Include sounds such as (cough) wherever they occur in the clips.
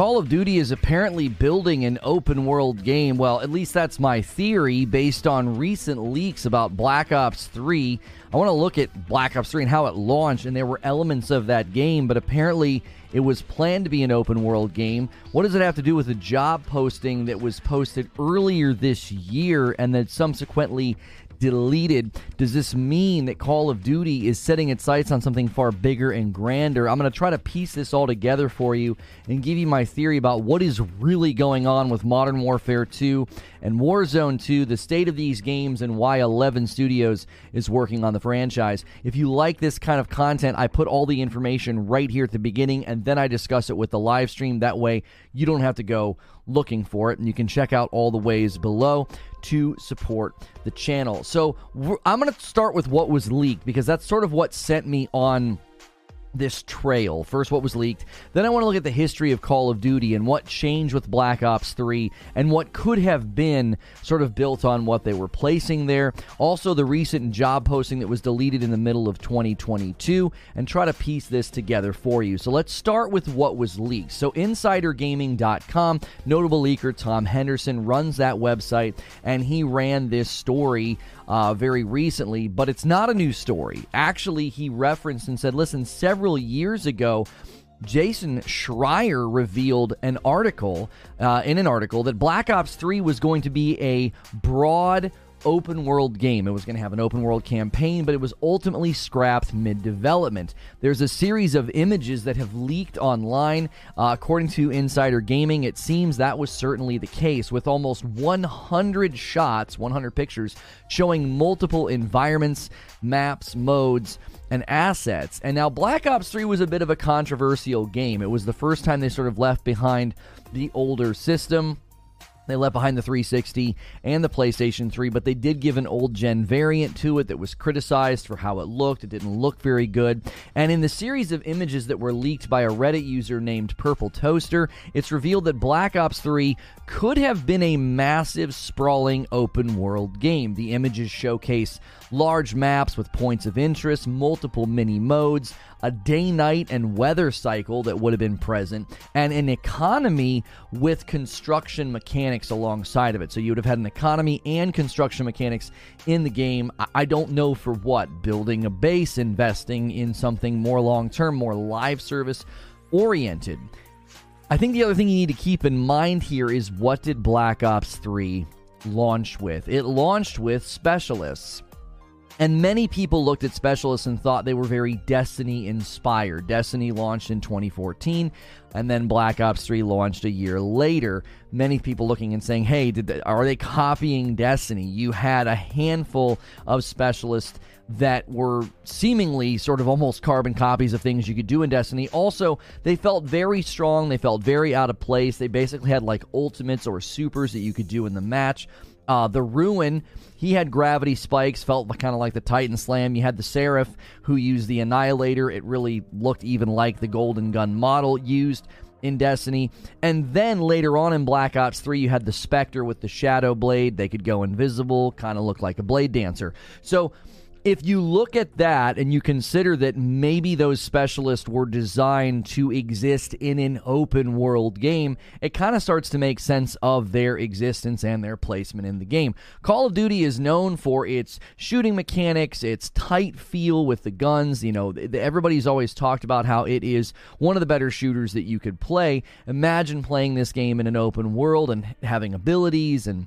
Call of Duty is apparently building an open world game. Well, at least that's my theory based on recent leaks about Black Ops 3. I want to look at Black Ops 3 and how it launched, and there were elements of that game, but apparently it was planned to be an open world game. What does it have to do with a job posting that was posted earlier this year and then subsequently deleted. Does this mean that Call of Duty is setting its sights on something far bigger and grander? I'm going to try to piece this all together for you and give you my theory about what is really going on with Modern Warfare 2 and Warzone 2, the state of these games, and why 11 Studios is working on the franchise. If you like this kind of content, I put all the information right here at the beginning and then I discuss it with the live stream. That way, you don't have to go looking for it, and you can check out all the ways below to support the channel. So I'm going to start with what was leaked because that's sort of what sent me on this trail. First, what was leaked. Then, I want to look at the history of Call of Duty and what changed with Black Ops 3 and what could have been sort of built on what they were placing there. Also, the recent job posting that was deleted in the middle of 2022 and try to piece this together for you. So, let's start with what was leaked. So, InsiderGaming.com, notable leaker Tom Henderson runs that website and he ran this story uh, very recently, but it's not a new story. Actually, he referenced and said, listen, several years ago, Jason Schreier revealed an article uh, in an article that Black Ops 3 was going to be a broad open world game. It was going to have an open world campaign, but it was ultimately scrapped mid development. There's a series of images that have leaked online. Uh, according to Insider Gaming, it seems that was certainly the case, with almost 100 shots, 100 pictures, showing multiple environments, maps, modes and assets. And now Black Ops 3 was a bit of a controversial game. It was the first time they sort of left behind the older system. They left behind the 360 and the PlayStation 3, but they did give an old gen variant to it that was criticized for how it looked. It didn't look very good. And in the series of images that were leaked by a Reddit user named Purple Toaster, it's revealed that Black Ops 3 could have been a massive, sprawling open world game. The images showcase large maps with points of interest, multiple mini modes, a day night and weather cycle that would have been present, and an economy with construction mechanics alongside of it. So you would have had an economy and construction mechanics in the game. I don't know for what building a base, investing in something more long term, more live service oriented. I think the other thing you need to keep in mind here is what did Black Ops 3 launch with? It launched with specialists. And many people looked at specialists and thought they were very Destiny inspired. Destiny launched in 2014, and then Black Ops 3 launched a year later. Many people looking and saying, hey, they, are they copying Destiny? You had a handful of specialists that were seemingly sort of almost carbon copies of things you could do in Destiny. Also, they felt very strong, they felt very out of place. They basically had like ultimates or supers that you could do in the match. Uh, the Ruin, he had gravity spikes, felt kind of like the Titan Slam. You had the Seraph, who used the Annihilator. It really looked even like the Golden Gun model used in Destiny. And then later on in Black Ops 3, you had the Spectre with the Shadow Blade. They could go invisible, kind of look like a Blade Dancer. So if you look at that and you consider that maybe those specialists were designed to exist in an open world game, it kind of starts to make sense of their existence and their placement in the game. Call of Duty is known for its shooting mechanics, its tight feel with the guns. You know, everybody's always talked about how it is one of the better shooters that you could play. Imagine playing this game in an open world and having abilities and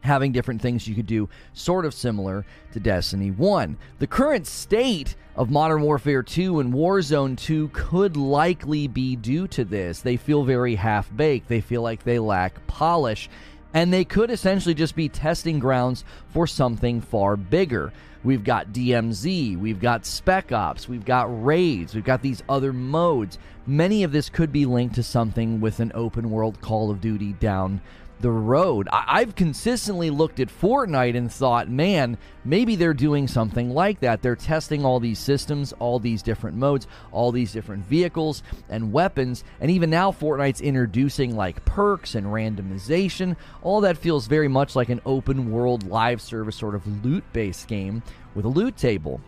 having different things you could do, sort of similar to Destiny 1. The current state of Modern Warfare 2 and Warzone 2 could likely be due to this. They feel very half baked, they feel like they lack polish, and they could essentially just be testing grounds for something far bigger. We've got DMZ, we've got Spec Ops, we've got raids, we've got these other modes. Many of this could be linked to something with an open world Call of Duty down the road. I- have consistently looked at Fortnite and thought, man, maybe they're doing something like that. They're testing all these systems, all these different modes, all these different vehicles and weapons, and even now Fortnite's introducing like perks and randomization. All that feels very much like an open world live service sort of loot based game with a loot table.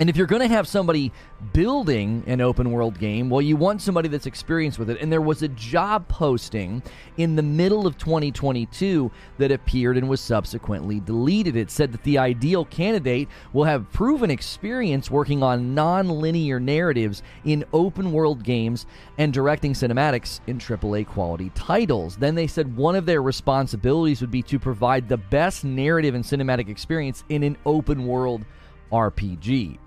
And if you're going to have somebody building an open world game, well, you want somebody that's experienced with it. And there was a job posting in the middle of 2022 that appeared and was subsequently deleted. It said that the ideal candidate will have proven experience working on non linear narratives in open world games and directing cinematics in AAA quality titles. Then they said one of their responsibilities would be to provide the best narrative and cinematic experience in an open world RPG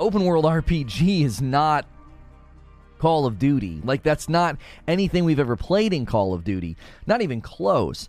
open world RPG is not Call of Duty. Like, that's not anything we've ever played in Call of Duty. Not even close.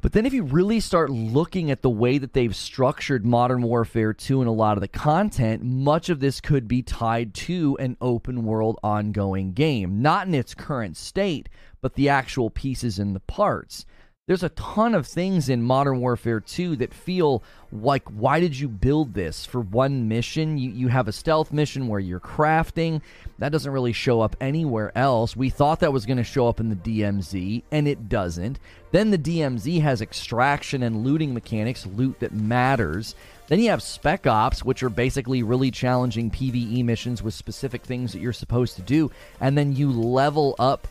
But then, if you really start looking at the way that they've structured Modern Warfare 2 and a lot of the content, much of this could be tied to an open world ongoing game. Not in its current state, but the actual pieces and the parts there's a ton of things in Modern Warfare 2 that feel like why did you build this for one mission? You you have a stealth mission where you're crafting. That doesn't really show up anywhere else. We thought that was going to show up in the DMZ and it doesn't. Then the DMZ has extraction and looting mechanics, loot that matters. Then you have Spec Ops, which are basically really challenging PvE missions with specific things that you're supposed to do, and then you level up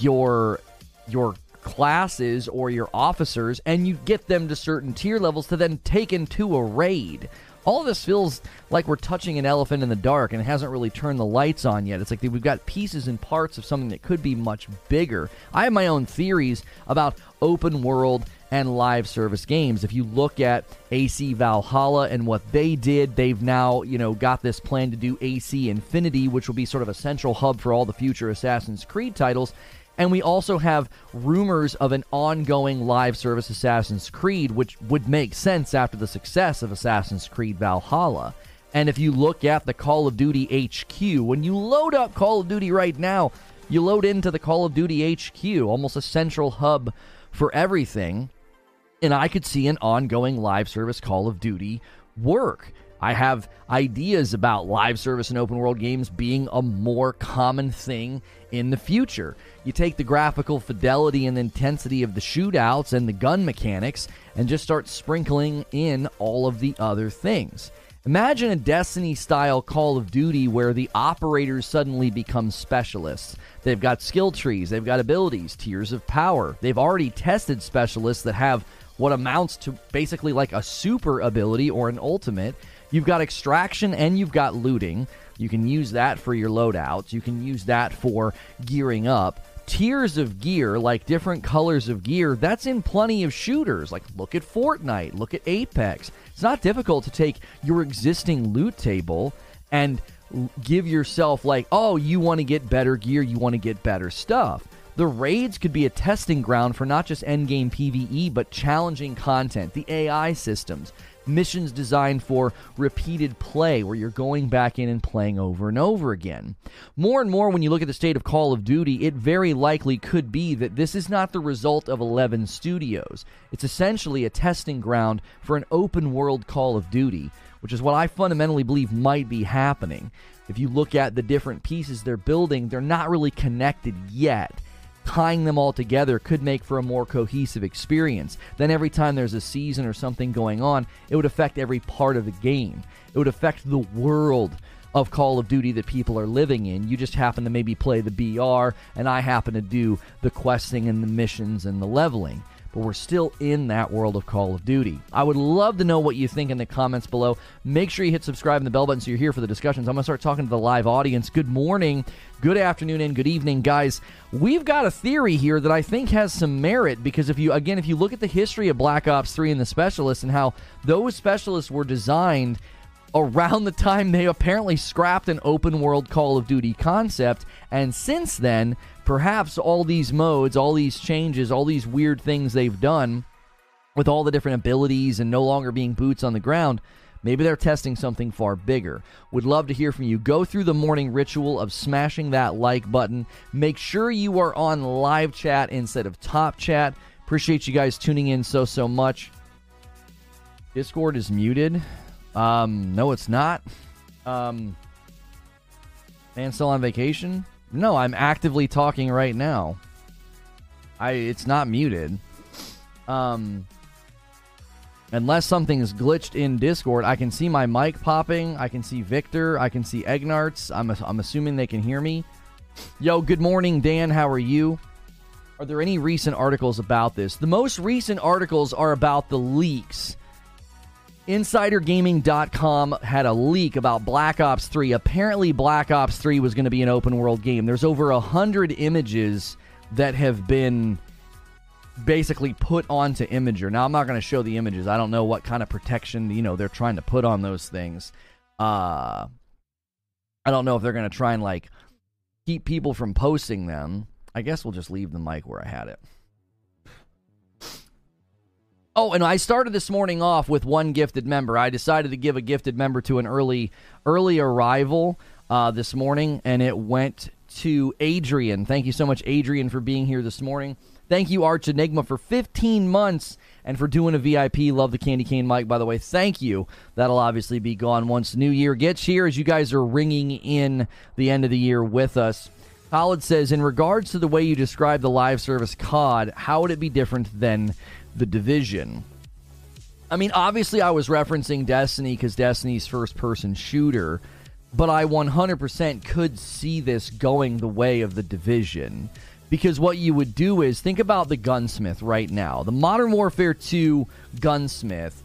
your your classes or your officers and you get them to certain tier levels to then take into a raid. All this feels like we're touching an elephant in the dark and it hasn't really turned the lights on yet. It's like we've got pieces and parts of something that could be much bigger. I have my own theories about open world and live service games. If you look at AC Valhalla and what they did, they've now, you know, got this plan to do AC Infinity, which will be sort of a central hub for all the future Assassin's Creed titles. And we also have rumors of an ongoing live service Assassin's Creed, which would make sense after the success of Assassin's Creed Valhalla. And if you look at the Call of Duty HQ, when you load up Call of Duty right now, you load into the Call of Duty HQ, almost a central hub for everything. And I could see an ongoing live service Call of Duty work. I have ideas about live service and open world games being a more common thing in the future. You take the graphical fidelity and intensity of the shootouts and the gun mechanics and just start sprinkling in all of the other things. Imagine a Destiny style Call of Duty where the operators suddenly become specialists. They've got skill trees, they've got abilities, tiers of power. They've already tested specialists that have what amounts to basically like a super ability or an ultimate You've got extraction and you've got looting. You can use that for your loadouts. You can use that for gearing up. Tiers of gear, like different colors of gear, that's in plenty of shooters. Like, look at Fortnite, look at Apex. It's not difficult to take your existing loot table and give yourself, like, oh, you want to get better gear, you want to get better stuff. The raids could be a testing ground for not just endgame PvE, but challenging content, the AI systems missions designed for repeated play where you're going back in and playing over and over again. More and more, when you look at the state of Call of Duty, it very likely could be that this is not the result of 11 studios. It's essentially a testing ground for an open world Call of Duty, which is what I fundamentally believe might be happening. If you look at the different pieces they're building, they're not really connected yet tying them all together could make for a more cohesive experience. Then every time there's a season or something going on, it would affect every part of the game. It would affect the world of Call of Duty that people are living in. You just happen to maybe play the BR, and I happen to do the questing and the missions and the leveling but we're still in that world of Call of Duty. I would love to know what you think in the comments below. Make sure you hit subscribe and the bell button so you're here for the discussions. I'm going to start talking to the live audience. Good morning, good afternoon, and good evening, guys. We've got a theory here that I think has some merit because if you, again, if you look at the history of Black Ops 3 and the specialists and how those specialists were designed around the time they apparently scrapped an open world Call of Duty concept. And since then, perhaps all these modes, all these changes, all these weird things they've done with all the different abilities and no longer being boots on the ground. Maybe they're testing something far bigger. Would love to hear from you. Go through the morning ritual of smashing that like button. Make sure you are on live chat instead of top chat. Appreciate you guys tuning in so, so much. Discord is muted. Um, no, it's not. Um, and still on vacation? No, I'm actively talking right now. I it's not muted. Um unless something is glitched in Discord, I can see my mic popping. I can see Victor. I can see Egnarts. I'm, I'm assuming they can hear me. Yo, good morning, Dan. How are you? Are there any recent articles about this? The most recent articles are about the leaks. InsiderGaming.com had a leak about Black Ops 3. Apparently, Black Ops 3 was going to be an open world game. There's over a hundred images that have been basically put onto Imgur. Now I'm not going to show the images. I don't know what kind of protection you know they're trying to put on those things. Uh, I don't know if they're going to try and like keep people from posting them. I guess we'll just leave the mic where I had it. Oh, and I started this morning off with one gifted member. I decided to give a gifted member to an early early arrival uh, this morning, and it went to Adrian. Thank you so much, Adrian, for being here this morning. Thank you, Arch Enigma, for 15 months and for doing a VIP. Love the candy cane mic, by the way. Thank you. That'll obviously be gone once new year gets here as you guys are ringing in the end of the year with us. Khalid says, in regards to the way you describe the live service COD, how would it be different than the division? I mean, obviously, I was referencing Destiny because Destiny's first person shooter, but I 100% could see this going the way of the division because what you would do is think about the gunsmith right now. The Modern Warfare 2 gunsmith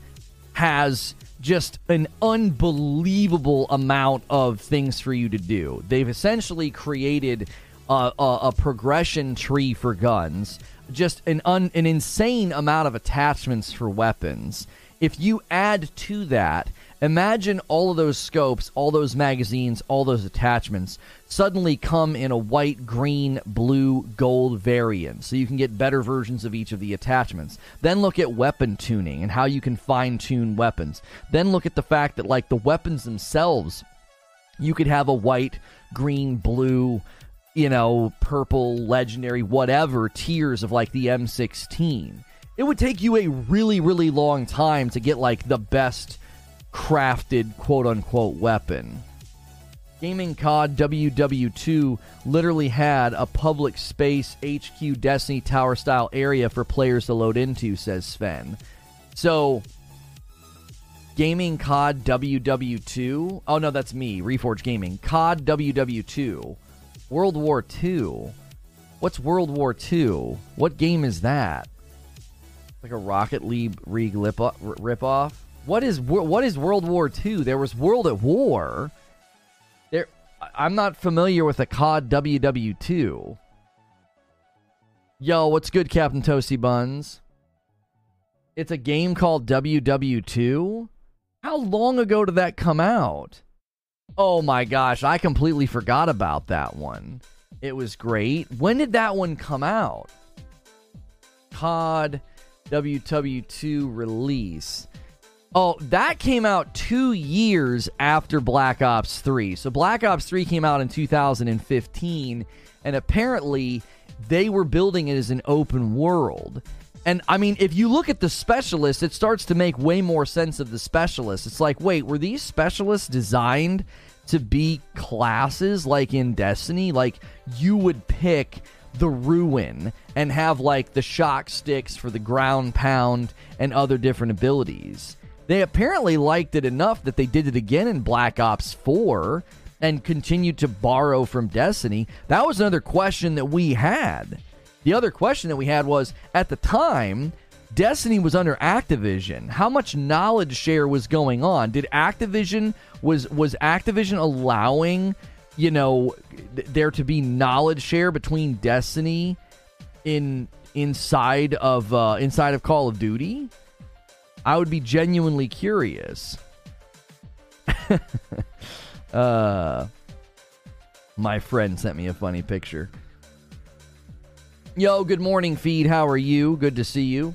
has just an unbelievable amount of things for you to do. They've essentially created a, a, a progression tree for guns, just an un, an insane amount of attachments for weapons. If you add to that Imagine all of those scopes, all those magazines, all those attachments suddenly come in a white, green, blue, gold variant, so you can get better versions of each of the attachments. Then look at weapon tuning and how you can fine tune weapons. Then look at the fact that, like, the weapons themselves, you could have a white, green, blue, you know, purple, legendary, whatever tiers of like the M16. It would take you a really, really long time to get like the best crafted quote unquote weapon. Gaming COD WW2 literally had a public space HQ Destiny Tower style area for players to load into, says Sven. So, Gaming COD WW2. Oh, no, that's me, Reforge Gaming. COD WW2. World War II. What's World War II? What game is that? Like a Rocket League rip off? What is what is World War II? There was World at War. There, I'm not familiar with the COD WW2. Yo, what's good, Captain Toasty Buns? It's a game called WW2. How long ago did that come out? Oh my gosh, I completely forgot about that one. It was great. When did that one come out? COD WW2 release. Oh, that came out two years after Black Ops 3. So Black Ops 3 came out in 2015, and apparently they were building it as an open world. And I mean, if you look at the specialists, it starts to make way more sense of the specialists. It's like, wait, were these specialists designed to be classes like in Destiny? Like, you would pick the ruin and have like the shock sticks for the ground pound and other different abilities. They apparently liked it enough that they did it again in Black Ops 4 and continued to borrow from Destiny. That was another question that we had. The other question that we had was at the time, Destiny was under Activision. How much knowledge share was going on? Did Activision was was Activision allowing, you know, th- there to be knowledge share between Destiny in inside of uh, inside of Call of Duty? I would be genuinely curious. (laughs) uh, my friend sent me a funny picture. Yo, good morning, feed. How are you? Good to see you.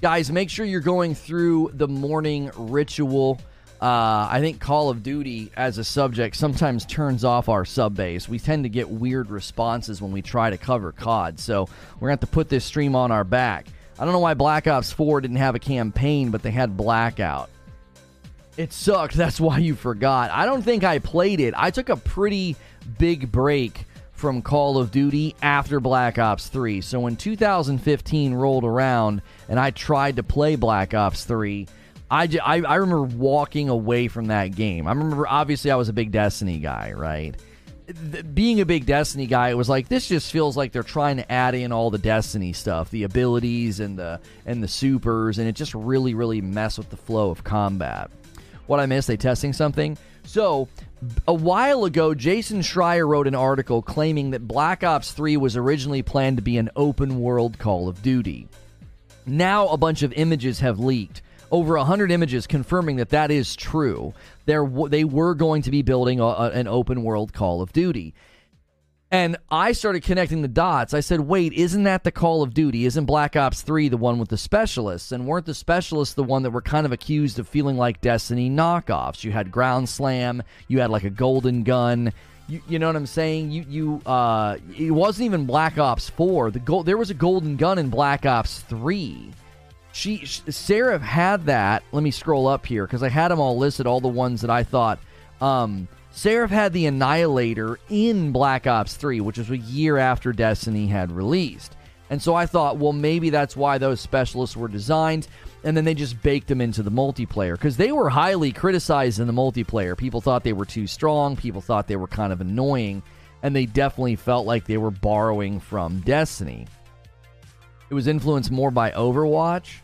Guys, make sure you're going through the morning ritual. Uh, I think Call of Duty as a subject sometimes turns off our sub base. We tend to get weird responses when we try to cover COD, so we're going to have to put this stream on our back. I don't know why Black Ops 4 didn't have a campaign, but they had Blackout. It sucked. (laughs) That's why you forgot. I don't think I played it. I took a pretty big break from Call of Duty after Black Ops 3. So when 2015 rolled around and I tried to play Black Ops 3, I, I, I remember walking away from that game. I remember, obviously, I was a big Destiny guy, right? Being a big Destiny guy, it was like this just feels like they're trying to add in all the Destiny stuff, the abilities and the and the supers, and it just really, really mess with the flow of combat. What I missed? They testing something? So a while ago, Jason Schreier wrote an article claiming that Black Ops 3 was originally planned to be an open world Call of Duty. Now a bunch of images have leaked over 100 images confirming that that is true. There, they were going to be building a, a, an open world Call of Duty. And I started connecting the dots. I said, wait, isn't that the Call of Duty? Isn't Black Ops 3 the one with the specialists? And weren't the specialists the one that were kind of accused of feeling like Destiny knockoffs? You had Ground Slam, you had like a golden gun. You, you know what I'm saying? You you uh it wasn't even Black Ops 4. The gold there was a golden gun in Black Ops 3 she Seraph had that. Let me scroll up here because I had them all listed, all the ones that I thought. Um, Seraph had the Annihilator in Black Ops 3, which was a year after Destiny had released. And so I thought, well, maybe that's why those specialists were designed. And then they just baked them into the multiplayer because they were highly criticized in the multiplayer. People thought they were too strong, people thought they were kind of annoying, and they definitely felt like they were borrowing from Destiny. It was influenced more by Overwatch.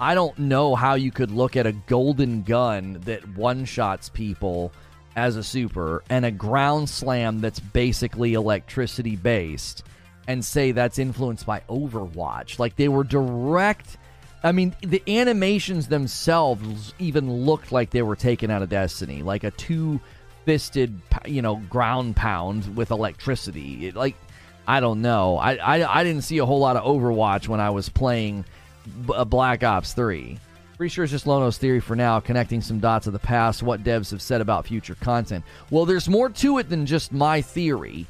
I don't know how you could look at a golden gun that one shots people as a super and a ground slam that's basically electricity based and say that's influenced by Overwatch. Like they were direct. I mean, the animations themselves even looked like they were taken out of Destiny, like a two fisted, you know, ground pound with electricity. It, like I don't know. I, I, I didn't see a whole lot of Overwatch when I was playing B- uh, Black Ops 3. Pretty sure it's just Lono's theory for now, connecting some dots of the past, what devs have said about future content. Well, there's more to it than just my theory.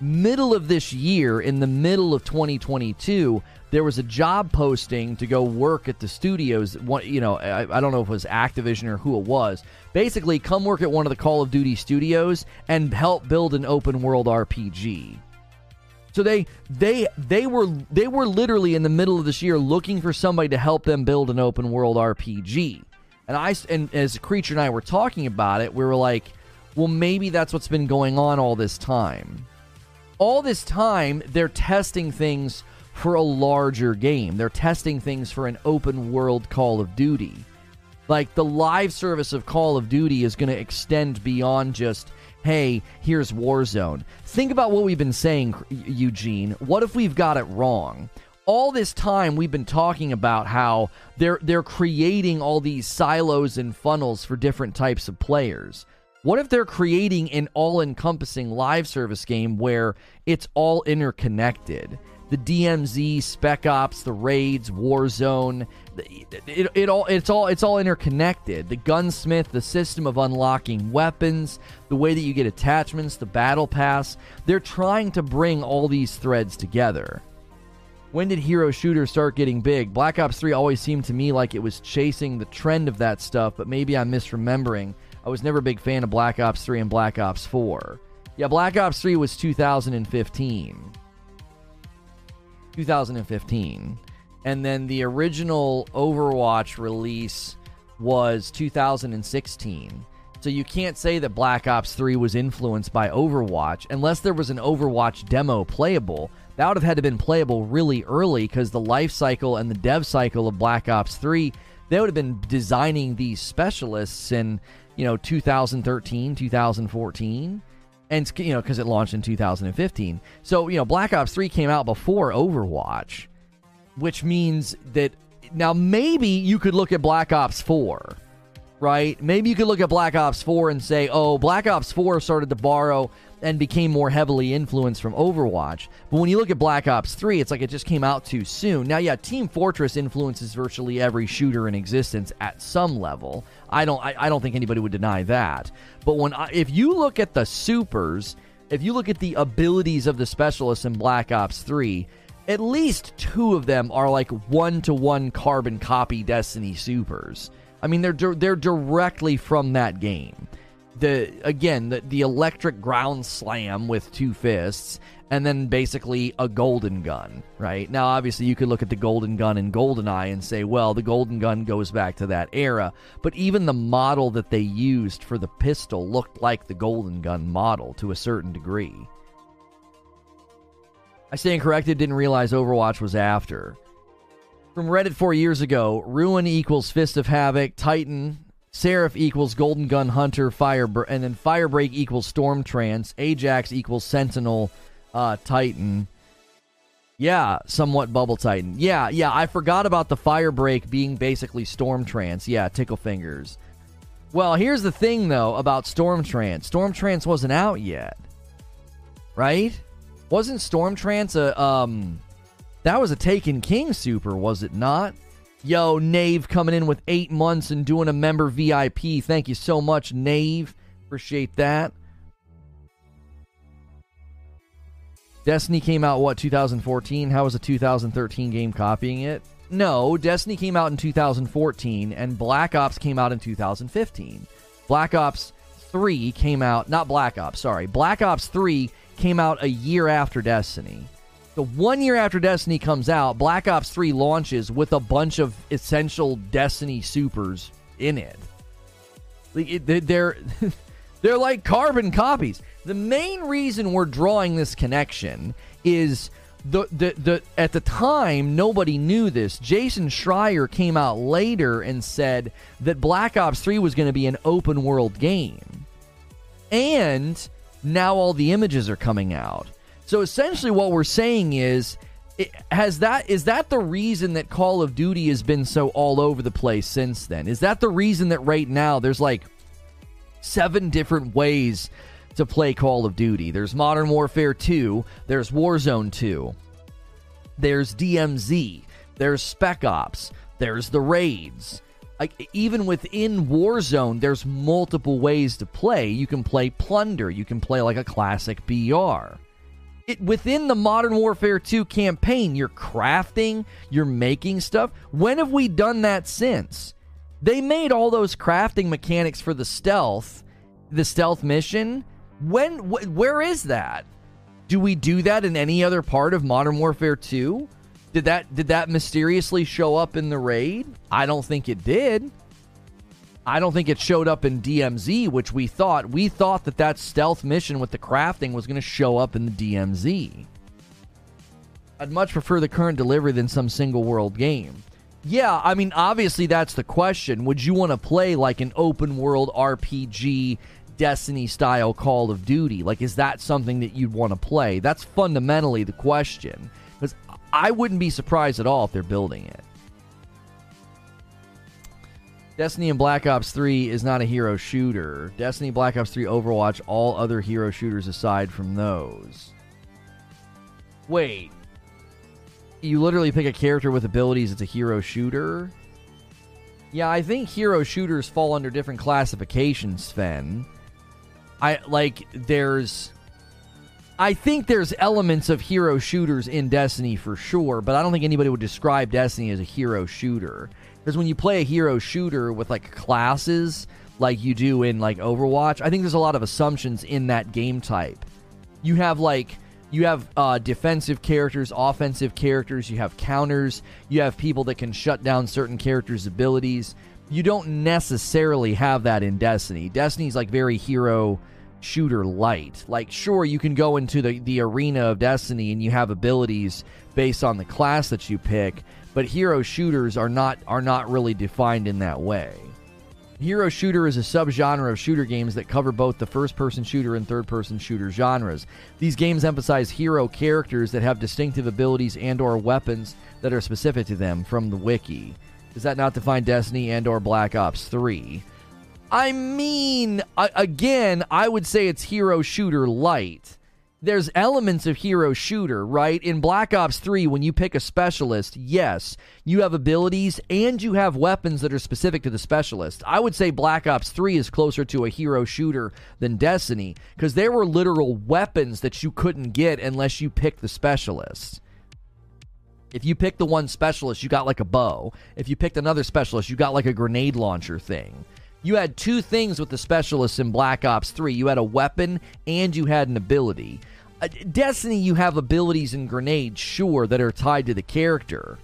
Middle of this year, in the middle of 2022, there was a job posting to go work at the studios. You know, I, I, don't know if it was Activision or who it was. Basically, come work at one of the Call of Duty studios and help build an open world RPG. So they they they were they were literally in the middle of this year looking for somebody to help them build an open world RPG. And I and as Creature and I were talking about it, we were like, well, maybe that's what's been going on all this time. All this time, they're testing things for a larger game. They're testing things for an open world Call of Duty. Like the live service of Call of Duty is going to extend beyond just hey, here's Warzone. Think about what we've been saying, Eugene. What if we've got it wrong? All this time we've been talking about how they're they're creating all these silos and funnels for different types of players. What if they're creating an all-encompassing live service game where it's all interconnected? The DMZ, Spec Ops, the raids, Warzone. It, it, it, all it's all it's all interconnected. The gunsmith, the system of unlocking weapons, the way that you get attachments, the battle pass. They're trying to bring all these threads together. When did hero shooters start getting big? Black Ops 3 always seemed to me like it was chasing the trend of that stuff, but maybe I'm misremembering. I was never a big fan of Black Ops 3 and Black Ops 4. Yeah, Black Ops 3 was 2015. 2015. And then the original Overwatch release was 2016. So you can't say that Black Ops 3 was influenced by Overwatch unless there was an Overwatch demo playable. That would have had to been playable really early because the life cycle and the dev cycle of Black Ops 3, they would have been designing these specialists in, you know, 2013, 2014 and you know because it launched in 2015 so you know black ops 3 came out before overwatch which means that now maybe you could look at black ops 4 right? Maybe you could look at black ops 4 and say oh black ops 4 started to borrow and became more heavily influenced from Overwatch. But when you look at Black Ops 3, it's like it just came out too soon. Now, yeah, Team Fortress influences virtually every shooter in existence at some level. I don't I, I don't think anybody would deny that. But when I, if you look at the supers, if you look at the abilities of the specialists in Black Ops 3, at least two of them are like one-to-one carbon copy Destiny supers. I mean, they're they're directly from that game. The again the, the electric ground slam with two fists and then basically a golden gun right? Now obviously you could look at the golden gun in goldeneye and say well the golden gun goes back to that era but even the model that they used for the pistol looked like the golden gun model to a certain degree. I stand corrected didn't realize overwatch was after. From reddit four years ago ruin equals fist of havoc titan Seraph equals Golden Gun Hunter, Fire, and then Firebreak equals Storm Trance. Ajax equals Sentinel, uh, Titan. Yeah, somewhat Bubble Titan. Yeah, yeah, I forgot about the Firebreak being basically Storm Trance. Yeah, Tickle Fingers. Well, here's the thing though about Storm Trance. Storm Trance wasn't out yet, right? Wasn't Storm Trance a um? That was a Taken King super, was it not? Yo, Nave coming in with eight months and doing a member VIP. Thank you so much, Nave. Appreciate that. Destiny came out, what, 2014? How was a 2013 game copying it? No, Destiny came out in 2014, and Black Ops came out in 2015. Black Ops 3 came out, not Black Ops, sorry. Black Ops 3 came out a year after Destiny. The one year after Destiny comes out, Black Ops 3 launches with a bunch of essential Destiny supers in it. They're (laughs) they're like carbon copies. The main reason we're drawing this connection is the, the the at the time nobody knew this. Jason Schreier came out later and said that Black Ops 3 was going to be an open world game. And now all the images are coming out. So essentially, what we're saying is, has that is that the reason that Call of Duty has been so all over the place since then? Is that the reason that right now there's like seven different ways to play Call of Duty? There's Modern Warfare 2, there's Warzone 2, there's DMZ, there's Spec Ops, there's the raids. Like even within Warzone, there's multiple ways to play. You can play Plunder, you can play like a classic BR it, within the Modern Warfare 2 campaign, you're crafting, you're making stuff. When have we done that since? They made all those crafting mechanics for the stealth, the stealth mission. When wh- where is that? Do we do that in any other part of Modern Warfare 2? Did that did that mysteriously show up in the raid? I don't think it did. I don't think it showed up in DMZ, which we thought. We thought that that stealth mission with the crafting was going to show up in the DMZ. I'd much prefer the current delivery than some single world game. Yeah, I mean, obviously that's the question. Would you want to play like an open world RPG, Destiny style Call of Duty? Like, is that something that you'd want to play? That's fundamentally the question. Because I wouldn't be surprised at all if they're building it. Destiny and Black Ops 3 is not a hero shooter. Destiny, Black Ops 3, Overwatch, all other hero shooters aside from those. Wait. You literally pick a character with abilities, it's a hero shooter? Yeah, I think hero shooters fall under different classifications, Sven. I like there's I think there's elements of hero shooters in Destiny for sure, but I don't think anybody would describe Destiny as a hero shooter. Because when you play a hero shooter with like classes, like you do in like Overwatch, I think there's a lot of assumptions in that game type. You have like you have uh, defensive characters, offensive characters, you have counters, you have people that can shut down certain characters' abilities. You don't necessarily have that in Destiny. Destiny's like very hero shooter light. Like, sure, you can go into the, the arena of Destiny and you have abilities based on the class that you pick, but hero shooters are not are not really defined in that way. Hero shooter is a subgenre of shooter games that cover both the first person shooter and third person shooter genres. These games emphasize hero characters that have distinctive abilities and or weapons that are specific to them from the wiki. Does that not define Destiny and or Black Ops 3? I mean, again, I would say it's hero shooter light there's elements of hero shooter, right? In Black Ops 3, when you pick a specialist, yes, you have abilities and you have weapons that are specific to the specialist. I would say Black Ops 3 is closer to a hero shooter than Destiny because there were literal weapons that you couldn't get unless you picked the specialist. If you picked the one specialist, you got like a bow. If you picked another specialist, you got like a grenade launcher thing You had two things with the specialists in Black Ops 3 you had a weapon and you had an ability. Uh, Destiny, you have abilities and grenades, sure, that are tied to the character.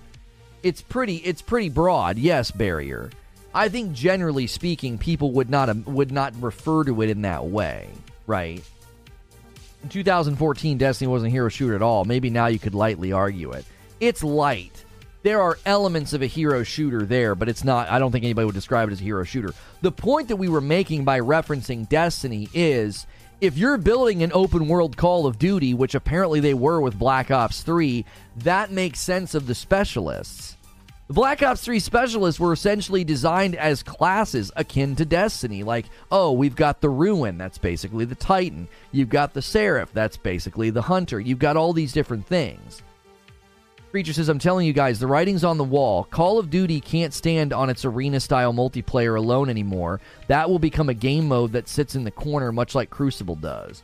It's pretty, it's pretty broad, yes, barrier. I think generally speaking, people would not um, would not refer to it in that way, right? In 2014, Destiny wasn't a hero shooter at all. Maybe now you could lightly argue it. It's light. There are elements of a hero shooter there, but it's not. I don't think anybody would describe it as a hero shooter. The point that we were making by referencing Destiny is if you're building an open world Call of Duty, which apparently they were with Black Ops 3, that makes sense of the specialists. The Black Ops 3 specialists were essentially designed as classes akin to Destiny. Like, oh, we've got the Ruin, that's basically the Titan. You've got the Seraph, that's basically the Hunter. You've got all these different things. Creature says, I'm telling you guys, the writing's on the wall. Call of Duty can't stand on its arena style multiplayer alone anymore. That will become a game mode that sits in the corner, much like Crucible does.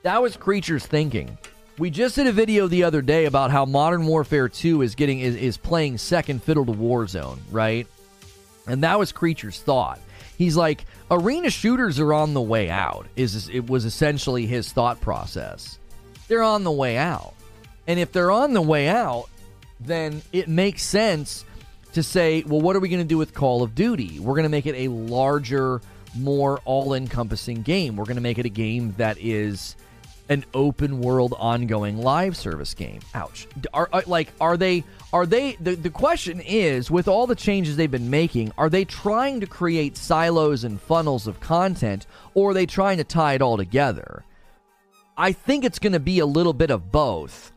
That was Creature's thinking. We just did a video the other day about how Modern Warfare 2 is getting is, is playing second fiddle to Warzone, right? And that was Creature's thought. He's like, arena shooters are on the way out. Is it was essentially his thought process. They're on the way out. And if they're on the way out, then it makes sense to say, well, what are we going to do with Call of Duty? We're going to make it a larger, more all encompassing game. We're going to make it a game that is an open world ongoing live service game. Ouch. Are, are, like are they are they the, the question is with all the changes they've been making, are they trying to create silos and funnels of content or are they trying to tie it all together? I think it's going to be a little bit of both.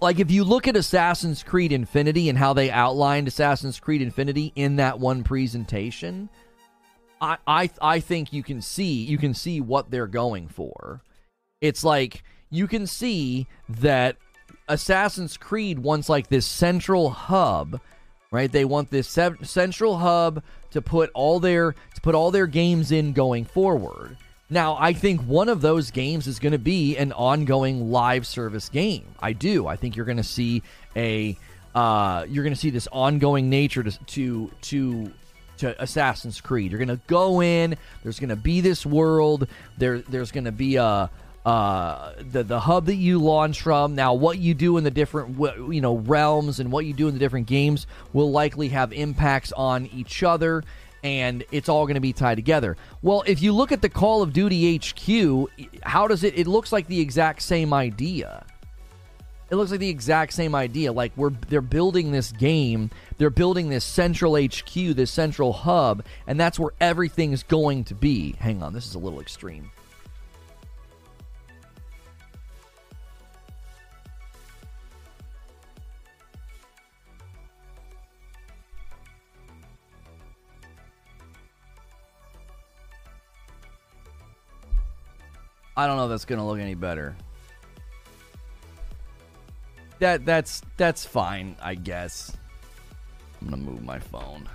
Like if you look at Assassin's Creed Infinity and how they outlined Assassin's Creed Infinity in that one presentation, I I I think you can see you can see what they're going for it's like you can see that Assassin's Creed wants like this central hub, right? They want this central hub to put all their to put all their games in going forward. Now, I think one of those games is going to be an ongoing live service game. I do. I think you're going to see a uh, you're going to see this ongoing nature to to to to Assassin's Creed. You're going to go in. There's going to be this world. There there's going to be a uh, the the hub that you launch from. Now, what you do in the different you know realms and what you do in the different games will likely have impacts on each other, and it's all going to be tied together. Well, if you look at the Call of Duty HQ, how does it? It looks like the exact same idea. It looks like the exact same idea. Like we're they're building this game, they're building this central HQ, this central hub, and that's where everything's going to be. Hang on, this is a little extreme. I don't know if that's going to look any better. That that's that's fine, I guess. I'm going to move my phone.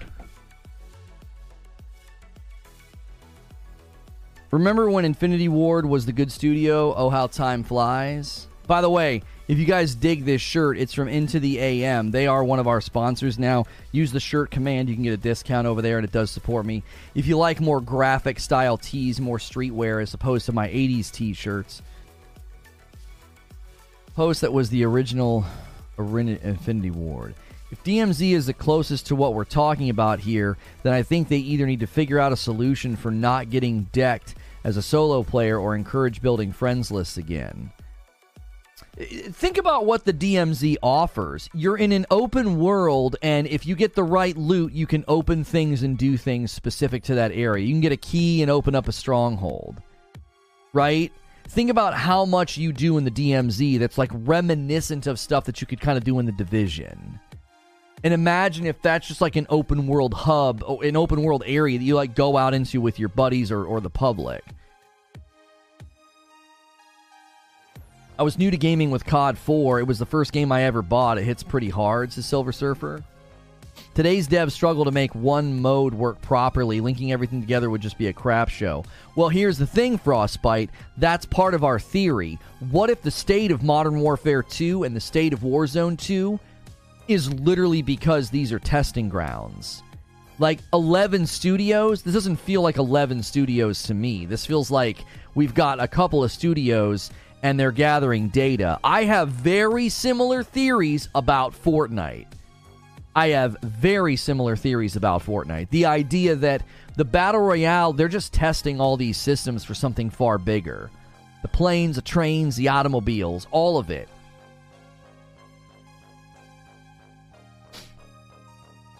Remember when Infinity Ward was the good studio? Oh, how time flies. By the way, if you guys dig this shirt, it's from Into the AM. They are one of our sponsors now. Use the shirt command. You can get a discount over there, and it does support me. If you like more graphic style tees, more streetwear as opposed to my 80s t shirts, post that was the original Infinity Ward. If DMZ is the closest to what we're talking about here, then I think they either need to figure out a solution for not getting decked as a solo player or encourage building friends lists again. Think about what the DMZ offers. You're in an open world, and if you get the right loot, you can open things and do things specific to that area. You can get a key and open up a stronghold. Right? Think about how much you do in the DMZ that's like reminiscent of stuff that you could kind of do in the Division. And imagine if that's just like an open world hub, oh, an open world area that you like go out into with your buddies or, or the public. I was new to gaming with COD 4. It was the first game I ever bought. It hits pretty hard, says Silver Surfer. Today's devs struggle to make one mode work properly. Linking everything together would just be a crap show. Well, here's the thing, Frostbite. That's part of our theory. What if the state of Modern Warfare 2 and the state of Warzone 2 is literally because these are testing grounds. Like 11 studios, this doesn't feel like 11 studios to me. This feels like we've got a couple of studios and they're gathering data. I have very similar theories about Fortnite. I have very similar theories about Fortnite. The idea that the Battle Royale, they're just testing all these systems for something far bigger. The planes, the trains, the automobiles, all of it.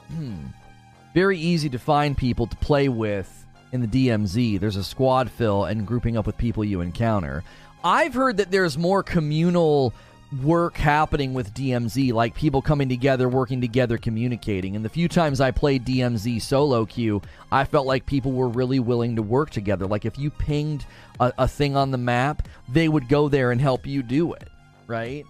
Hmm. Very easy to find people to play with in the DMZ. There's a squad fill and grouping up with people you encounter. I've heard that there's more communal work happening with DMZ, like people coming together, working together, communicating. And the few times I played DMZ solo queue, I felt like people were really willing to work together. Like if you pinged a, a thing on the map, they would go there and help you do it, right?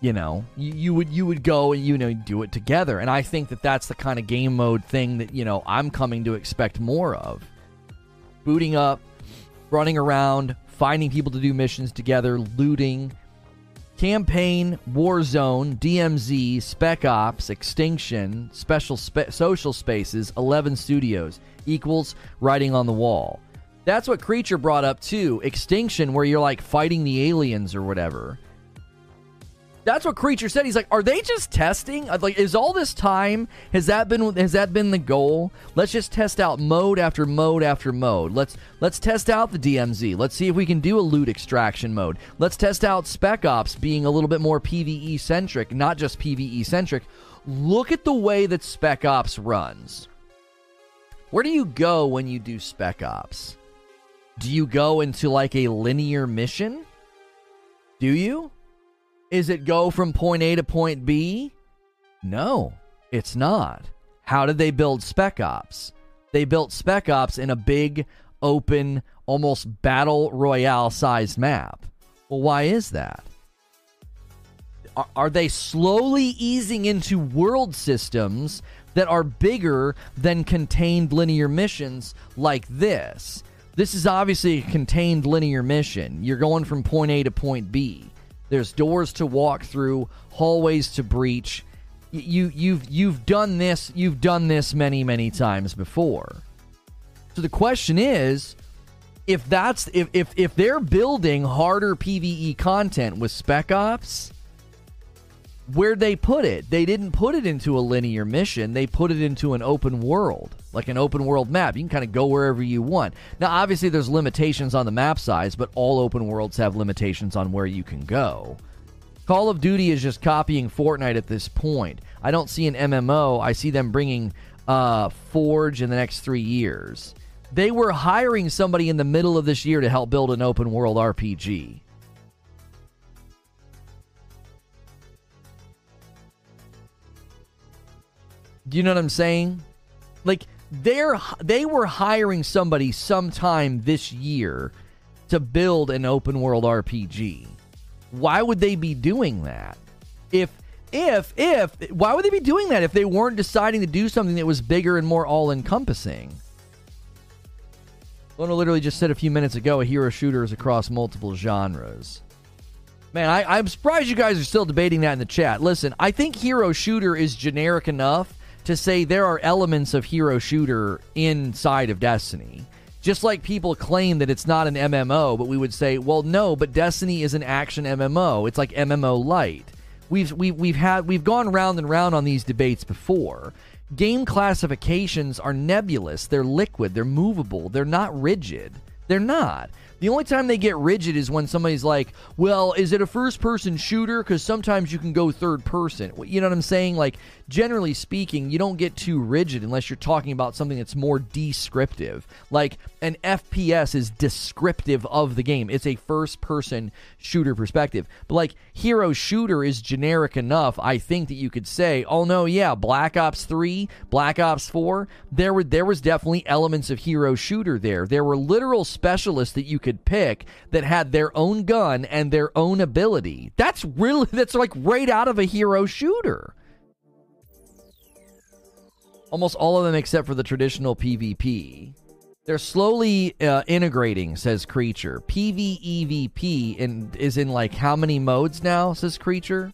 You know, you, you would you would go and you know do it together, and I think that that's the kind of game mode thing that you know I'm coming to expect more of. Booting up, running around, finding people to do missions together, looting, Campaign, Warzone, DMZ, Spec Ops, Extinction, Special spe- Social Spaces, 11 Studios equals writing on the wall. That's what Creature brought up too. Extinction, where you're like fighting the aliens or whatever. That's what Creature said. He's like, "Are they just testing? Like, is all this time has that been has that been the goal? Let's just test out mode after mode after mode. Let's let's test out the DMZ. Let's see if we can do a loot extraction mode. Let's test out Spec Ops being a little bit more PVE centric, not just PVE centric. Look at the way that Spec Ops runs. Where do you go when you do Spec Ops? Do you go into like a linear mission? Do you? Is it go from point A to point B? No, it's not. How did they build Spec Ops? They built Spec Ops in a big, open, almost battle royale sized map. Well, why is that? Are, are they slowly easing into world systems that are bigger than contained linear missions like this? This is obviously a contained linear mission. You're going from point A to point B. There's doors to walk through, hallways to breach. You you've you've done this you've done this many many times before. So the question is if that's if if if they're building harder PvE content with Spec Ops, where'd they put it? They didn't put it into a linear mission. They put it into an open world, like an open world map. You can kind of go wherever you want. Now, obviously, there's limitations on the map size, but all open worlds have limitations on where you can go. Call of Duty is just copying Fortnite at this point. I don't see an MMO. I see them bringing uh, Forge in the next three years. They were hiring somebody in the middle of this year to help build an open world RPG. Do you know what I'm saying? Like they're they were hiring somebody sometime this year to build an open world RPG. Why would they be doing that? If if if why would they be doing that if they weren't deciding to do something that was bigger and more all encompassing? Lona literally just said a few minutes ago a hero shooter is across multiple genres. Man, I, I'm surprised you guys are still debating that in the chat. Listen, I think hero shooter is generic enough to say there are elements of hero shooter inside of Destiny. Just like people claim that it's not an MMO, but we would say, well, no, but Destiny is an action MMO. It's like MMO light. We've we, we've had we've gone round and round on these debates before. Game classifications are nebulous. They're liquid. They're movable. They're not rigid. They're not. The only time they get rigid is when somebody's like, well, is it a first person shooter? Because sometimes you can go third person. You know what I'm saying? Like, generally speaking, you don't get too rigid unless you're talking about something that's more descriptive. Like, an FPS is descriptive of the game, it's a first person shooter perspective. But, like, hero shooter is generic enough, I think that you could say, oh, no, yeah, Black Ops 3, Black Ops 4, there, were, there was definitely elements of hero shooter there. There were literal specialists that you could could pick that had their own gun and their own ability. That's really (laughs) that's like right out of a hero shooter. Almost all of them except for the traditional PvP. They're slowly uh, integrating, says Creature. PvEVP in, is in like how many modes now, says Creature?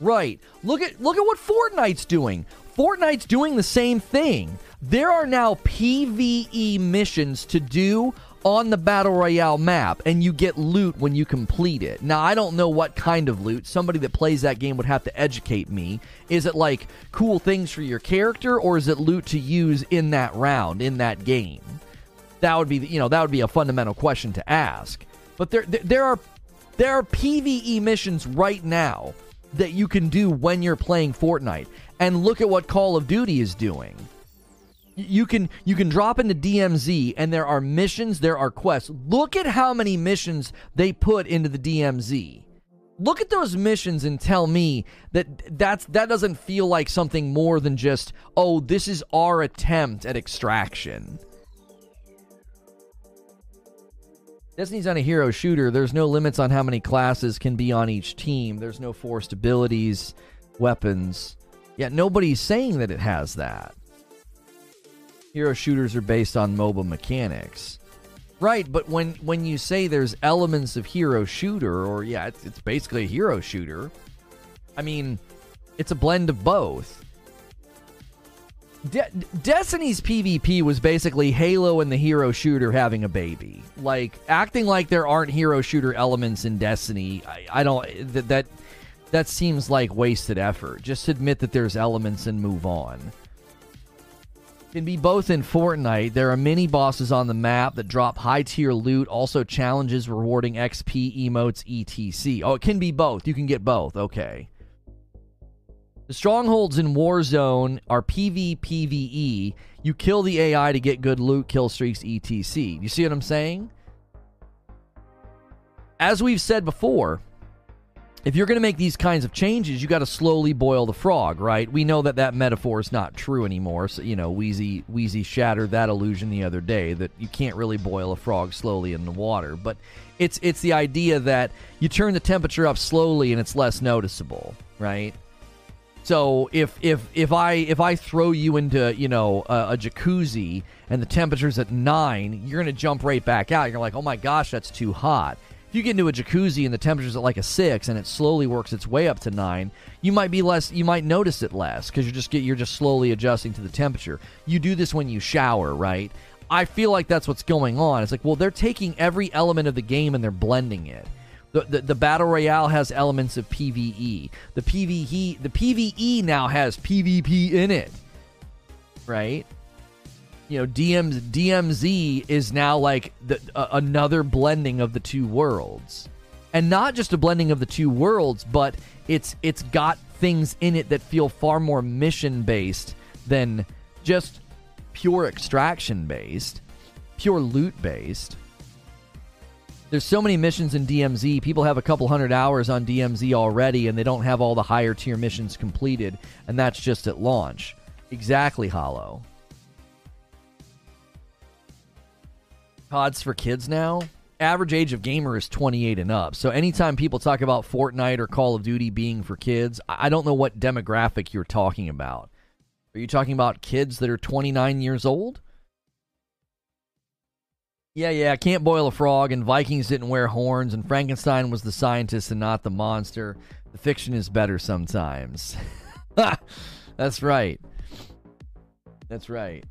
Right. Look at look at what Fortnite's doing. Fortnite's doing the same thing. There are now PvE missions to do on the Battle Royale map, and you get loot when you complete it. Now, I don't know what kind of loot. Somebody that plays that game would have to educate me. Is it like cool things for your character, or is it loot to use in that round, in that game? That would be, you know, that would be a fundamental question to ask. But there, there are, there are PVE missions right now that you can do when you're playing Fortnite. And look at what Call of Duty is doing. You can you can drop into DMZ and there are missions, there are quests. Look at how many missions they put into the DMZ. Look at those missions and tell me that that's that doesn't feel like something more than just, "Oh, this is our attempt at extraction." Destiny's not a hero shooter. There's no limits on how many classes can be on each team. There's no forced abilities, weapons. Yet nobody's saying that it has that. Hero shooters are based on mobile mechanics. Right, but when when you say there's elements of hero shooter, or yeah, it's, it's basically a hero shooter. I mean, it's a blend of both. De- Destiny's PvP was basically Halo and the hero shooter having a baby. Like acting like there aren't hero shooter elements in Destiny. I, I don't that that that seems like wasted effort. Just admit that there's elements and move on. Can be both in Fortnite. There are many bosses on the map that drop high tier loot, also challenges rewarding XP, emotes, etc. Oh, it can be both. You can get both. Okay. The strongholds in Warzone are PvPvE. You kill the AI to get good loot, kill streaks, etc. You see what I'm saying? As we've said before, if you're going to make these kinds of changes, you got to slowly boil the frog, right? We know that that metaphor is not true anymore. So, you know, Wheezy Wheezy shattered that illusion the other day that you can't really boil a frog slowly in the water. But it's it's the idea that you turn the temperature up slowly and it's less noticeable, right? So if if if I if I throw you into you know a, a, jacuzzi and the temperature's at nine, you're gonna jump right back out. You're like, oh my gosh, that's too hot. If you get into a jacuzzi and the temperature's at like a six and it slowly works its way up to nine, you might be less. You might notice it less because you're just get you're just slowly adjusting to the temperature. You do this when you shower, right? I feel like that's what's going on. It's like, well, they're taking every element of the game and they're blending it. The, the, the, battle royale has elements of PVE. The PVE the PVE now has PvP in it. Right? You know, DMZ is now like the, uh, another blending of the two worlds. And not just a blending of the two worlds, but it's it's got things in it that feel far more mission based than just pure extraction based, pure loot based. There's so many missions in DMZ. People have a couple hundred hours on DMZ already, and they don't have all the higher tier missions completed, and that's just at launch. Exactly, Hollow. COD's for kids now. Average age of gamer is 28 and up. So anytime people talk about Fortnite or Call of Duty being for kids, I don't know what demographic you're talking about. Are you talking about kids that are 29 years old? Yeah, yeah, can't boil a frog, and Vikings didn't wear horns, and Frankenstein was the scientist and not the monster. The fiction is better sometimes. (laughs) That's right. That's right.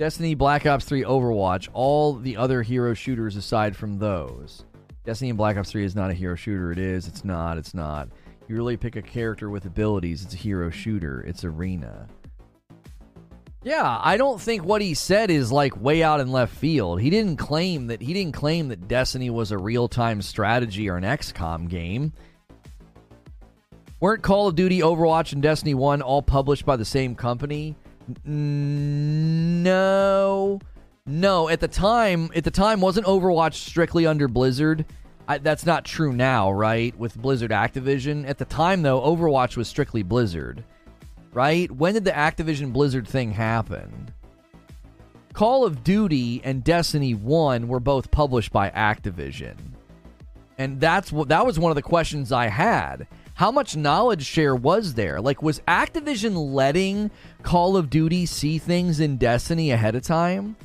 Destiny, Black Ops 3, Overwatch, all the other hero shooters aside from those. Destiny and Black Ops 3 is not a hero shooter. It is. It's not. It's not. You really pick a character with abilities. It's a hero shooter. It's arena. Yeah, I don't think what he said is like way out in left field. He didn't claim that he didn't claim that Destiny was a real-time strategy or an XCOM game. Weren't Call of Duty, Overwatch, and Destiny 1 all published by the same company? No. No, at the time, at the time wasn't Overwatch strictly under Blizzard? I, that's not true now, right? With Blizzard Activision. At the time though, Overwatch was strictly Blizzard right? When did the Activision Blizzard thing happen? Call of Duty and Destiny 1 were both published by Activision. And that's what that was one of the questions I had. How much knowledge share was there? Like was Activision letting Call of Duty see things in Destiny ahead of time?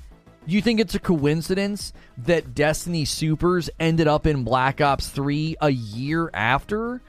Do you think it's a coincidence that Destiny Supers ended up in Black Ops 3 a year after?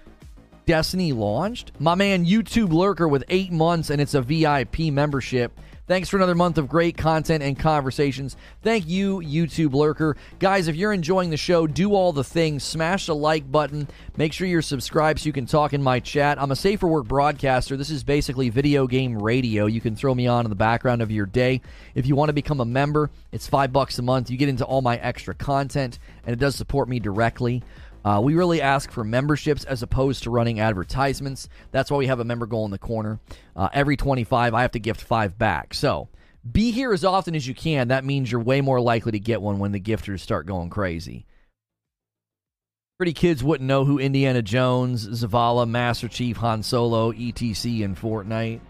Destiny launched? My man YouTube Lurker with eight months and it's a VIP membership. Thanks for another month of great content and conversations. Thank you, YouTube Lurker. Guys, if you're enjoying the show, do all the things. Smash the like button. Make sure you're subscribed so you can talk in my chat. I'm a Safer Work broadcaster. This is basically video game radio. You can throw me on in the background of your day. If you want to become a member, it's five bucks a month. You get into all my extra content, and it does support me directly. Uh, we really ask for memberships as opposed to running advertisements. That's why we have a member goal in the corner. Uh, every 25, I have to gift five back. So be here as often as you can. That means you're way more likely to get one when the gifters start going crazy. Pretty kids wouldn't know who Indiana Jones, Zavala, Master Chief, Han Solo, ETC, and Fortnite.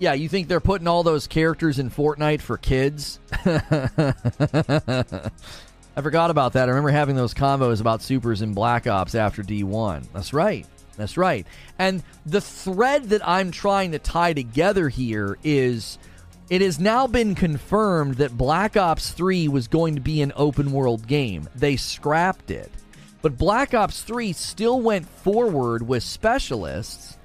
Yeah, you think they're putting all those characters in Fortnite for kids? (laughs) I forgot about that. I remember having those combos about supers and black ops after D1. That's right. That's right. And the thread that I'm trying to tie together here is it has now been confirmed that Black Ops 3 was going to be an open world game. They scrapped it. But Black Ops 3 still went forward with specialists,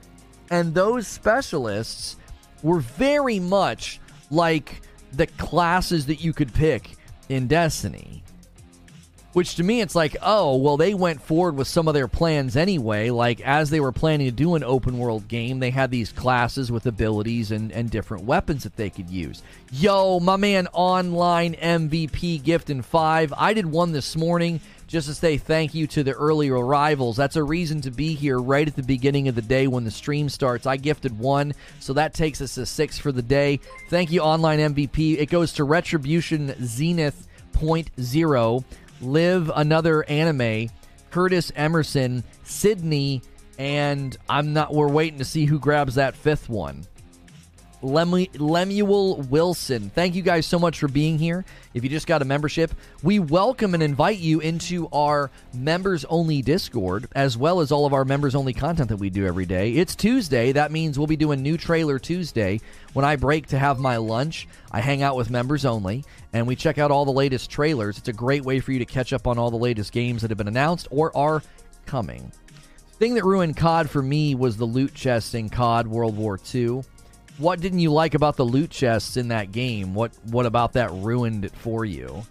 and those specialists were very much like the classes that you could pick in Destiny. Which to me, it's like, oh, well, they went forward with some of their plans anyway. Like, as they were planning to do an open world game, they had these classes with abilities and, and different weapons that they could use. Yo, my man, online MVP gift in five. I did one this morning just to say thank you to the early arrivals. That's a reason to be here right at the beginning of the day when the stream starts. I gifted one, so that takes us to six for the day. Thank you, online MVP. It goes to Retribution Zenith Point Zero. Live Another Anime, Curtis Emerson, Sydney, and I'm not. We're waiting to see who grabs that fifth one. Lemuel Wilson. Thank you guys so much for being here. If you just got a membership, we welcome and invite you into our members only Discord, as well as all of our members only content that we do every day. It's Tuesday. That means we'll be doing New Trailer Tuesday. When I break to have my lunch, I hang out with members only, and we check out all the latest trailers. It's a great way for you to catch up on all the latest games that have been announced or are coming. thing that ruined COD for me was the loot chest in COD World War II what didn't you like about the loot chests in that game? What what about that ruined it for you?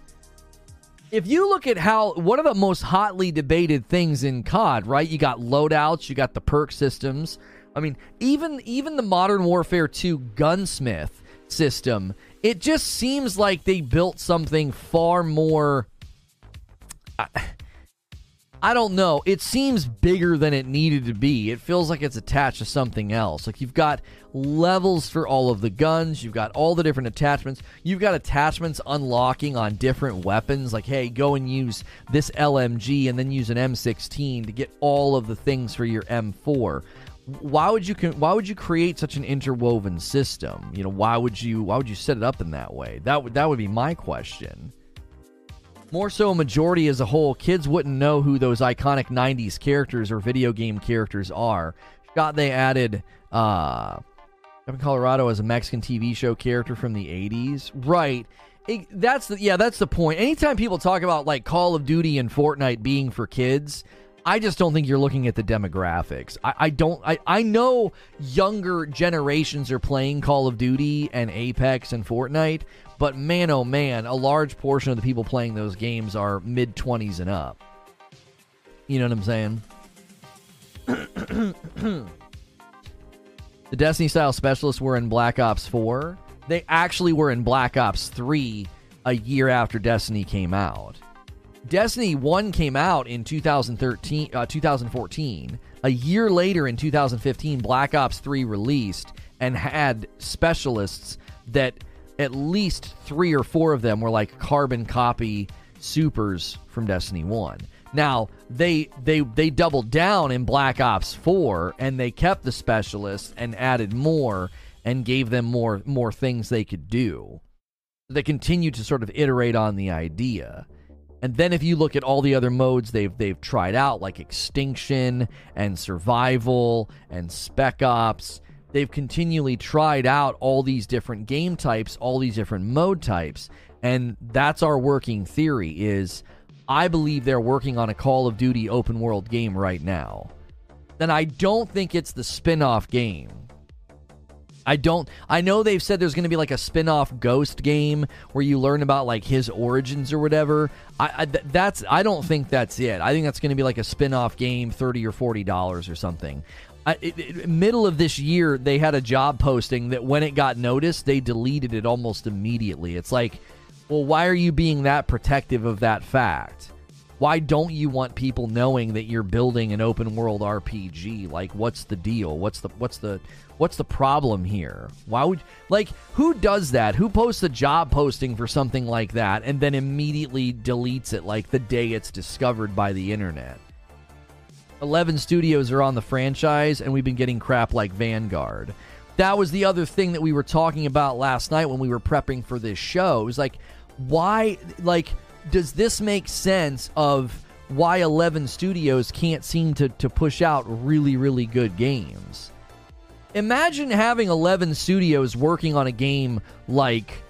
If you look at how one of the most hotly debated things in COD, right? You got loadouts, you got the perk systems. I mean, even even the Modern Warfare 2 gunsmith system, it just seems like they built something far more I don't know. It seems bigger than it needed to be. It feels like it's attached to something else. Like you've got levels for all of the guns, you've got all the different attachments. You've got attachments unlocking on different weapons. Like, hey, go and use this LMG and then use an M16 to get all of the things for your M4 why would you why would you create such an interwoven system you know why would you why would you set it up in that way that would that would be my question more so, a majority as a whole, kids wouldn't know who those iconic 90s characters or video game characters are. Got they added uh, Kevin Colorado as a Mexican TV show character from the 80s. Right. It, that's the, yeah, that's the point. Anytime people talk about like Call of Duty and Fortnite being for kids, I just don't think you're looking at the demographics. I, I don't. I, I know younger generations are playing Call of Duty and Apex and Fortnite, but man, oh man, a large portion of the people playing those games are mid 20s and up. You know what I'm saying? the Destiny style specialists were in Black Ops 4. They actually were in Black Ops 3 a year after Destiny came out. Destiny 1 came out in 2013, uh, 2014. A year later in 2015, Black Ops 3 released and had specialists that at least three or four of them were like carbon copy supers from Destiny 1. Now, they they they doubled down in Black Ops 4 and they kept the specialists and added more and gave them more more things they could do. They continued to sort of iterate on the idea. And then if you look at all the other modes they've they've tried out like extinction and survival and spec ops they've continually tried out all these different game types, all these different mode types, and that's our working theory is I believe they're working on a Call of Duty open world game right now. then I don't think it's the spin-off game. I don't I know they've said there's going to be like a spin-off Ghost game where you learn about like his origins or whatever. I, I that's I don't think that's it. I think that's going to be like a spin-off game, 30 or 40 dollars or something. I, it, it, middle of this year, they had a job posting that when it got noticed, they deleted it almost immediately. It's like, well, why are you being that protective of that fact? Why don't you want people knowing that you're building an open world RPG? Like, what's the deal? What's the what's the what's the problem here? Why would like who does that? Who posts a job posting for something like that and then immediately deletes it like the day it's discovered by the internet? 11 studios are on the franchise, and we've been getting crap like Vanguard. That was the other thing that we were talking about last night when we were prepping for this show. It was like, why, like, does this make sense of why 11 studios can't seem to, to push out really, really good games? Imagine having 11 studios working on a game like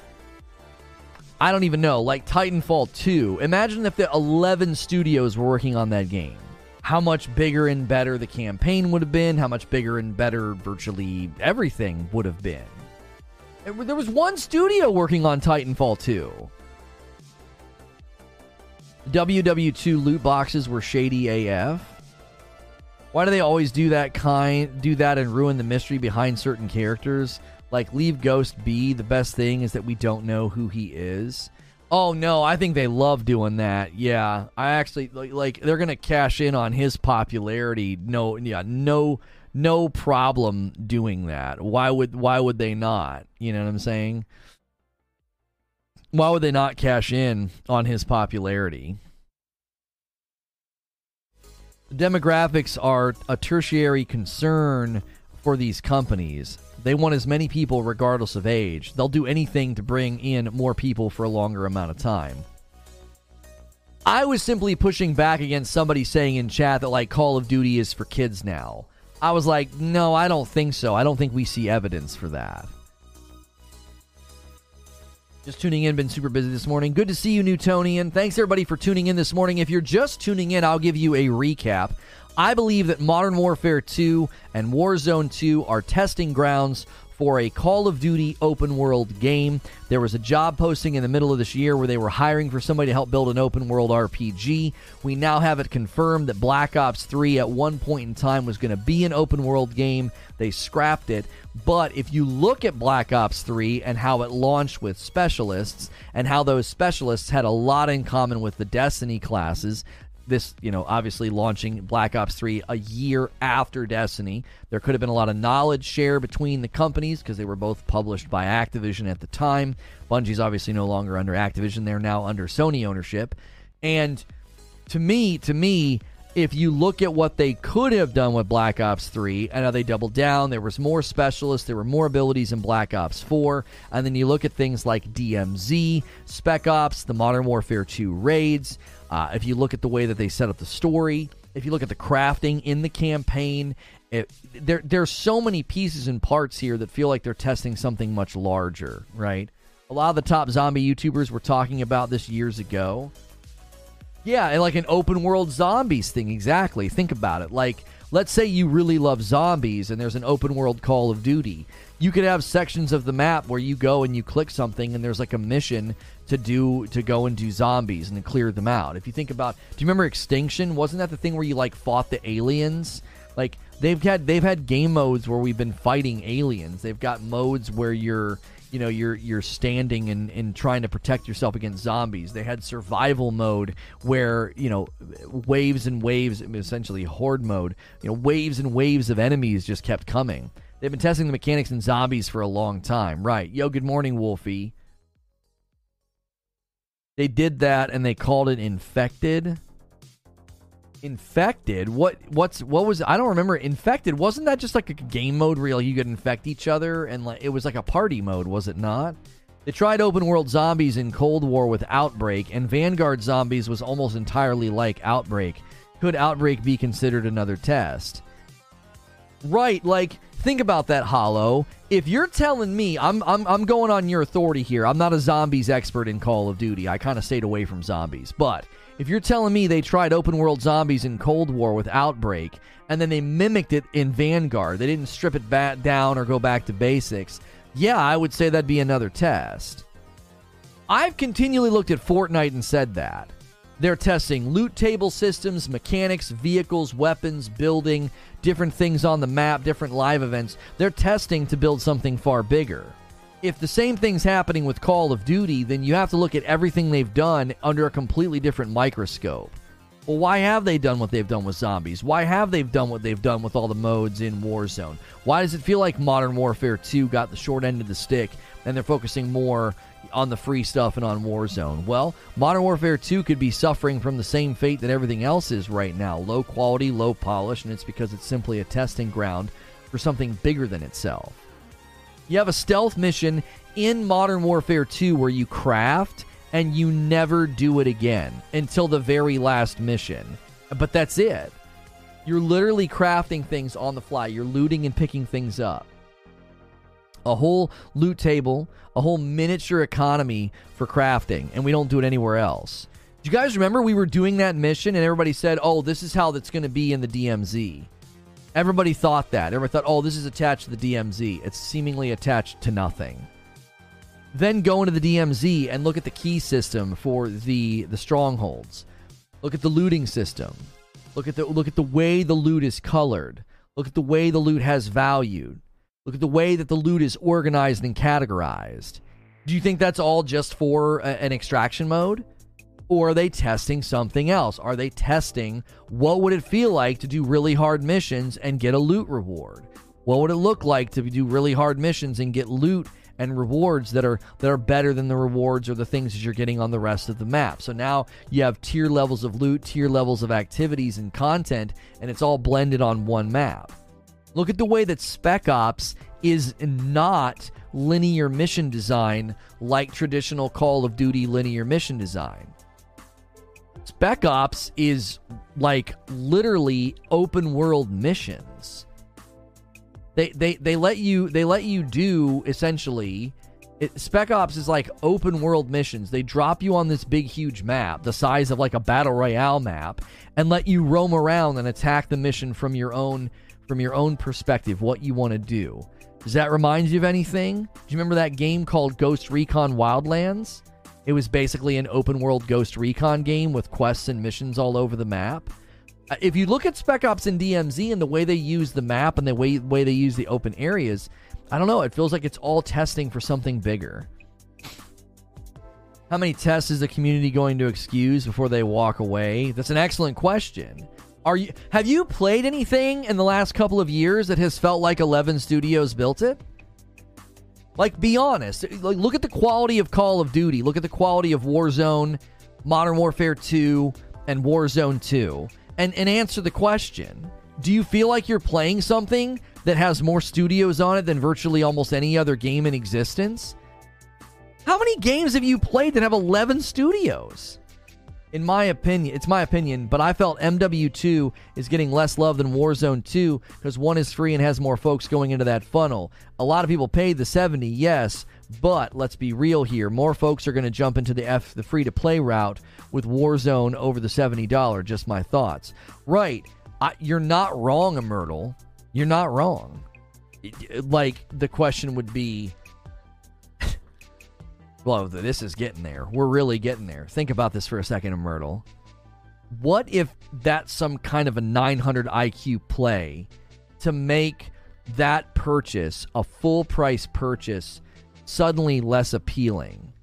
I don't even know, like Titanfall 2. Imagine if the 11 studios were working on that game how much bigger and better the campaign would have been, how much bigger and better virtually everything would have been. There was one studio working on Titanfall 2. WW2 loot boxes were shady AF. Why do they always do that kind do that and ruin the mystery behind certain characters? Like leave Ghost be, the best thing is that we don't know who he is. Oh no, I think they love doing that. Yeah, I actually like, like they're gonna cash in on his popularity. No, yeah, no, no problem doing that. Why would why would they not? You know what I'm saying? Why would they not cash in on his popularity? Demographics are a tertiary concern for these companies. They want as many people regardless of age. They'll do anything to bring in more people for a longer amount of time. I was simply pushing back against somebody saying in chat that like Call of Duty is for kids now. I was like, no, I don't think so. I don't think we see evidence for that. Just tuning in, been super busy this morning. Good to see you, Newtonian. Thanks everybody for tuning in this morning. If you're just tuning in, I'll give you a recap. I believe that Modern Warfare 2 and Warzone 2 are testing grounds for a Call of Duty open world game. There was a job posting in the middle of this year where they were hiring for somebody to help build an open world RPG. We now have it confirmed that Black Ops 3 at one point in time was going to be an open world game. They scrapped it. But if you look at Black Ops 3 and how it launched with specialists and how those specialists had a lot in common with the Destiny classes, this, you know, obviously launching Black Ops 3 a year after Destiny. There could have been a lot of knowledge share between the companies because they were both published by Activision at the time. Bungie's obviously no longer under Activision, they're now under Sony ownership. And to me, to me, if you look at what they could have done with Black Ops 3, and how they doubled down, there was more specialists, there were more abilities in Black Ops 4, and then you look at things like DMZ, Spec Ops, the Modern Warfare 2 raids, uh, if you look at the way that they set up the story, if you look at the crafting in the campaign, it, there there's so many pieces and parts here that feel like they're testing something much larger, right? A lot of the top zombie YouTubers were talking about this years ago. Yeah, like an open world zombies thing, exactly. Think about it. Like, let's say you really love zombies and there's an open world Call of Duty. You could have sections of the map where you go and you click something and there's like a mission to do to go and do zombies and to clear them out. If you think about, do you remember Extinction? Wasn't that the thing where you like fought the aliens? Like they've had they've had game modes where we've been fighting aliens. They've got modes where you're you know you're you're standing and, and trying to protect yourself against zombies. They had survival mode where you know waves and waves, essentially horde mode. You know waves and waves of enemies just kept coming. They've been testing the mechanics in zombies for a long time, right? Yo, good morning, Wolfie. They did that and they called it infected. Infected? What? What's what was? I don't remember. Infected wasn't that just like a game mode where you could infect each other and like it was like a party mode, was it not? They tried open world zombies in Cold War with Outbreak, and Vanguard zombies was almost entirely like Outbreak. Could Outbreak be considered another test? Right, like think about that, Hollow. If you're telling me, I'm, I'm, I'm going on your authority here. I'm not a zombies expert in Call of Duty. I kind of stayed away from zombies. But If you're telling me they tried open world zombies in Cold War with Outbreak, and then they mimicked it in Vanguard, they didn't strip it back down or go back to basics, yeah, I would say that'd be another test. I've continually looked at Fortnite and said that. They're testing loot table systems, mechanics, vehicles, weapons, building, different things on the map, different live events. They're testing to build something far bigger. If the same thing's happening with Call of Duty, then you have to look at everything they've done under a completely different microscope. Well, why have they done what they've done with zombies? Why have they done what they've done with all the modes in Warzone? Why does it feel like Modern Warfare 2 got the short end of the stick and they're focusing more on the free stuff and on Warzone? Well, Modern Warfare 2 could be suffering from the same fate that everything else is right now low quality, low polish, and it's because it's simply a testing ground for something bigger than itself. You have a stealth mission in Modern Warfare 2 where you craft and you never do it again until the very last mission. But that's it. You're literally crafting things on the fly. You're looting and picking things up. A whole loot table, a whole miniature economy for crafting, and we don't do it anywhere else. Do you guys remember we were doing that mission and everybody said, oh, this is how that's going to be in the DMZ? Everybody thought that. Everybody thought, oh, this is attached to the DMZ. It's seemingly attached to nothing. Then go into the DMZ and look at the key system for the the strongholds. Look at the looting system. Look at the look at the way the loot is colored. Look at the way the loot has value. Look at the way that the loot is organized and categorized. Do you think that's all just for a, an extraction mode? Or are they testing something else? Are they testing what would it feel like to do really hard missions and get a loot reward? What would it look like to do really hard missions and get loot and rewards that are that are better than the rewards or the things that you're getting on the rest of the map. So now you have tier levels of loot, tier levels of activities and content, and it's all blended on one map. Look at the way that Spec Ops is not linear mission design like traditional Call of Duty linear mission design. Spec Ops is like literally open world missions. They they they let you they let you do essentially it, Spec Ops is like open world missions. They drop you on this big huge map, the size of like a battle royale map, and let you roam around and attack the mission from your own from your own perspective, what you want to do. Does that remind you of anything? Do you remember that game called Ghost Recon Wildlands? It was basically an open world Ghost Recon game with quests and missions all over the map. Uh, if you look at Spec Ops and DMZ and the way they use the map and the way way they use the open areas, I don't know. It feels like it's all testing for something bigger. How many tests is the community going to excuse before they walk away? That's an excellent question. Are you have you played anything in the last couple of years that has felt like 11 Studios built it? Like be honest. Like look at the quality of Call of Duty, look at the quality of Warzone, Modern Warfare 2 and Warzone 2 and, and answer the question. Do you feel like you're playing something that has more studios on it than virtually almost any other game in existence? How many games have you played that have 11 studios? In my opinion, it's my opinion, but I felt MW2 is getting less love than Warzone 2 because one is free and has more folks going into that funnel. A lot of people paid the 70, yes, but let's be real here. More folks are going to jump into the F the free to play route with Warzone over the $70. Just my thoughts. Right. I, you're not wrong, Myrtle. You're not wrong. Like, the question would be (laughs) well, this is getting there. We're really getting there. Think about this for a second, Myrtle. What if that's some kind of a 900 IQ play to make that purchase, a full price purchase, suddenly less appealing?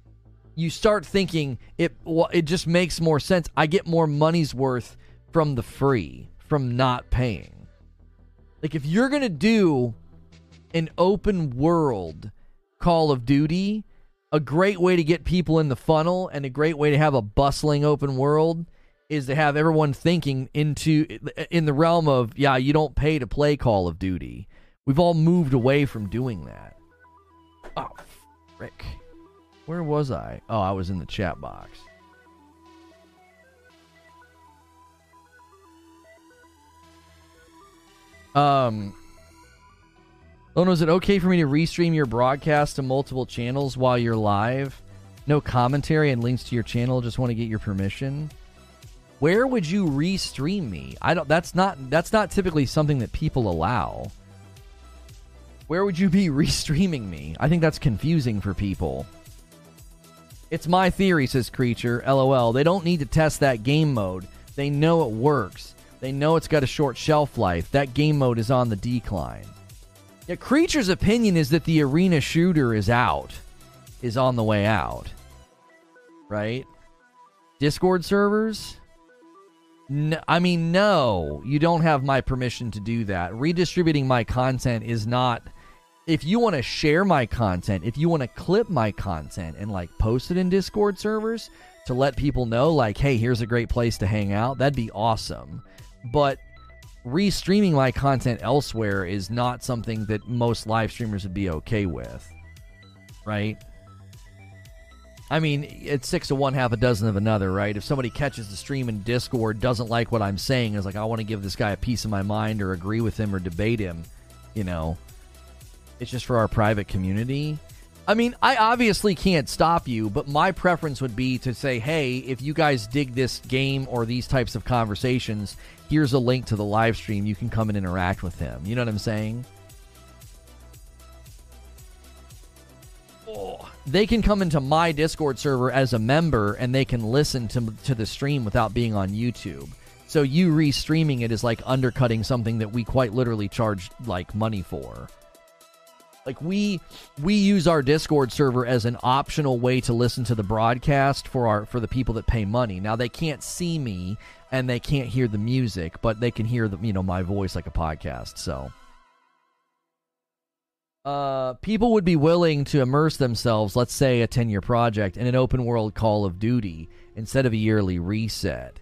you start thinking it well, it just makes more sense. I get more money's worth from the free, from not paying. Like if you're to do an open world Call of Duty, a great way to get people in the funnel and a great way to have a bustling open world is to have everyone thinking into in the realm of yeah, you don't pay to play Call of Duty. We've all moved away from doing that. Oh, frick. Where was I? Oh, I was in the chat box. Um, Lono, is it okay for me to restream your broadcast to multiple channels while you're live? No commentary and links to your channel. Just want to get your permission. Where would you restream me? I don't that's not that's not typically something that people allow. Where would you be (laughs) restreaming me? I think that's confusing for people. It's my theory, says Creature. LOL. They don't need to test that game mode. They know it works. They know it's got a short shelf life. That game mode is on the decline. Yeah, Creature's opinion is that the arena shooter is out, is on the way out. Right? Discord servers? No, I mean, no, you don't have my permission to do that. Redistributing my content is not. If you want to share my content, if you want to clip my content and like post it in Discord servers to let people know, like, hey, here's a great place to hang out, that'd be awesome. But restreaming my content elsewhere is not something that most live streamers would be okay with. Right? I mean, it's six of one, half a dozen of another, right? If somebody catches the stream in Discord, doesn't like what I'm saying, is like, I want to give this guy a piece of my mind or agree with him or debate him, you know, it's just for our private community. I mean, I obviously can't stop you, but my preference would be to say, hey, if you guys dig this game or these types of conversations, here's a link to the live stream. You can come and interact with him. You know what I'm saying? Oh. They can come into my Discord server as a member and they can listen to, to the stream without being on YouTube. So you restreaming it is like undercutting something that we quite literally charge like money for. Like we we use our Discord server as an optional way to listen to the broadcast for our for the people that pay money. Now they can't see me and they can't hear the music, but they can hear the you know my voice like a podcast. So uh, people would be willing to immerse themselves, let's say a 10 year project, in an open world Call of Duty instead of a yearly reset.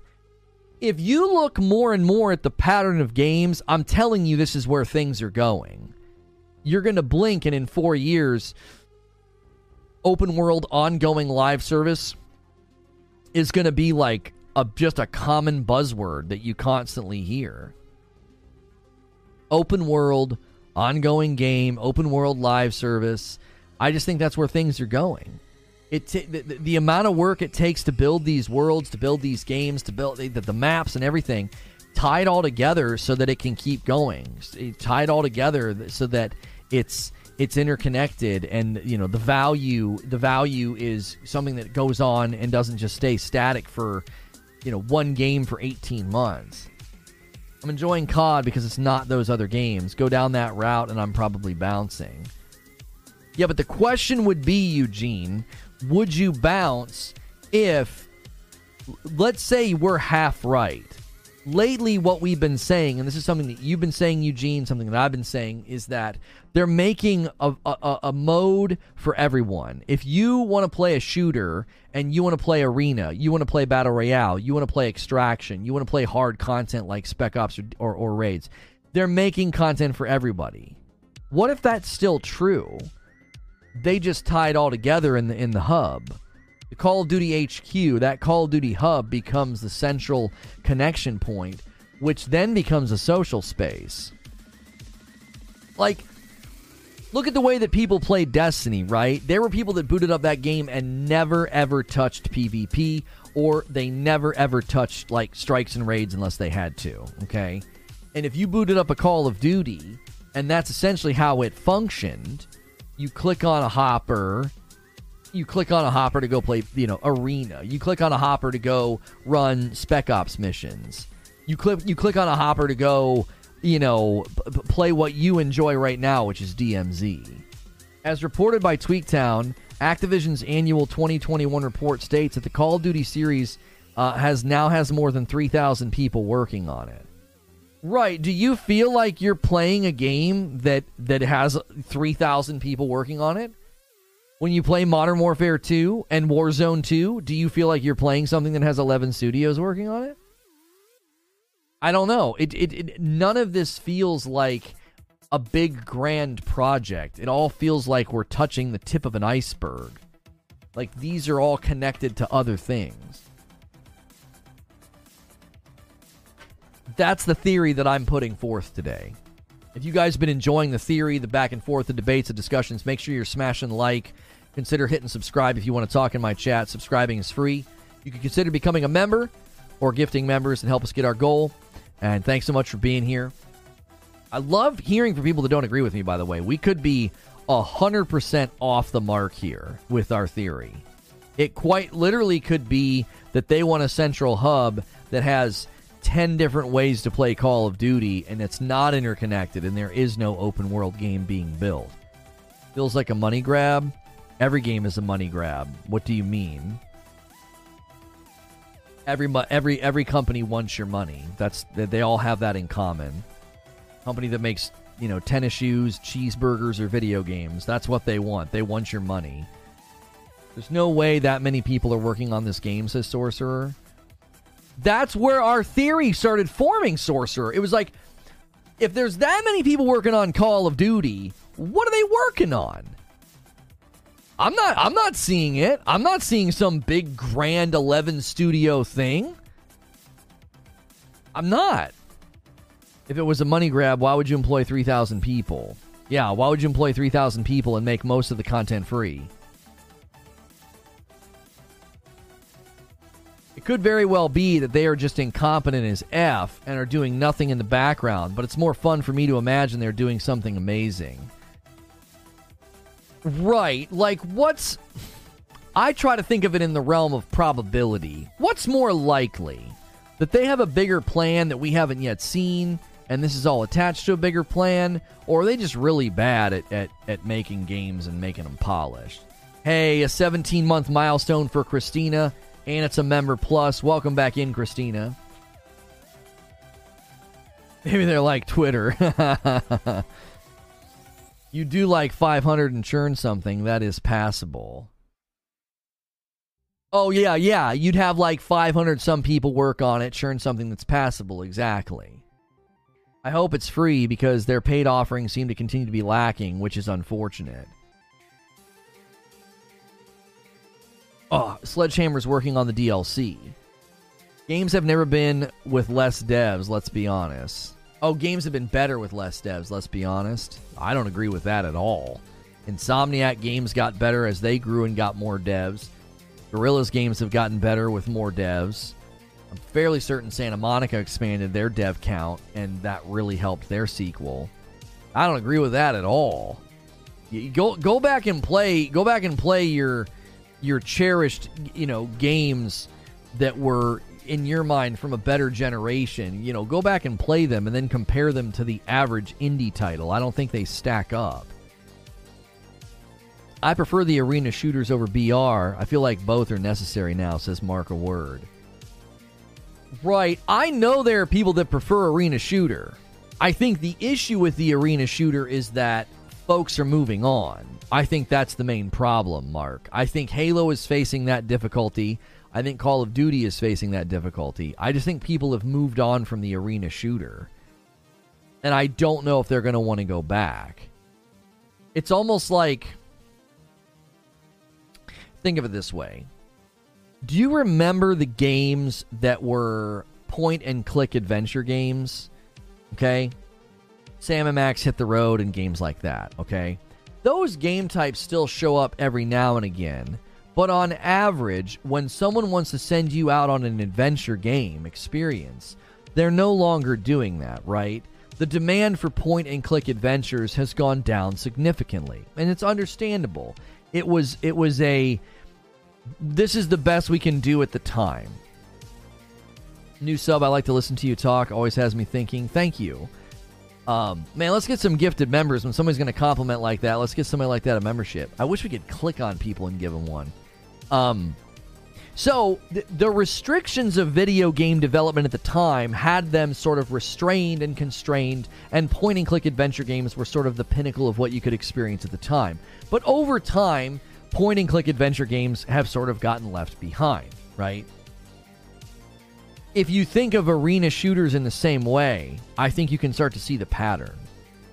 If you look more and more at the pattern of games, I'm telling you this is where things are going you're going to blink and in four years, open world ongoing live service is going to be like a, just a common buzzword that you constantly hear. Open world, ongoing game, open world live service. I just think that's where things are going. It t- the, the, amount of work it takes to build these worlds, to build these games, to build the, the maps and everything, tie it all together so that it can keep going. Eh, tie it all together so that it's it's interconnected and you know the value the value is something that goes on and doesn't just stay static for you know one game for 18 months. I'm enjoying cod because it's not those other games. Go down that route and i'm probably bouncing. Yeah but the question would be eugene would you bounce if let's say we're half right lately what we've been saying and this is something that you've been saying eugene something that i've been saying is that they're making a, a, a mode for everyone. If you want to play a shooter and you want to play arena you want to play battle royale you want to play extraction you want to play hard content like spec ops or, or, or raids they're making content for everybody. What if that's still true? They just tie it all together in the in the hub the Call of Duty HQ, that Call of Duty hub becomes the central connection point, which then becomes a social space. Like, look at the way that people play Destiny, right? There were people that booted up that game and never ever touched PvP, or they never ever touched like strikes and raids unless they had to, okay? And if you booted up a Call of Duty, and that's essentially how it functioned, you click on a hopper you click on a hopper to go play, you know, arena. You click on a hopper to go run spec ops missions. You click you click on a hopper to go, you know, play what you enjoy right now, which is DMZ. As reported by Tweaktown, Activision's annual 2021 report states that the Call of Duty series uh, has now has more than 3,000 people working on it. Right? Do you feel like you're playing a game that that has 3,000 people working on it? When you play Modern Warfare 2 and Warzone 2, do you feel like you're playing something that has 11 studios working on it? I don't know. It, it, it none of this feels like a big grand project. It all feels like we're touching the tip of an iceberg. Like these are all connected to other things. That's the theory that I'm putting forth today. If you guys have been enjoying the theory, the back and forth, the debates, the discussions, make sure you're smashing like, Consider hitting subscribe if you want to talk in my chat. Subscribing is free. You can consider becoming a member or gifting members and help us get our goal. And thanks so much for being here. I love hearing from people that don't agree with me, by the way. We could be 100% off the mark here with our theory. It quite literally could be that they want a central hub that has 10 different ways to play Call of Duty and it's not interconnected and there is no open world game being built. Feels like a money grab. Every game is a money grab. What do you mean? Every every every company wants your money. That's they all have that in common. Company that makes, you know, tennis shoes, cheeseburgers or video games. That's what they want. They want your money. There's no way that many people are working on this game, says Sorcerer. That's where our theory started forming, Sorcerer. It was like, if there's that many people working on Call of Duty, what are they working on? I'm not I'm not seeing it. I'm not seeing some big grand 11 studio thing. I'm not. If it was a money grab, why would you employ 3,000 people? Yeah, why would you employ 3,000 people and make most of the content free? It could very well be that they are just incompetent as F and are doing nothing in the background, but it's more fun for me to imagine they're doing something amazing. Right. Like, what's. I try to think of it in the realm of probability. What's more likely? That they have a bigger plan that we haven't yet seen, and this is all attached to a bigger plan, or are they just really bad at, at, at making games and making them polished? Hey, a 17 month milestone for Christina, and it's a member plus. Welcome back in, Christina. Maybe they're like Twitter. (laughs) you do like 500 and churn something, that is passable. Oh, yeah, yeah. You'd have like 500 some people work on it, churn something that's passable. Exactly. I hope it's free because their paid offerings seem to continue to be lacking, which is unfortunate. Oh, Sledgehammer's working on the DLC. Games have never been with less devs, let's be honest. Oh, games have been better with less devs, let's be honest. I don't agree with that at all. Insomniac games got better as they grew and got more devs. Guerrilla's games have gotten better with more devs. I'm fairly certain Santa Monica expanded their dev count, and that really helped their sequel. I don't agree with that at all. You go go back and play go back and play your your cherished you know games that were in your mind from a better generation, you know, go back and play them and then compare them to the average indie title. I don't think they stack up. I prefer the arena shooters over BR. I feel like both are necessary now, says Mark a word. Right. I know there are people that prefer arena shooter. I think the issue with the arena shooter is that folks are moving on. I think that's the main problem, Mark. I think Halo is facing that difficulty. I think Call of Duty is facing that difficulty. I just think people have moved on from the arena shooter. And I don't know if they're going to want to go back. It's almost like. Think of it this way. Do you remember the games that were point and click adventure games? Okay. Sam and Max hit the road and games like that. Okay. Those game types still show up every now and again but on average, when someone wants to send you out on an adventure game experience, they're no longer doing that, right? The demand for point and click adventures has gone down significantly, and it's understandable. It was it was a this is the best we can do at the time. New sub, I like to listen to you talk. Always has me thinking. Thank you. Um, man, let's get some gifted members. When somebody's going to compliment like that, let's get somebody like that a membership. I wish we could click on people and give them one. Um, so th- the restrictions of video game development at the time had them sort of restrained and constrained, and point and click adventure games were sort of the pinnacle of what you could experience at the time. But over time, point and click adventure games have sort of gotten left behind, right? If you think of arena shooters in the same way, I think you can start to see the pattern.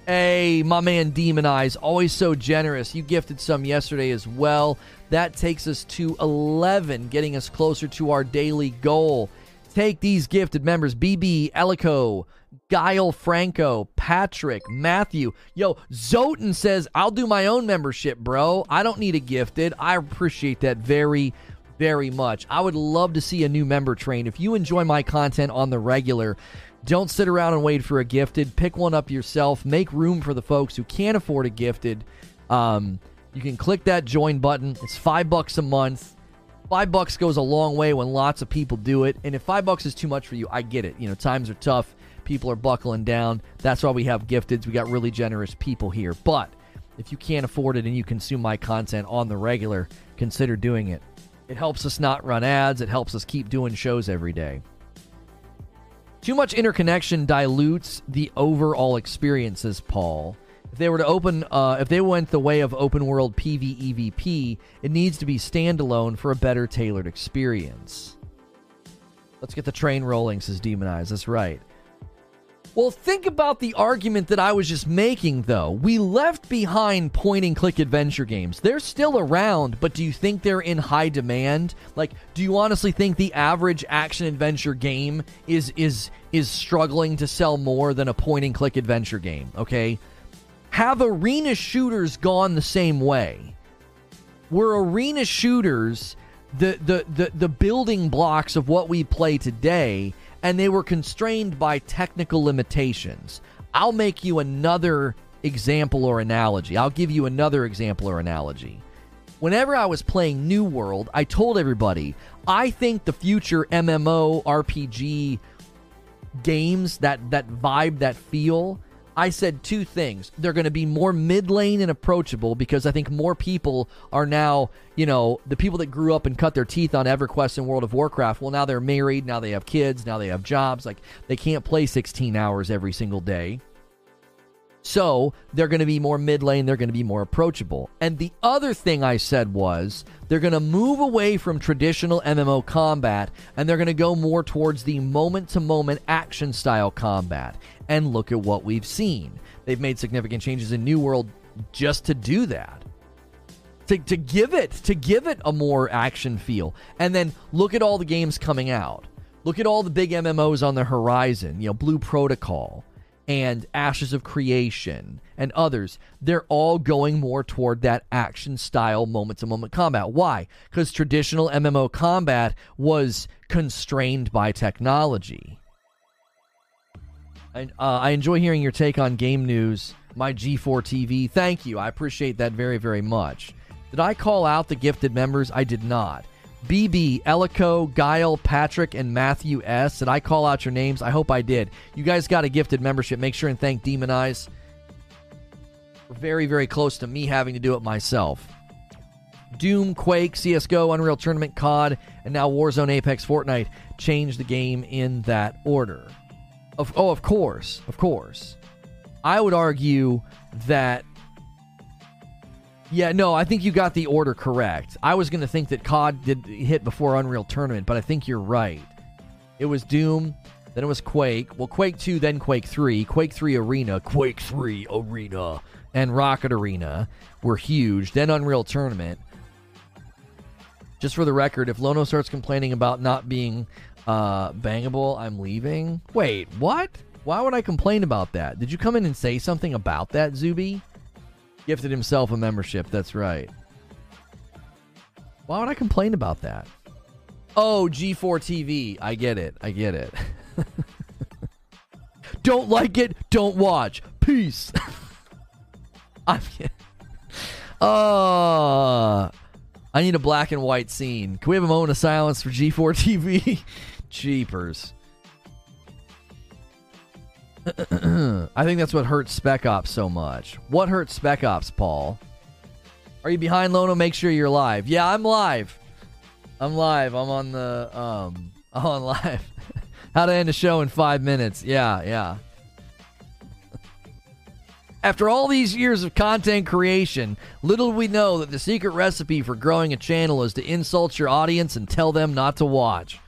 Hey, my man Demon Eyes, always so generous. You gifted some yesterday as well. That takes us to 11, getting us closer to our daily goal. Take these gifted members BB, Elico, Guile Franco, Patrick, Matthew. Yo, Zoten says, I'll do my own membership, bro. I don't need a gifted. I appreciate that very, very much. I would love to see a new member train. If you enjoy my content on the regular, don't sit around and wait for a gifted. Pick one up yourself. Make room for the folks who can't afford a gifted. Um, you can click that join button. It's five bucks a month. Five bucks goes a long way when lots of people do it. And if five bucks is too much for you, I get it. You know, times are tough. People are buckling down. That's why we have gifteds. We got really generous people here. But if you can't afford it and you consume my content on the regular, consider doing it. It helps us not run ads, it helps us keep doing shows every day. Too much interconnection dilutes the overall experiences, Paul. If they were to open, uh, if they went the way of open world PvEVP, it needs to be standalone for a better tailored experience. Let's get the train rolling, says Demonize. That's right. Well, think about the argument that I was just making, though. We left behind point and click adventure games. They're still around, but do you think they're in high demand? Like, do you honestly think the average action adventure game is is is struggling to sell more than a point and click adventure game? Okay, have arena shooters gone the same way? Were arena shooters the the the, the building blocks of what we play today? and they were constrained by technical limitations. I'll make you another example or analogy. I'll give you another example or analogy. Whenever I was playing New World, I told everybody I think the future MMO RPG games that that vibe, that feel I said two things. They're going to be more mid lane and approachable because I think more people are now, you know, the people that grew up and cut their teeth on EverQuest and World of Warcraft. Well, now they're married, now they have kids, now they have jobs. Like they can't play 16 hours every single day. So they're going to be more mid lane, they're going to be more approachable. And the other thing I said was they're going to move away from traditional MMO combat and they're going to go more towards the moment to moment action style combat. And look at what we've seen. They've made significant changes in New World just to do that. To, to give it to give it a more action feel. And then look at all the games coming out. Look at all the big MMOs on the horizon, you know, Blue Protocol and Ashes of Creation and others, they're all going more toward that action style moment to moment combat. Why? Because traditional MMO combat was constrained by technology. I, uh, I enjoy hearing your take on game news, my G4 TV. Thank you. I appreciate that very, very much. Did I call out the gifted members? I did not. BB, Elico, Guile, Patrick, and Matthew S. Did I call out your names? I hope I did. You guys got a gifted membership. Make sure and thank Demon Eyes. We're very, very close to me having to do it myself. Doom, Quake, CSGO, Unreal Tournament, COD, and now Warzone, Apex, Fortnite change the game in that order. Of, oh, of course, of course. I would argue that yeah, no, I think you got the order correct. I was going to think that COD did hit before Unreal Tournament, but I think you're right. It was Doom, then it was Quake. Well, Quake 2, then Quake 3. Quake 3 Arena, Quake 3 Arena, and Rocket Arena were huge. Then Unreal Tournament. Just for the record, if Lono starts complaining about not being uh, bangable, I'm leaving. Wait, what? Why would I complain about that? Did you come in and say something about that, Zuby? Gifted himself a membership. That's right. Why would I complain about that? Oh, G4 TV. I get it. I get it. (laughs) don't like it. Don't watch. Peace. (laughs) I'm. Uh, I need a black and white scene. Can we have a moment of silence for G4 TV? (laughs) Jeepers. I think that's what hurts Spec Ops so much. What hurts Spec Ops, Paul? Are you behind Lono? Make sure you're live. Yeah, I'm live. I'm live. I'm on the um (laughs) I'm on live. How to end a show in five minutes. Yeah, yeah. After all these years of content creation, little we know that the secret recipe for growing a channel is to insult your audience and tell them not to watch.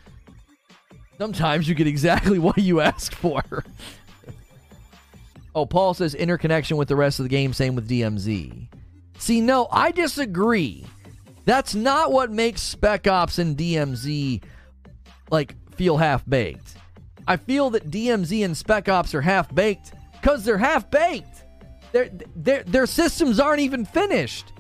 Sometimes you get exactly (laughs) what you ask for. Oh, Paul says interconnection with the rest of the game, same with DMZ. See, no, I disagree. That's not what makes Spec Ops and DMZ like feel half baked. I feel that DMZ and Spec Ops are half baked because they're half baked. Their, their, their systems aren't even finished.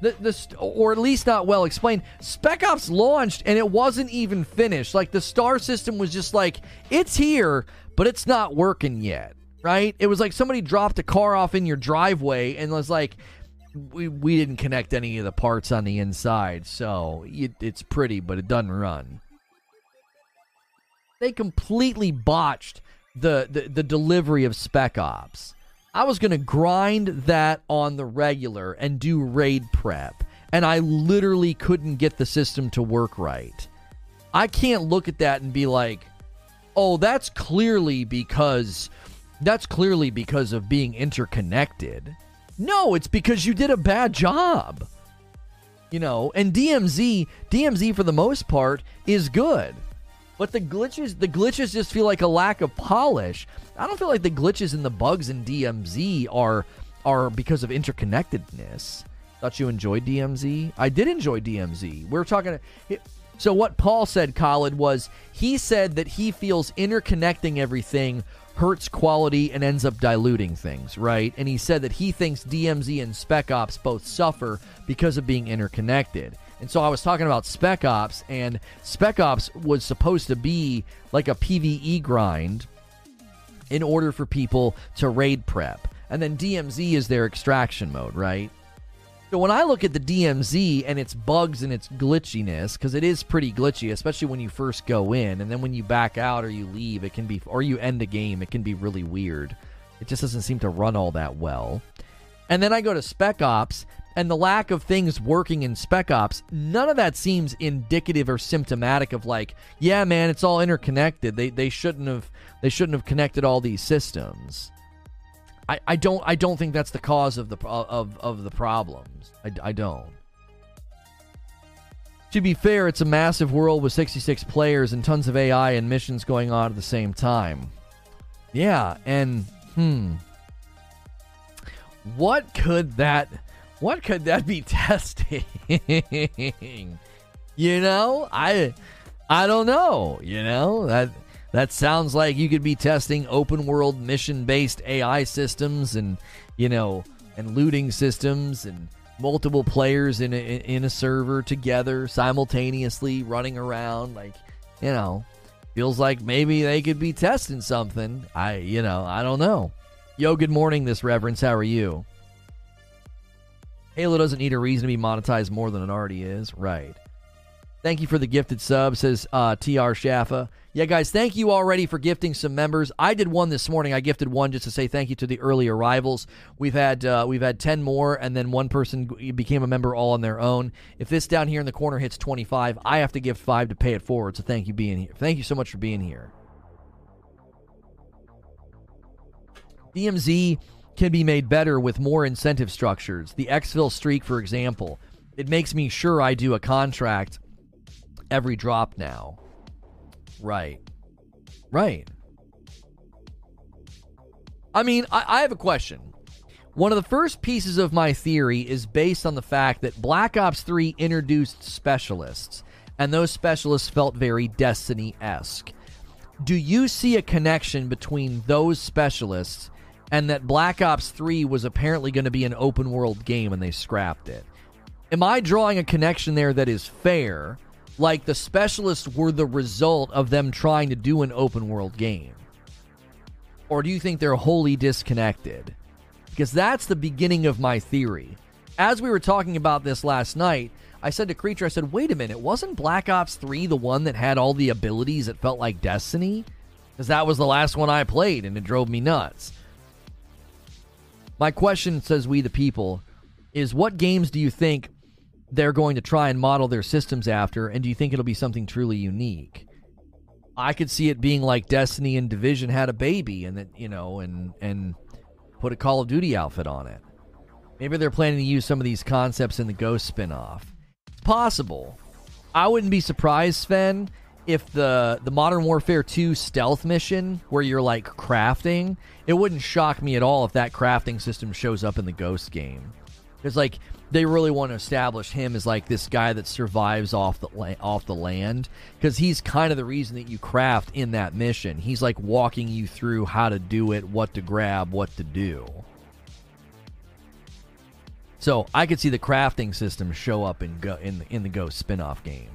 the, the or at least not well explained. Spec Ops launched and it wasn't even finished. Like the star system was just like it's here, but it's not working yet. Right? It was like somebody dropped a car off in your driveway and was like, we, we didn't connect any of the parts on the inside, so it, it's pretty, but it doesn't run. They completely botched the, the, the delivery of Spec Ops. I was going to grind that on the regular and do raid prep, and I literally couldn't get the system to work right. I can't look at that and be like, "Oh, that's clearly because that's clearly because of being interconnected." No, it's because you did a bad job. You know, and DMZ, DMZ for the most part is good. But the glitches, the glitches just feel like a lack of polish. I don't feel like the glitches and the bugs in DMZ are are because of interconnectedness. Thought you enjoyed DMZ? I did enjoy DMZ. We are talking. So what Paul said, Khalid, was he said that he feels interconnecting everything hurts quality and ends up diluting things, right? And he said that he thinks DMZ and Spec Ops both suffer because of being interconnected. And so I was talking about Spec Ops, and Spec Ops was supposed to be like a PvE grind in order for people to raid prep. And then DMZ is their extraction mode, right? So when I look at the DMZ and its bugs and its glitchiness, because it is pretty glitchy, especially when you first go in, and then when you back out or you leave, it can be, or you end a game, it can be really weird. It just doesn't seem to run all that well. And then I go to Spec Ops, and the lack of things working in Spec Ops, none of that seems indicative or symptomatic of like, yeah, man, it's all interconnected. They they shouldn't have they shouldn't have connected all these systems. I, I don't I don't think that's the cause of the of of the problems. I, I don't. To be fair, it's a massive world with 66 players and tons of AI and missions going on at the same time. Yeah, and hmm. What could that what could that be (laughs) testing? you know? I I don't know, you know? That that sounds like you could be testing open world mission based AI systems and, you know, and looting systems and multiple players in a, in a server together simultaneously running around. Like, you know, feels like maybe they could be testing something. I, you know, I don't know. Yo, good morning, this reverence. How are you? Halo doesn't need a reason to be monetized more than it already is. Right. Thank you for the gifted sub, says uh, TR Shaffa. Yeah, guys, thank you already for gifting some members. I did one this morning. I gifted one just to say thank you to the early arrivals. We've had uh, we've had ten more, and then one person became a member all on their own. If this down here in the corner hits twenty five, I have to give five to pay it forward. So thank you being here. Thank you so much for being here. DMZ can be made better with more incentive structures. The exfil streak, for example, it makes me sure I do a contract every drop now. Right. Right. I mean, I, I, have a question. One of the first pieces of my theory is based on the fact that Black Ops 3 introduced specialists, and those specialists felt very Destiny esque. Do you see a connection between those specialists and that Black Ops 3 was apparently going to be an open world game and they scrapped it? Am I drawing a connection there that is fair? Like the specialists were the result of them trying to do an open world game? Or do you think they're wholly disconnected? Because that's the beginning of my theory. As we were talking about this last night, I said to Creature, I said, wait a minute, wasn't Black Ops 3 the one that had all the abilities that felt like Destiny? Because that was the last one I played and it drove me nuts. My question, says We the People, is what games do you think they're going to try and model their systems after, and do you think it'll be something truly unique? I could see it being like Destiny and Division had a baby, and that you know, and and put a Call of Duty outfit on it. Maybe they're planning to use some of these concepts in the Ghost spinoff. It's possible. I wouldn't be surprised, Sven, if the the Modern Warfare 2 stealth mission where you're like crafting, it wouldn't shock me at all if that crafting system shows up in the Ghost game. Because like they really want to establish him as like this guy that survives off the la- off the land because he's kind of the reason that you craft in that mission. He's like walking you through how to do it, what to grab, what to do. So I could see the crafting system show up in Go in the, in the Ghost spin-off game.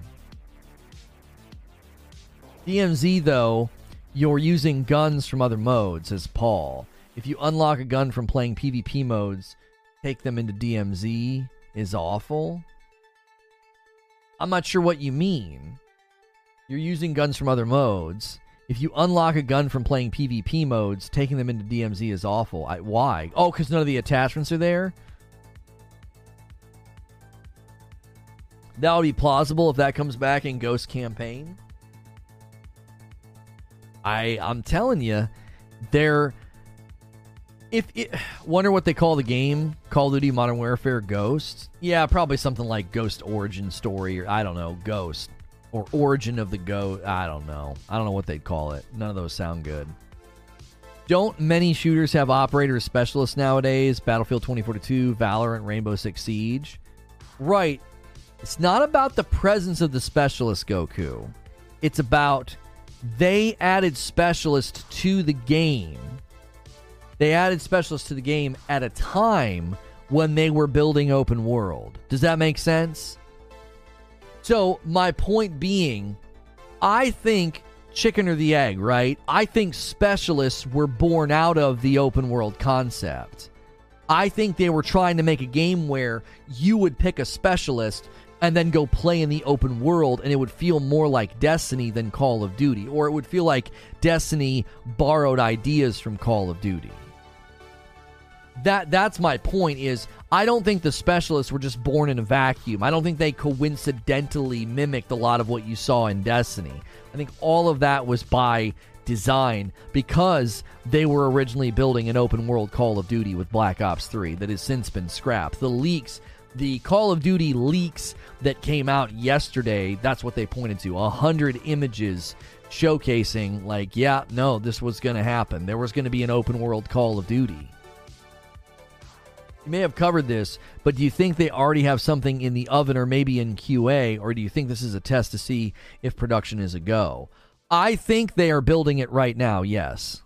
DMZ though, you're using guns from other modes, as Paul. If you unlock a gun from playing PvP modes, take them into DMZ is awful. I'm not sure what you mean. You're using guns from other modes. If you unlock a gun from playing PvP modes, taking them into DMZ is awful. I, why? Oh, because none of the attachments are there? That would be plausible if that comes back in Ghost Campaign. I I'm telling you, they're if it, wonder what they call the game Call of Duty Modern Warfare Ghost. Yeah, probably something like Ghost Origin Story or I don't know, Ghost or Origin of the Ghost. I don't know. I don't know what they'd call it. None of those sound good. Don't many shooters have operator specialists nowadays? Battlefield 2042, Valorant, Rainbow Six Siege. Right. It's not about the presence of the specialist Goku. It's about they added specialists to the game. They added specialists to the game at a time when they were building open world. Does that make sense? So, my point being, I think chicken or the egg, right? I think specialists were born out of the open world concept. I think they were trying to make a game where you would pick a specialist and then go play in the open world and it would feel more like Destiny than Call of Duty or it would feel like Destiny borrowed ideas from Call of Duty. That that's my point is I don't think the specialists were just born in a vacuum. I don't think they coincidentally mimicked a lot of what you saw in Destiny. I think all of that was by design because they were originally building an open world Call of Duty with Black Ops 3 that has since been scrapped. The leaks the Call of Duty leaks that came out yesterday, that's what they pointed to. A hundred images showcasing, like, yeah, no, this was going to happen. There was going to be an open world Call of Duty. You may have covered this, but do you think they already have something in the oven or maybe in QA, or do you think this is a test to see if production is a go? I think they are building it right now, yes.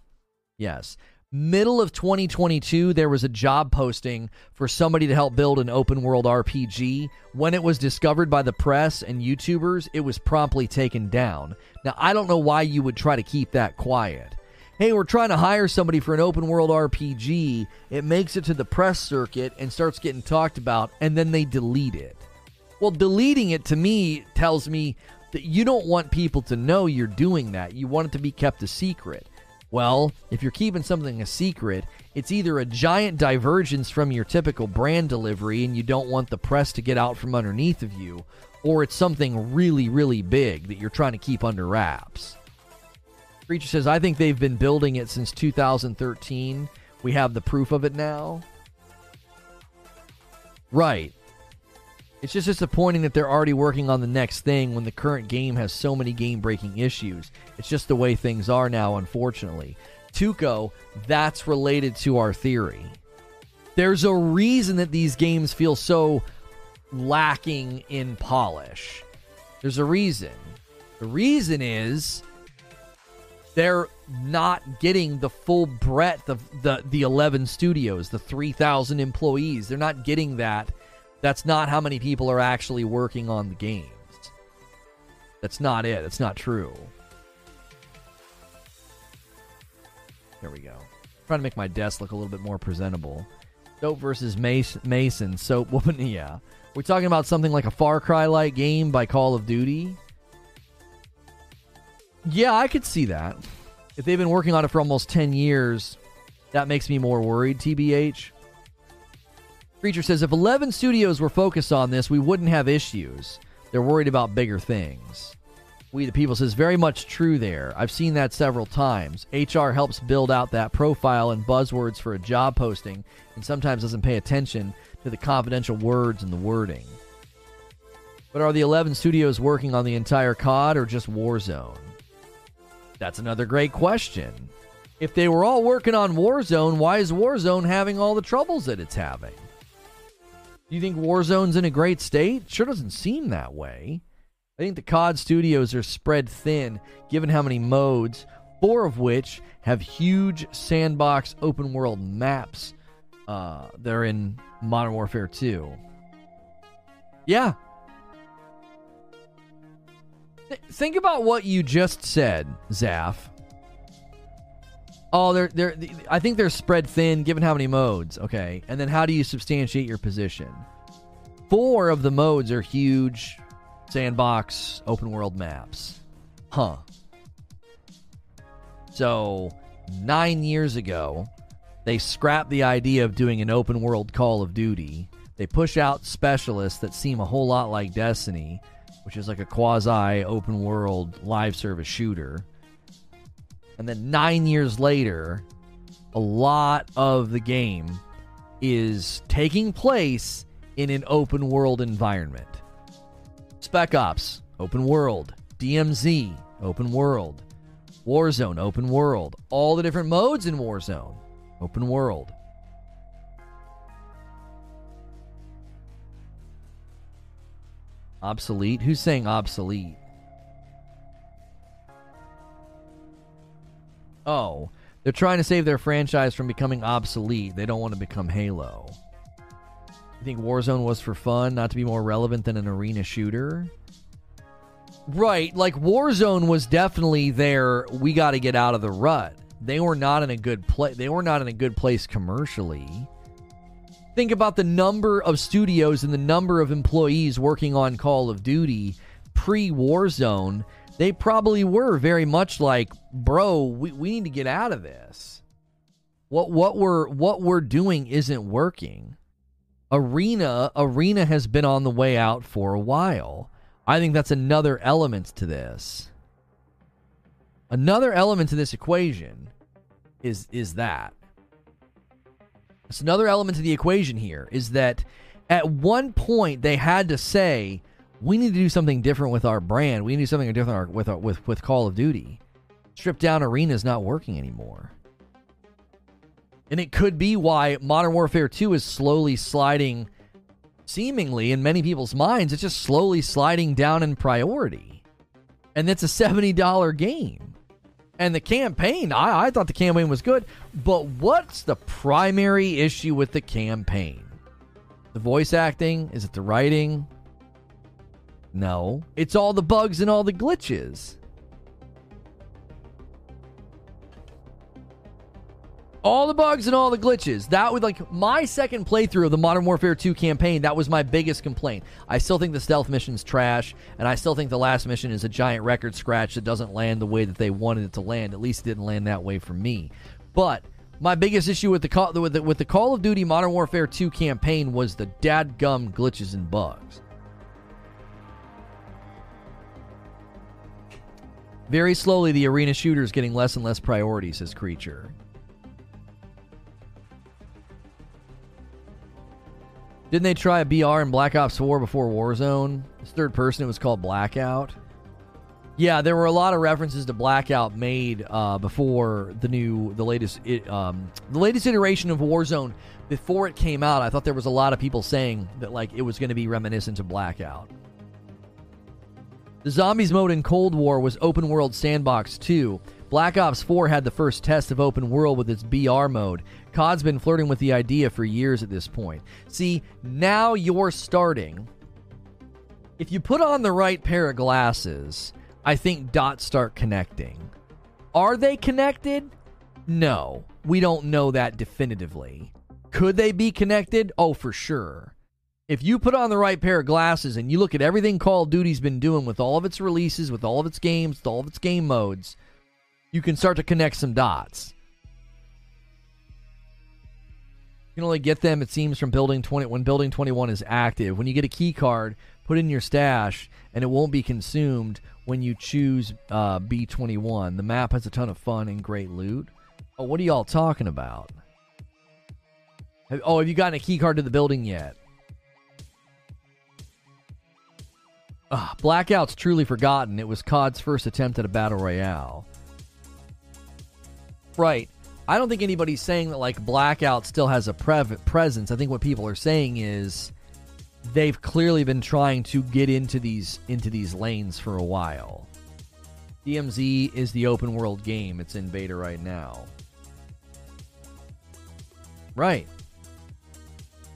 Yes middle of 2022 there was a job posting for somebody to help build an open world RPG when it was discovered by the press and YouTubers it was promptly taken down now i don't know why you would try to keep that quiet hey we're trying to hire somebody for an open world RPG it makes it to the press circuit and starts getting talked about and then they delete it. Well deleting it to me tells me that you don't want people to know you're doing that. You want it to be kept a secret. Well, if you're keeping something a secret, it's either a giant divergence from your typical brand delivery and you don't want the press to get out from underneath of you, or it's something really, really big that you're trying to keep under wraps. Creature says, I think they've been building it since 2013. We have the proof of it now. Right. It's just disappointing that they're already working on the next thing when the current game has so many game breaking issues. It's just the way things are now, unfortunately. Tuco, that's related to our theory. There's a reason that these games feel so lacking in polish. There's a reason. The reason is they're not getting the full breadth of the the 11 studios, the 3000 employees. They're not getting that that's not how many people are actually working on the games. That's not it. That's not true. There we go. I'm trying to make my desk look a little bit more presentable. Soap versus Mason. Mason. Soap woman. (laughs) Yeah. We're talking about something like a Far Cry like game by Call of Duty. Yeah, I could see that. If they've been working on it for almost 10 years, that makes me more worried, TBH. Creature says if 11 studios were focused on this, we wouldn't have issues. They're worried about bigger things. We the People says very much true there. I've seen that several times. HR helps build out that profile and buzzwords for a job posting and sometimes doesn't pay attention to the confidential words and the wording. But are the 11 studios working on the entire COD or just Warzone? That's another great question. If they were all working on Warzone, why is Warzone having all the troubles that it's having? Do you think Warzone's in a great state? Sure doesn't seem that way. I think the COD studios are spread thin given how many modes, four of which have huge sandbox open world maps uh, they're in Modern Warfare 2. Yeah. Th- think about what you just said, Zaf. Oh, they're they're. I think they're spread thin, given how many modes. Okay, and then how do you substantiate your position? Four of the modes are huge sandbox open world maps. Huh. So, nine years ago, they scrapped the idea of doing an open world Call of Duty. They push out specialists that seem a whole lot like Destiny, which is like a quasi open world live service shooter. And then nine years later, a lot of the game is taking place in an open world environment. Spec Ops, open world. DMZ, open world. Warzone, open world. All the different modes in Warzone, open world. Obsolete? Who's saying obsolete? Oh, they're trying to save their franchise from becoming obsolete. They don't want to become Halo. You think Warzone was for fun, not to be more relevant than an arena shooter? Right, like Warzone was definitely there. We got to get out of the rut. They were not in a good place. They were not in a good place commercially. Think about the number of studios and the number of employees working on Call of Duty pre Warzone they probably were very much like, bro, we, we need to get out of this. What what we're what we're doing isn't working. Arena Arena has been on the way out for a while. I think that's another element to this. Another element to this equation is is that. It's another element to the equation here is that at one point they had to say we need to do something different with our brand. We need to do something different with our, with with Call of Duty. Stripped down arena is not working anymore. And it could be why Modern Warfare 2 is slowly sliding, seemingly in many people's minds, it's just slowly sliding down in priority. And it's a $70 game. And the campaign, I, I thought the campaign was good, but what's the primary issue with the campaign? The voice acting? Is it the writing? No, it's all the bugs and all the glitches. All the bugs and all the glitches. That was like my second playthrough of the Modern Warfare 2 campaign. That was my biggest complaint. I still think the stealth mission's trash, and I still think the last mission is a giant record scratch that doesn't land the way that they wanted it to land. At least it didn't land that way for me. But my biggest issue with the call with the, with the Call of Duty Modern Warfare 2 campaign was the dadgum glitches and bugs. Very slowly, the arena shooter is getting less and less priority, says Creature. Didn't they try a BR in Black Ops 4 before Warzone? It's third person, it was called Blackout. Yeah, there were a lot of references to Blackout made uh, before the new, the latest, it, um, the latest iteration of Warzone. Before it came out, I thought there was a lot of people saying that like it was going to be reminiscent of Blackout. The Zombies mode in Cold War was Open World Sandbox 2. Black Ops 4 had the first test of open world with its BR mode. COD's been flirting with the idea for years at this point. See, now you're starting. If you put on the right pair of glasses, I think dots start connecting. Are they connected? No, we don't know that definitively. Could they be connected? Oh, for sure if you put on the right pair of glasses and you look at everything Call of Duty's been doing with all of its releases, with all of its games, with all of its game modes, you can start to connect some dots. You can only get them, it seems, from building 20 when building 21 is active. When you get a key card, put in your stash, and it won't be consumed when you choose uh, B21. The map has a ton of fun and great loot. Oh, what are y'all talking about? Have, oh, have you gotten a key card to the building yet? Ugh, Blackout's truly forgotten. It was COD's first attempt at a battle royale. Right. I don't think anybody's saying that like Blackout still has a presence. I think what people are saying is they've clearly been trying to get into these into these lanes for a while. DMZ is the open world game. It's in beta right now. Right.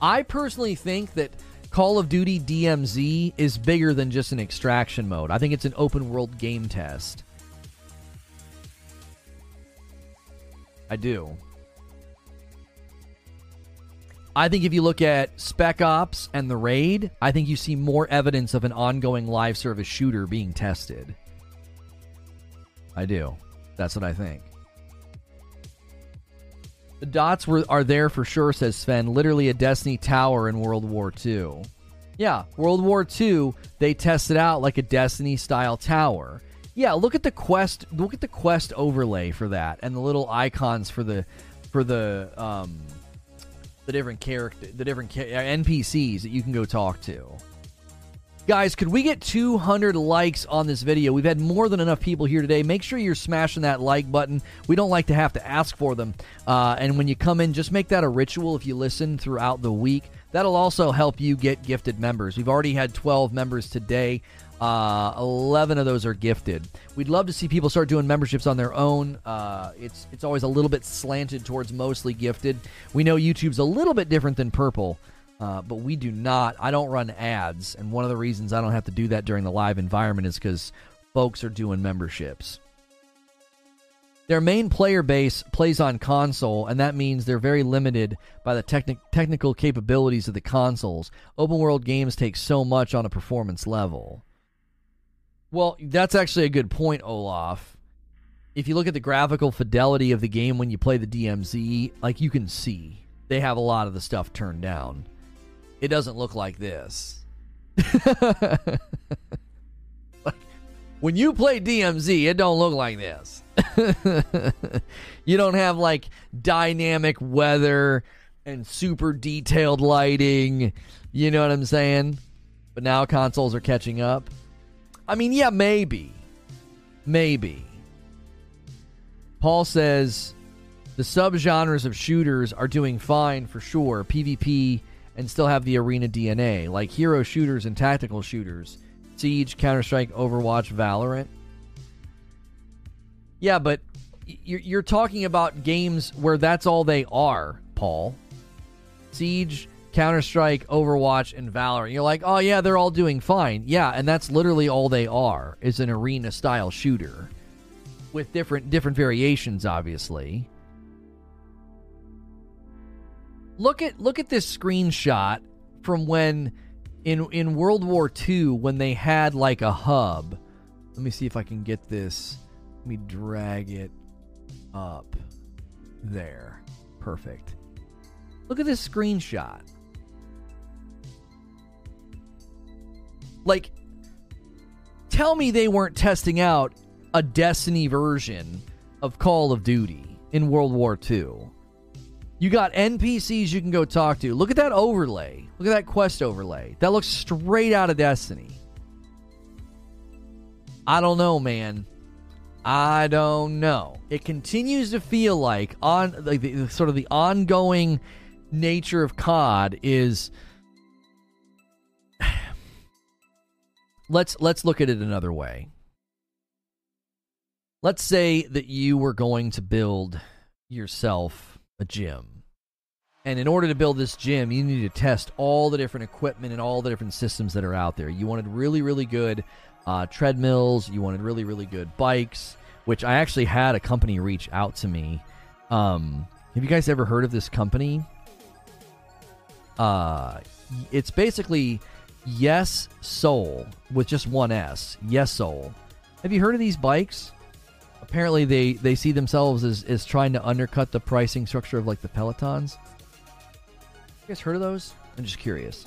I personally think that Call of Duty DMZ is bigger than just an extraction mode. I think it's an open world game test. I do. I think if you look at Spec Ops and the Raid, I think you see more evidence of an ongoing live service shooter being tested. I do. That's what I think. The dots were are there for sure, says Sven. Literally a Destiny tower in World War II. Yeah, World War II, they tested out like a Destiny style tower. Yeah, look at the quest. Look at the quest overlay for that, and the little icons for the for the um the different character, the different ca- NPCs that you can go talk to. Guys, could we get 200 likes on this video? We've had more than enough people here today. Make sure you're smashing that like button. We don't like to have to ask for them. Uh, and when you come in, just make that a ritual if you listen throughout the week. That'll also help you get gifted members. We've already had 12 members today. Uh, 11 of those are gifted. We'd love to see people start doing memberships on their own. Uh, it's it's always a little bit slanted towards mostly gifted. We know YouTube's a little bit different than Purple. Uh, but we do not. I don't run ads, and one of the reasons I don't have to do that during the live environment is because folks are doing memberships. Their main player base plays on console, and that means they're very limited by the techni- technical capabilities of the consoles. Open world games take so much on a performance level. Well, that's actually a good point, Olaf. If you look at the graphical fidelity of the game when you play the DMZ, like you can see, they have a lot of the stuff turned down it doesn't look like this. (laughs) like, when you play DMZ, it don't look like this. (laughs) you don't have like dynamic weather and super detailed lighting. You know what I'm saying? But now consoles are catching up. I mean, yeah, maybe. Maybe. Paul says the subgenres of shooters are doing fine for sure. PvP and still have the arena DNA, like hero shooters and tactical shooters. Siege, Counter Strike, Overwatch, Valorant. Yeah, but you're, you're talking about games where that's all they are, Paul. Siege, Counter Strike, Overwatch, and Valorant. You're like, oh yeah, they're all doing fine. Yeah, and that's literally all they are is an arena style shooter with different different variations, obviously. look at look at this screenshot from when in in World War II when they had like a hub. Let me see if I can get this. Let me drag it up there. Perfect. Look at this screenshot. Like tell me they weren't testing out a Destiny version of Call of Duty in World War II. You got NPCs you can go talk to. Look at that overlay. Look at that quest overlay. That looks straight out of Destiny. I don't know, man. I don't know. It continues to feel like on like the, sort of the ongoing nature of COD is let's let's look at it another way. Let's say that you were going to build yourself a gym. And in order to build this gym, you need to test all the different equipment and all the different systems that are out there. You wanted really, really good uh, treadmills. You wanted really, really good bikes, which I actually had a company reach out to me. Um, have you guys ever heard of this company? Uh, it's basically Yes Soul with just one S. Yesoul. Have you heard of these bikes? apparently they they see themselves as, as trying to undercut the pricing structure of like the pelotons you guys heard of those i'm just curious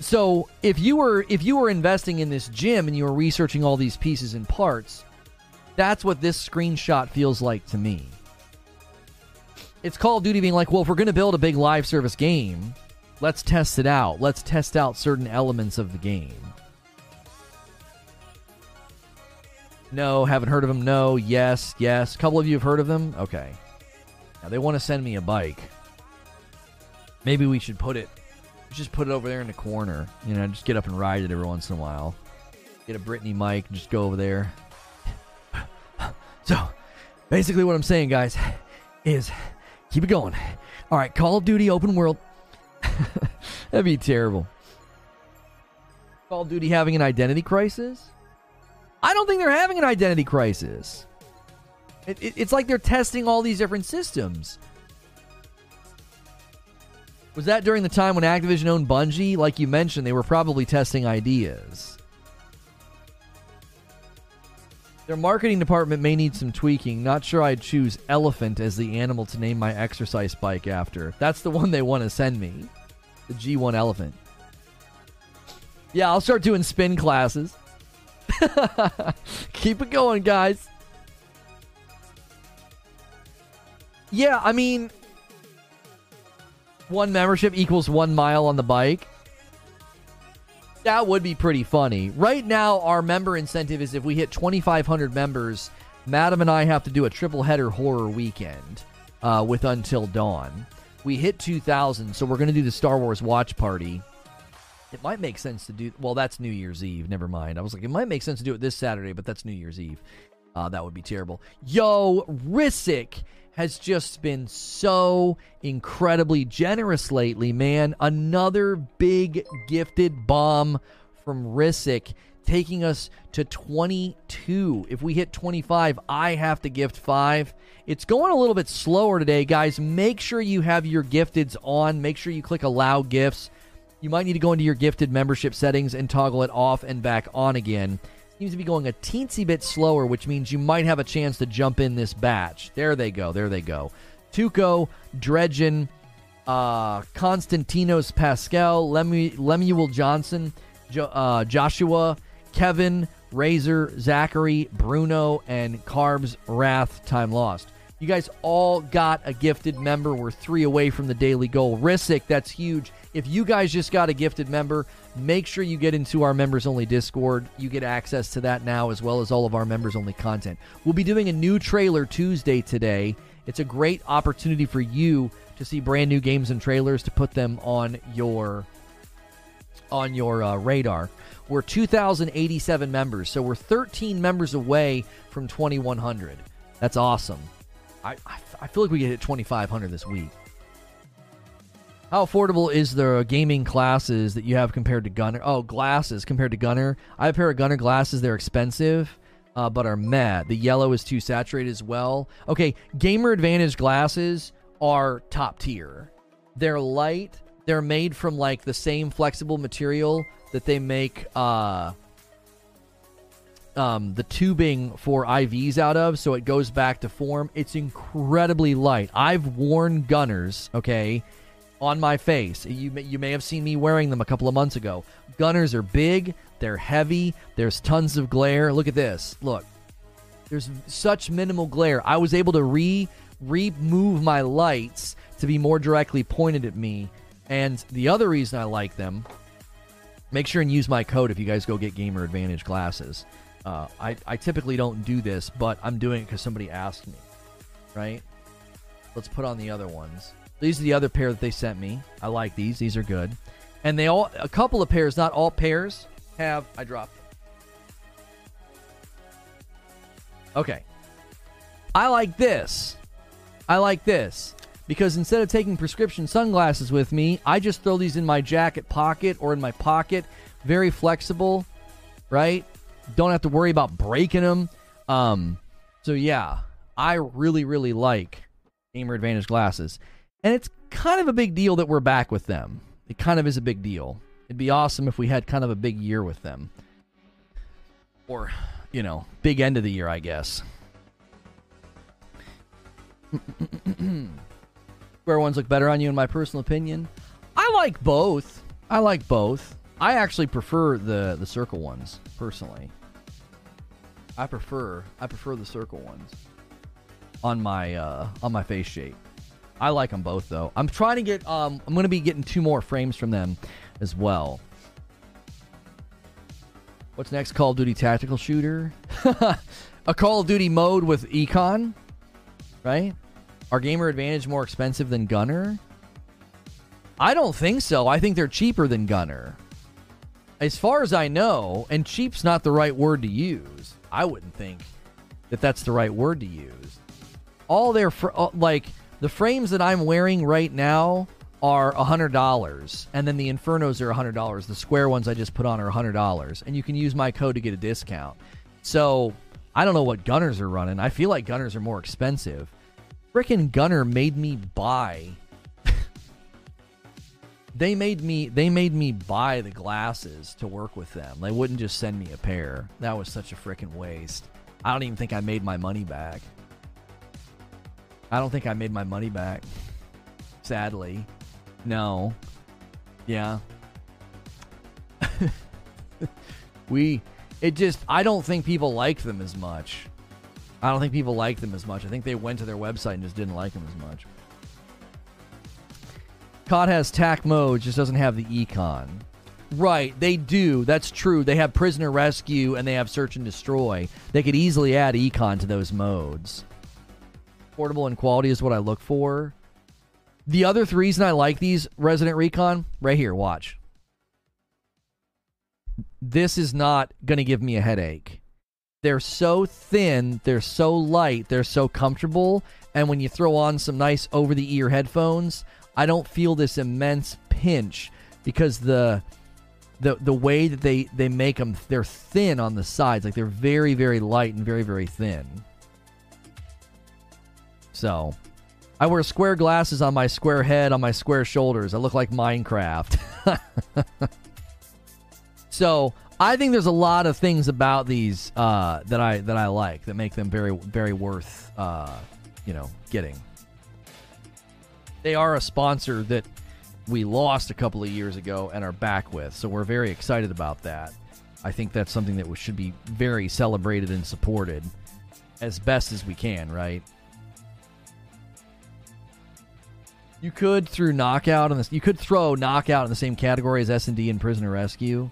so if you were if you were investing in this gym and you were researching all these pieces and parts that's what this screenshot feels like to me it's call of duty being like well if we're going to build a big live service game let's test it out let's test out certain elements of the game No, haven't heard of them. No, yes, yes. A couple of you have heard of them. Okay. Now they want to send me a bike. Maybe we should put it, just put it over there in the corner. You know, just get up and ride it every once in a while. Get a Britney mic and just go over there. so, basically, what I'm saying, guys, is Keep it going. All right, Call of Duty open world. (laughs) That'd be terrible. Call of Duty having an identity crisis? I don't think they're having an identity crisis. It, it, it's like they're testing all these different systems. Was that during the time when Activision owned Bungie? Like you mentioned, they were probably testing ideas. Their marketing department may need some tweaking. Not sure I'd choose elephant as the animal to name my exercise bike after. That's the one they want to send me. The G1 elephant. Yeah, I'll start doing spin classes. (laughs) Keep it going, guys. Yeah, I mean, one membership equals one mile on the bike. That would be pretty funny. Right now, our member incentive is if we hit 2,500 members, Madam and I have to do a triple header horror weekend uh, with Until Dawn. We hit 2,000, so we're going to do the Star Wars watch party. It might make sense to do. Well, that's New Year's Eve. Never mind. I was like, it might make sense to do it this Saturday, but that's New Year's Eve. Uh, that would be terrible. Yo, Rissick has just been so incredibly generous lately, man. Another big gifted bomb from Rissick, taking us to 22. If we hit 25, I have to gift five. It's going a little bit slower today, guys. Make sure you have your gifteds on. Make sure you click allow gifts you might need to go into your gifted membership settings and toggle it off and back on again. Seems to be going a teensy bit slower, which means you might have a chance to jump in this batch. There they go. There they go. Tuco, Dredgen, uh, Constantinos Pascal, Lemuel Johnson, jo- uh, Joshua, Kevin, Razor, Zachary, Bruno, and Carbs Wrath Time Lost. You guys all got a gifted member. We're three away from the daily goal. Rissick, that's huge. If you guys just got a gifted member, make sure you get into our members only Discord. You get access to that now, as well as all of our members only content. We'll be doing a new trailer Tuesday today. It's a great opportunity for you to see brand new games and trailers to put them on your on your uh, radar. We're 2,087 members, so we're 13 members away from 2,100. That's awesome. I, I, feel like we get hit 2,500 this week. How affordable is the gaming classes that you have compared to Gunner? Oh, glasses compared to Gunner. I have a pair of Gunner glasses. They're expensive, uh, but are mad. The yellow is too saturated as well. Okay, Gamer Advantage glasses are top tier. They're light. They're made from like the same flexible material that they make uh, um, the tubing for IVs out of, so it goes back to form. It's incredibly light. I've worn Gunners, okay, on my face. You may, you may have seen me wearing them a couple of months ago. Gunners are big, they're heavy, there's tons of glare. Look at this. Look. There's such minimal glare. I was able to re remove my lights to be more directly pointed at me. And the other reason I like them, make sure and use my code if you guys go get Gamer Advantage glasses. Uh, I, I typically don't do this, but I'm doing it because somebody asked me, right? Let's put on the other ones. These are the other pair that they sent me. I like these. These are good. And they all, a couple of pairs, not all pairs, have, I dropped them. Okay. I like this. I like this. Because instead of taking prescription sunglasses with me, I just throw these in my jacket pocket or in my pocket. Very flexible, right? Don't have to worry about breaking them. Um, so yeah, I really, really like Gamer Advantage glasses. And it's kind of a big deal that we're back with them. It kind of is a big deal. It'd be awesome if we had kind of a big year with them. Or, you know, big end of the year, I guess. (clears throat) Square ones look better on you, in my personal opinion. I like both. I like both. I actually prefer the the circle ones personally. I prefer I prefer the circle ones on my uh, on my face shape. I like them both though. I'm trying to get um I'm going to be getting two more frames from them as well. What's next? Call of Duty tactical shooter. (laughs) a Call of Duty mode with Econ, right? Are Gamer Advantage more expensive than Gunner? I don't think so. I think they're cheaper than Gunner. As far as I know, and cheap's not the right word to use. I wouldn't think that that's the right word to use. All their fr- uh, like The frames that I'm wearing right now are $100 and then the Infernos are $100. The square ones I just put on are $100 and you can use my code to get a discount. So, I don't know what Gunners are running. I feel like Gunners are more expensive. Frickin' Gunner made me buy they made me they made me buy the glasses to work with them. They wouldn't just send me a pair. That was such a freaking waste. I don't even think I made my money back. I don't think I made my money back. Sadly. No. Yeah. (laughs) we it just I don't think people like them as much. I don't think people like them as much. I think they went to their website and just didn't like them as much. COD has TAC mode, just doesn't have the econ. Right, they do. That's true. They have prisoner rescue and they have search and destroy. They could easily add econ to those modes. Portable and quality is what I look for. The other reason I like these Resident Recon, right here, watch. This is not going to give me a headache. They're so thin, they're so light, they're so comfortable, and when you throw on some nice over the ear headphones, I don't feel this immense pinch because the the the way that they they make them they're thin on the sides. Like they're very very light and very very thin. So i wear square glasses on my square head on my square shoulders. I look like minecraft. (laughs) So i think there's a lot of things about these uh, that i that i like that make them very very worth uh, you know getting they are a sponsor that we lost a couple of years ago and are back with. So we're very excited about that. I think that's something that should be very celebrated and supported as best as we can, right? You could through knockout on this. You could throw knockout in the same category as S and D and prisoner rescue.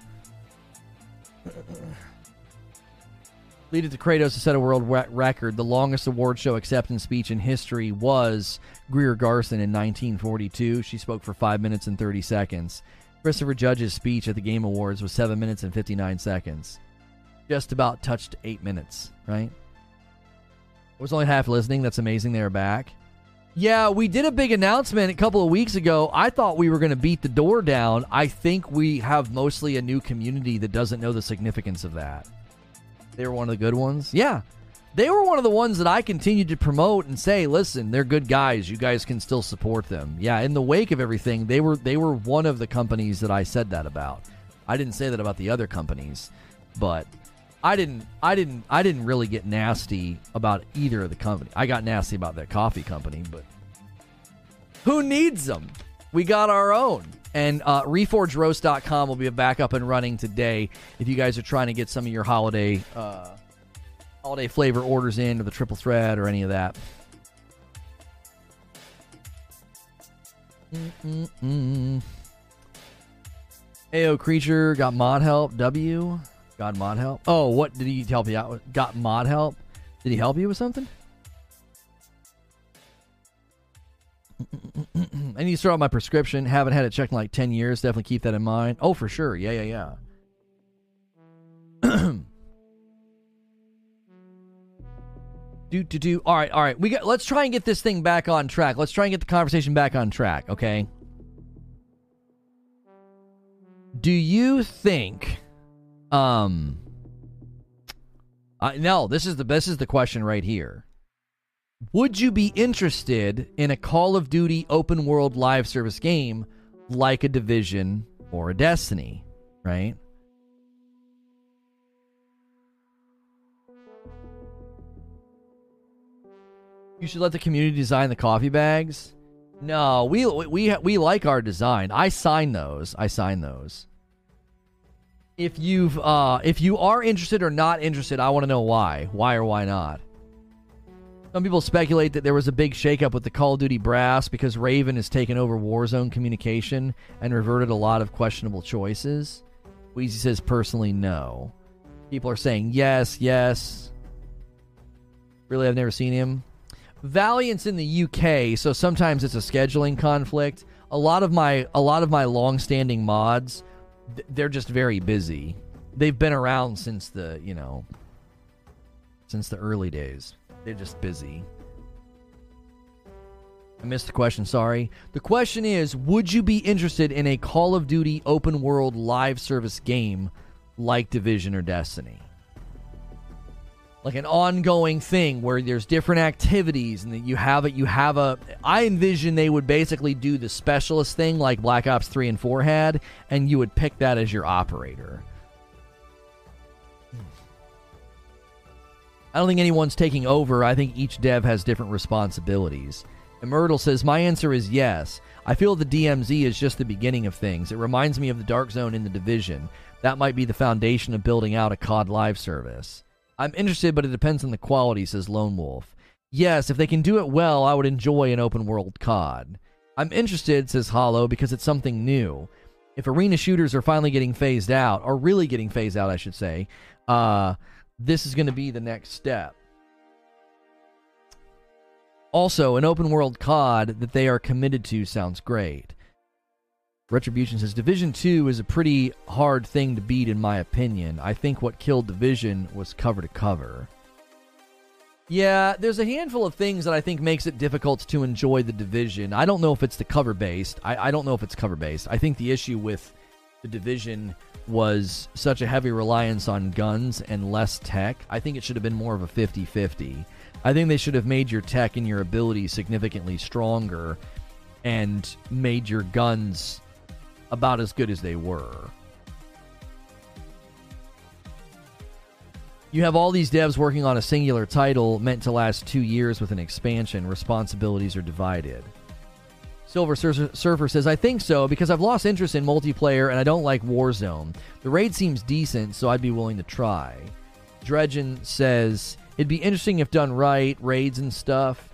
Lead it to Kratos to set a world record. The longest award show acceptance speech in history was Greer Garson in 1942. She spoke for 5 minutes and 30 seconds. Christopher Judge's speech at the Game Awards was 7 minutes and 59 seconds. Just about touched 8 minutes, right? I was only half listening. That's amazing. They're back. Yeah, we did a big announcement a couple of weeks ago. I thought we were going to beat the door down. I think we have mostly a new community that doesn't know the significance of that. They were one of the good ones. Yeah. They were one of the ones that I continued to promote and say, "Listen, they're good guys. You guys can still support them." Yeah, in the wake of everything, they were they were one of the companies that I said that about. I didn't say that about the other companies, but I didn't I didn't I didn't really get nasty about either of the company. I got nasty about that coffee company, but who needs them? We got our own. And uh, reforgeroast.com will be back up and running today if you guys are trying to get some of your holiday uh, holiday flavor orders in or the triple thread or any of that. AO Creature got mod help. W got mod help. Oh, what did he help you out with? Got mod help? Did he help you with something? I need to start out my prescription. Haven't had it checked in like 10 years. Definitely keep that in mind. Oh, for sure. Yeah, yeah, yeah. (clears throat) do do do. All right, all right. We got. Let's try and get this thing back on track. Let's try and get the conversation back on track. Okay. Do you think? Um. No, this is the this is the question right here. Would you be interested in a Call of Duty open world live service game like a Division or a Destiny, right? You should let the community design the coffee bags. No, we we we like our design. I sign those. I sign those. If you've uh if you are interested or not interested, I want to know why. Why or why not? Some people speculate that there was a big shakeup with the Call of Duty brass because Raven has taken over Warzone communication and reverted a lot of questionable choices. Wheezy says personally no. People are saying yes, yes. Really, I've never seen him. Valiant's in the UK, so sometimes it's a scheduling conflict. A lot of my a lot of my long-standing mods, they're just very busy. They've been around since the you know since the early days. They're just busy. I missed the question, sorry. The question is Would you be interested in a Call of Duty open world live service game like Division or Destiny? Like an ongoing thing where there's different activities and that you have it, you have a. I envision they would basically do the specialist thing like Black Ops 3 and 4 had, and you would pick that as your operator. I don't think anyone's taking over. I think each dev has different responsibilities. Myrtle says, My answer is yes. I feel the DMZ is just the beginning of things. It reminds me of the Dark Zone in the Division. That might be the foundation of building out a COD live service. I'm interested, but it depends on the quality, says Lone Wolf. Yes, if they can do it well, I would enjoy an open world COD. I'm interested, says Hollow, because it's something new. If arena shooters are finally getting phased out, or really getting phased out, I should say, uh, this is going to be the next step. Also, an open world COD that they are committed to sounds great. Retribution says Division 2 is a pretty hard thing to beat, in my opinion. I think what killed Division was cover to cover. Yeah, there's a handful of things that I think makes it difficult to enjoy the Division. I don't know if it's the cover based. I, I don't know if it's cover based. I think the issue with the Division was such a heavy reliance on guns and less tech. I think it should have been more of a 50 50. I think they should have made your tech and your ability significantly stronger and made your guns about as good as they were. You have all these devs working on a singular title meant to last two years with an expansion. Responsibilities are divided. Silver Surfer says, I think so because I've lost interest in multiplayer and I don't like Warzone. The raid seems decent, so I'd be willing to try. Dredgen says, It'd be interesting if done right, raids and stuff.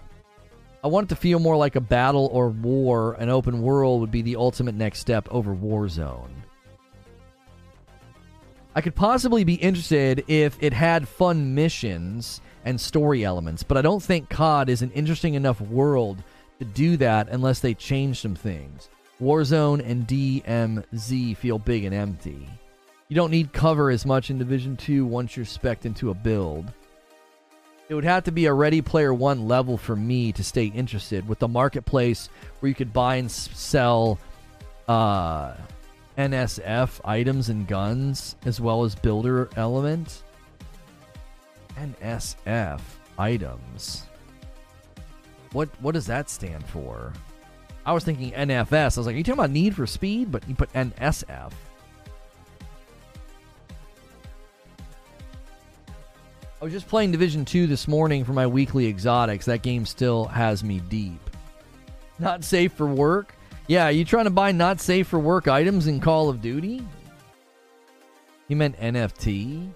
I want it to feel more like a battle or war. An open world would be the ultimate next step over Warzone. I could possibly be interested if it had fun missions and story elements, but I don't think COD is an interesting enough world to do that unless they change some things. Warzone and DMZ feel big and empty. You don't need cover as much in Division 2 once you're specced into a build. It would have to be a Ready Player One level for me to stay interested with the marketplace where you could buy and sell uh, NSF items and guns as well as builder element. NSF items. What what does that stand for? I was thinking NFS. I was like, are you talking about Need for Speed? But you put NSF. I was just playing Division 2 this morning for my weekly exotics. That game still has me deep. Not safe for work? Yeah, you trying to buy not safe for work items in Call of Duty? He meant NFT?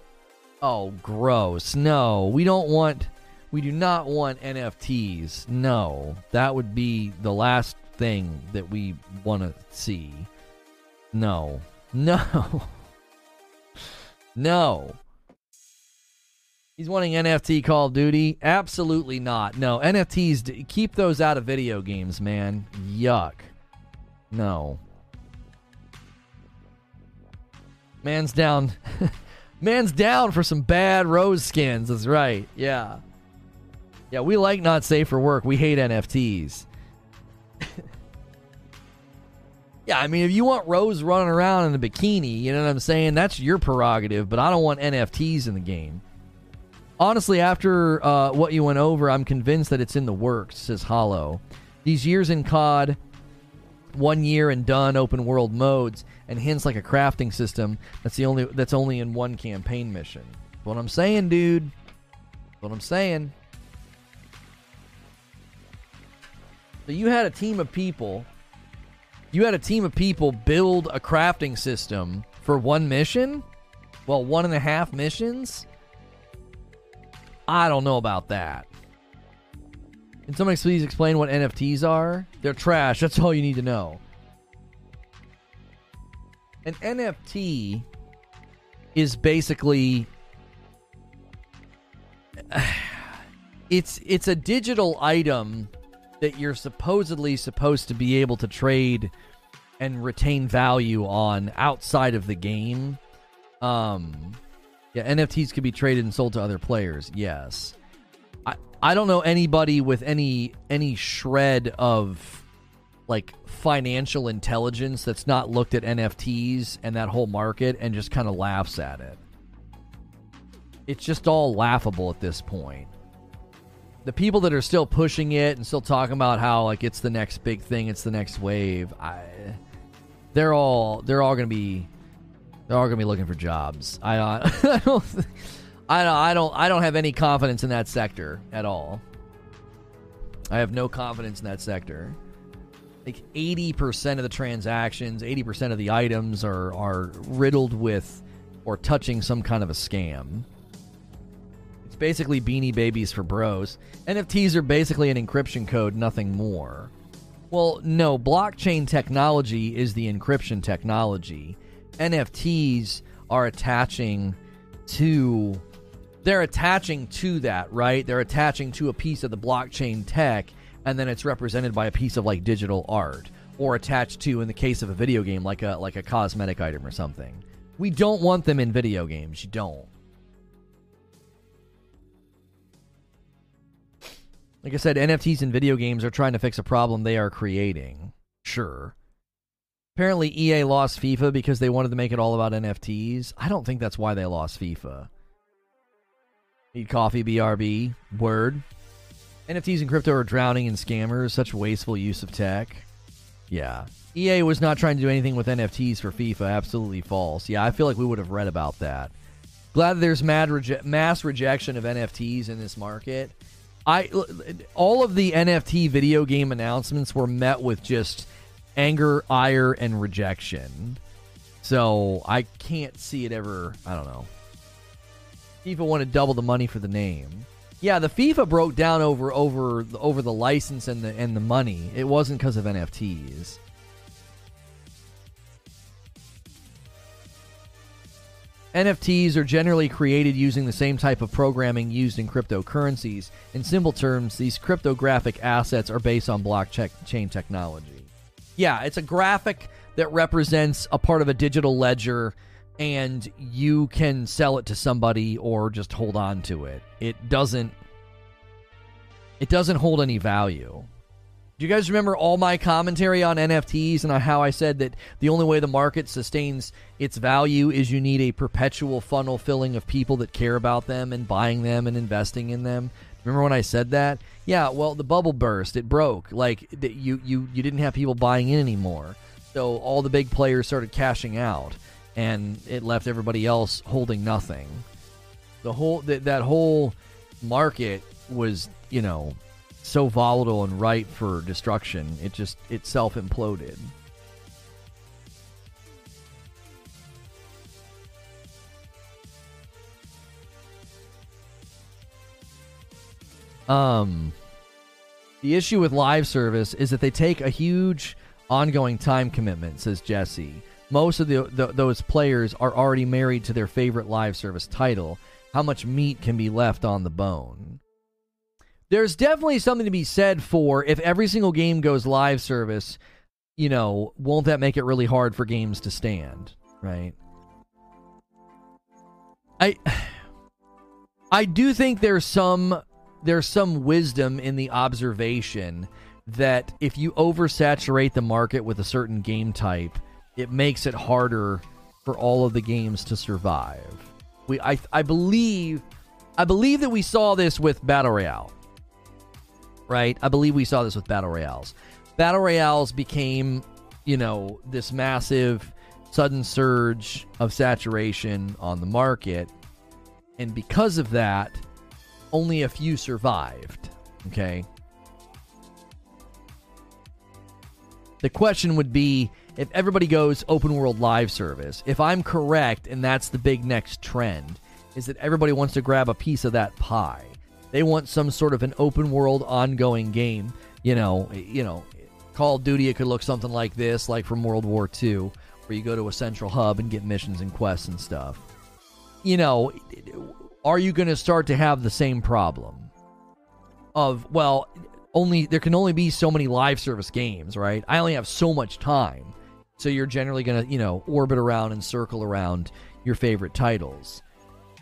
Oh, gross. No, we don't want. We do not want NFTs. No, that would be the last thing that we want to see. No. No. (laughs) no. He's wanting NFT Call of Duty? Absolutely not. No, NFTs, keep those out of video games, man. Yuck. No. Man's down. (laughs) Man's down for some bad Roze skins. That's right. Yeah. Yeah, we like not safe for work. We hate NFTs. (laughs) yeah, I mean, if you want Roze running around in a bikini, you know what I'm saying? That's your prerogative, but I don't want NFTs in the game. Honestly, after uh, what you went over, I'm convinced that it's in the works, says Hollow. These years in COD, one year and done open world modes, and hints like a crafting system that's the only that's only in one campaign mission. what I'm saying, dude. what I'm saying. So you had a team of people. You had a team of people build a crafting system for one mission? Well, one and a half missions? I don't know about that. Can somebody please explain what NFTs are? They're trash. That's all you need to know. An NFT is basically (sighs) it's it's a digital item that you're supposedly supposed to be able to trade and retain value on outside of the game. Um yeah, NFTs could be traded and sold to other players. Yes. I, I don't know anybody with any any shred of like financial intelligence that's not looked at NFTs and that whole market and just kind of laughs at it. It's just all laughable at this point. The people that are still pushing it and still talking about how like it's the next big thing, it's the next wave, I they're all they're all to be they're all to be looking for jobs. I, uh, (laughs) I don't I don't I don't I don't have any confidence in that sector at all. I have no confidence in that sector like 80% of the transactions, 80% of the items are, are riddled with or touching some kind of a scam. Basically beanie babies for bros. NFTs are basically an encryption code, nothing more. Well, no, blockchain technology is the encryption technology. NFTs are attaching to they're attaching to that, right? They're attaching to a piece of the blockchain tech and then it's represented by a piece of like digital art or attached to in the case of a video game like a like a cosmetic item or something. We don't want them in video games. You don't. Like I said, NFTs in video games are trying to fix a problem they are creating. Sure. Apparently, EA lost FIFA because they wanted to make it all about NFTs. I don't think that's why they lost FIFA. Need coffee, BRB. Word. NFTs and crypto are drowning in scammers, such wasteful use of tech. Yeah. EA was not trying to do anything with NFTs for FIFA. Absolutely false. Yeah, I feel like we would have read about that. Glad that there's mad reje- mass rejection of NFTs in this market. I all of the NFT video game announcements were met with just anger, ire, and rejection. So I can't see it ever. I don't know. FIFA wanted double the money for the name. Yeah, the FIFA broke down over over over the license and the and the money. It wasn't because of NFTs. NFTs are generally created using the same type of programming used in cryptocurrencies. In simple terms, these cryptographic assets are based on blockchain technology. Yeah, it's a graphic that represents a part of a digital ledger and you can sell it to somebody or just hold on to it. It doesn't it doesn't hold any value. Do you guys remember all my commentary on NFTs and how I said that the only way the market sustains its value is you need a perpetual funnel filling of people that care about them and buying them and investing in them? Remember when I said that? Yeah, well, the bubble burst, it broke. Like you you you didn't have people buying in anymore. So all the big players started cashing out and it left everybody else holding nothing. The whole th- that whole market was, you know, so volatile and ripe for destruction. It just itself imploded. Um, the issue with live service is that they take a huge ongoing time commitment, says Jesse most of the, the, those players are already married to their favorite live service title. How much meat can be left on the bone? There's definitely something to be said for if every single game goes live service, you know, won't that make it really hard for games to stand, right? I (sighs) I do think there's some there's some wisdom in the observation that if you oversaturate the market with a certain game type, it makes it harder for all of the games to survive. We, I, I believe, I believe that we saw this with Battle Royale. Right? I believe we saw this with Battle Royales. Battle Royales became, you know, this massive sudden surge of saturation on the market. And because of that, only a few survived. Okay. The question would be if everybody goes open world live service, if I'm correct, and that's the big next trend, is that everybody wants to grab a piece of that pie. They want some sort of an open world ongoing game. You know, you know, Call of Duty it could look something like this, like from World War II, where you go to a central hub and get missions and quests and stuff. You know, are you going to start to have the same problem of well, only there can only be so many live service games, right? I only have so much time. So you're generally going to, you know, orbit around and circle around your favorite titles.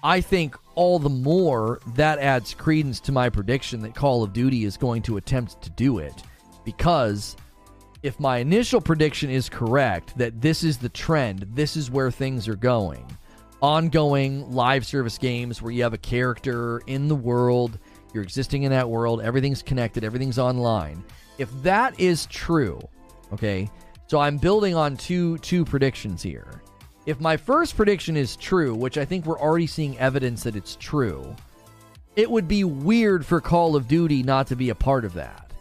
I think all the more that adds credence to my prediction that Call of Duty is going to attempt to do it. Because if my initial prediction is correct, that this is the trend, this is where things are going, ongoing live service games where you have a character in the world, you're existing in that world, everything's connected, everything's online. If that is true, okay, so I'm building on two two predictions here. If my first prediction is true, which I think we're already seeing evidence that it's true, it would be weird for Call of Duty not to be a part of that.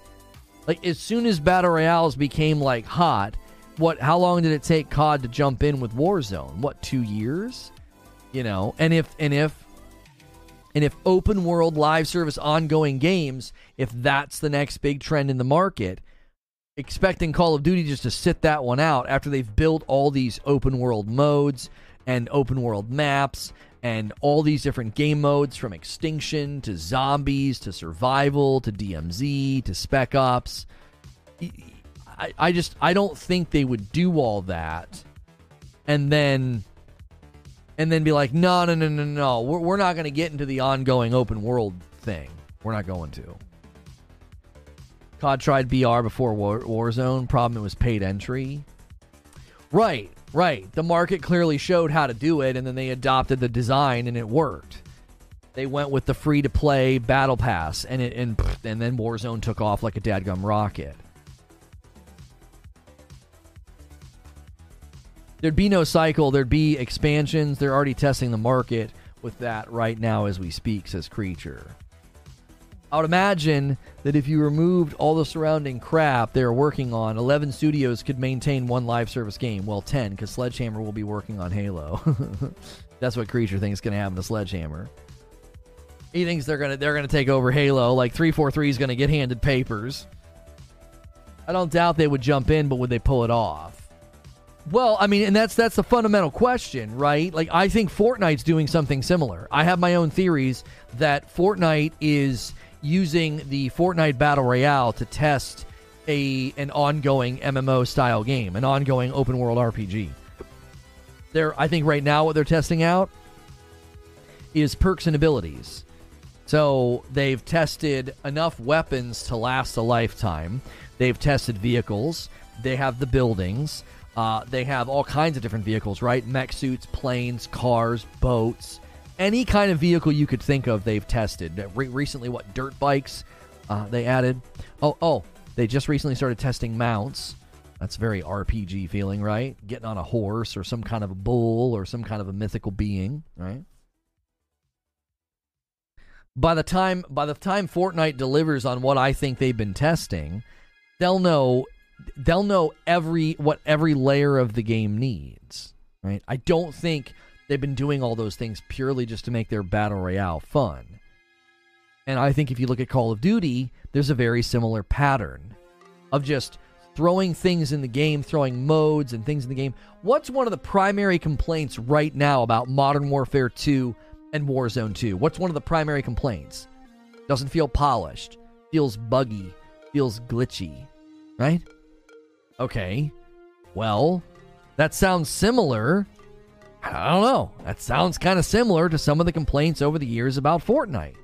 Like as soon as battle royales became like hot, what how long did it take COD to jump in with Warzone? What, 2 years? You know, and if and if and if open world live service ongoing games, if that's the next big trend in the market, expecting Call of Duty just to sit that one out after they've built all these open world modes and open world maps and all these different game modes from extinction to zombies to survival to DMZ to Spec Ops. I, I just I don't think they would do all that and then and then be like no no no no no we're, we're not going to get into the ongoing open world thing we're not going to COD tried BR before War, Warzone. Problem, it was paid entry. Right, right. The market clearly showed how to do it, and then they adopted the design, and it worked. They went with the free to play battle pass, and it and and then Warzone took off like a dadgum rocket. There'd be no cycle. There'd be expansions. They're already testing the market with that right now as we speak, says Creature. I would imagine that if you removed all the surrounding crap they're working on, 11 studios could maintain one live service game. Well, 10, because Sledgehammer will be working on Halo. (laughs) That's what Creature thinks is going to happen to Sledgehammer. He thinks they're gonna they're gonna take over Halo. Like 343 is gonna get handed papers. I don't doubt they would jump in, but would they pull it off? Well, I mean, and that's that's the fundamental question, right? Like I think Fortnite's doing something similar. I have my own theories that Fortnite is using the Fortnite Battle Royale to test a an ongoing MMO style game, an ongoing open world RPG. They're I think right now what they're testing out is perks and abilities. So they've tested enough weapons to last a lifetime. They've tested vehicles. They have the buildings. Uh, they have all kinds of different vehicles, right? Mech suits, planes, cars, boats any kind of vehicle you could think of, they've tested. Re- recently, what dirt bikes uh, they added? Oh, oh, they just recently started testing mounts. That's very RPG feeling, right? Getting on a horse or some kind of a bull or some kind of a mythical being, right? By the time by the time Fortnite delivers on what I think they've been testing, they'll know they'll know every what every layer of the game needs, right? I don't think they've been doing all those things purely just to make their battle royale fun. And I think if you look at Call of Duty, there's a very similar pattern of just throwing things in the game, throwing modes and things in the game. What's one of the primary complaints right now about Modern Warfare 2 and Warzone 2? What's one of the primary complaints? Doesn't feel polished, feels buggy, feels glitchy, right? Okay. Well, that sounds similar I don't know. That sounds kind of similar to some of the complaints over the years about Fortnite.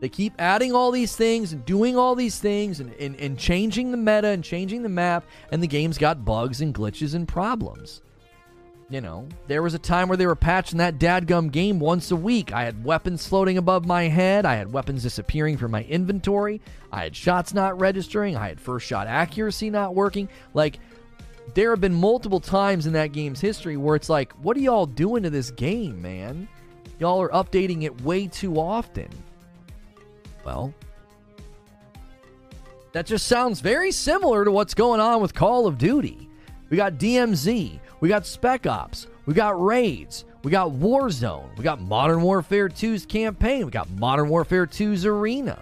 They keep adding all these things and doing all these things and, and, and changing the meta and changing the map, and the game's got bugs and glitches and problems. You know, there was a time where they were patching that dadgum game once a week. I had weapons floating above my head. I had weapons disappearing from my inventory. I had shots not registering. I had first shot accuracy not working. Like, there have been multiple times in that game's history where it's like, what are y'all doing to this game, man? Y'all are updating it way too often. Well, that just sounds very similar to what's going on with Call of Duty. We got DMZ, we got Spec Ops, we got Raids, we got Warzone, we got Modern Warfare 2's campaign, we got Modern Warfare 2's arena.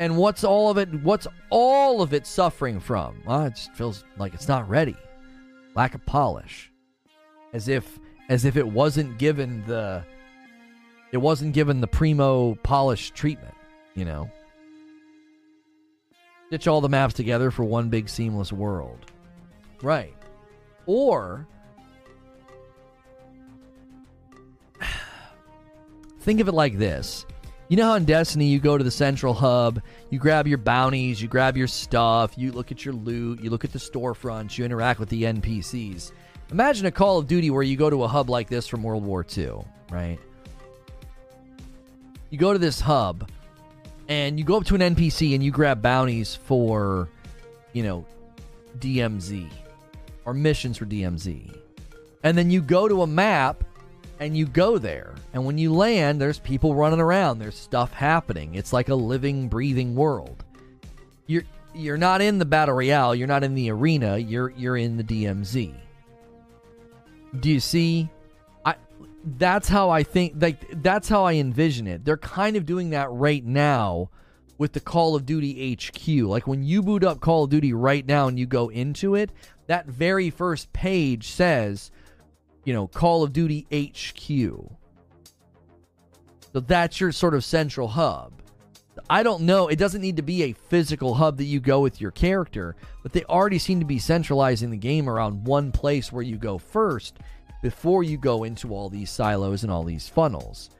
And what's all of it? What's all of it suffering from? Well, it just feels like it's not ready. Lack of polish, as if as if it wasn't given the it wasn't given the primo polish treatment. You know, stitch all the maps together for one big seamless world, right? Or (sighs) think of it like this. You know how in Destiny you go to the central hub, you grab your bounties, you grab your stuff, you look at your loot, you look at the storefronts, you interact with the NPCs. Imagine a Call of Duty where you go to a hub like this from World War II, right? You go to this hub and you go up to an NPC and you grab bounties for, you know, DMZ or missions for DMZ. And then you go to a map and you go there. And when you land, there's people running around, there's stuff happening. It's like a living, breathing world. You're you're not in the battle royale, you're not in the arena, you're you're in the DMZ. Do you see? I that's how I think like that's how I envision it. They're kind of doing that right now with the Call of Duty HQ. Like when you boot up Call of Duty right now and you go into it, that very first page says you know, Call of Duty HQ. So that's your sort of central hub. I don't know. It doesn't need to be a physical hub that you go with your character, but they already seem to be centralizing the game around one place where you go first before you go into all these silos and all these funnels.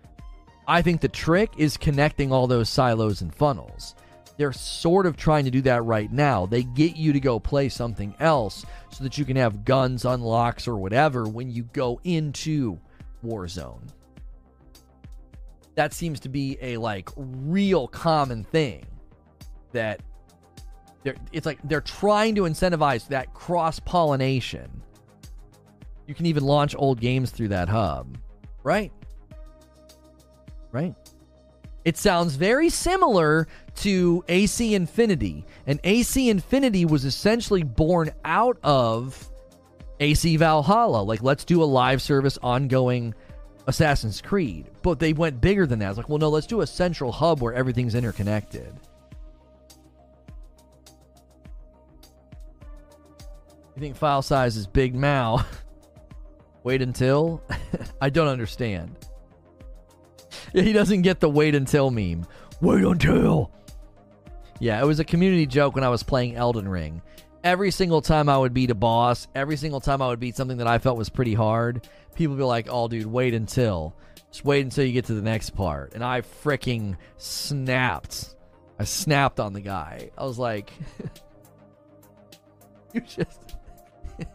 I think the trick is connecting all those silos and funnels. They're sort of trying to do that right now. They get you to go play something else so that you can have guns, unlocks, or whatever when you go into Warzone. That seems to be a like real common thing that they're, it's like they're trying to incentivize that cross pollination. You can even launch old games through that hub, right? Right. It sounds very similar to AC Infinity. And AC Infinity was essentially born out of AC Valhalla. Like, let's do a live service ongoing Assassin's Creed. But they went bigger than that. It's like, well, no, let's do a central hub where everything's interconnected. You think file size is big now? (laughs) Wait until? (laughs) I don't understand. He doesn't get the wait until meme. Wait until. Yeah, it was a community joke when I was playing Elden Ring. Every single time I would beat a boss, every single time I would beat something that I felt was pretty hard, people would be like, oh, dude, wait until. Just wait until you get to the next part. And I freaking snapped. I snapped on the guy. I was like, (laughs) you just. (laughs)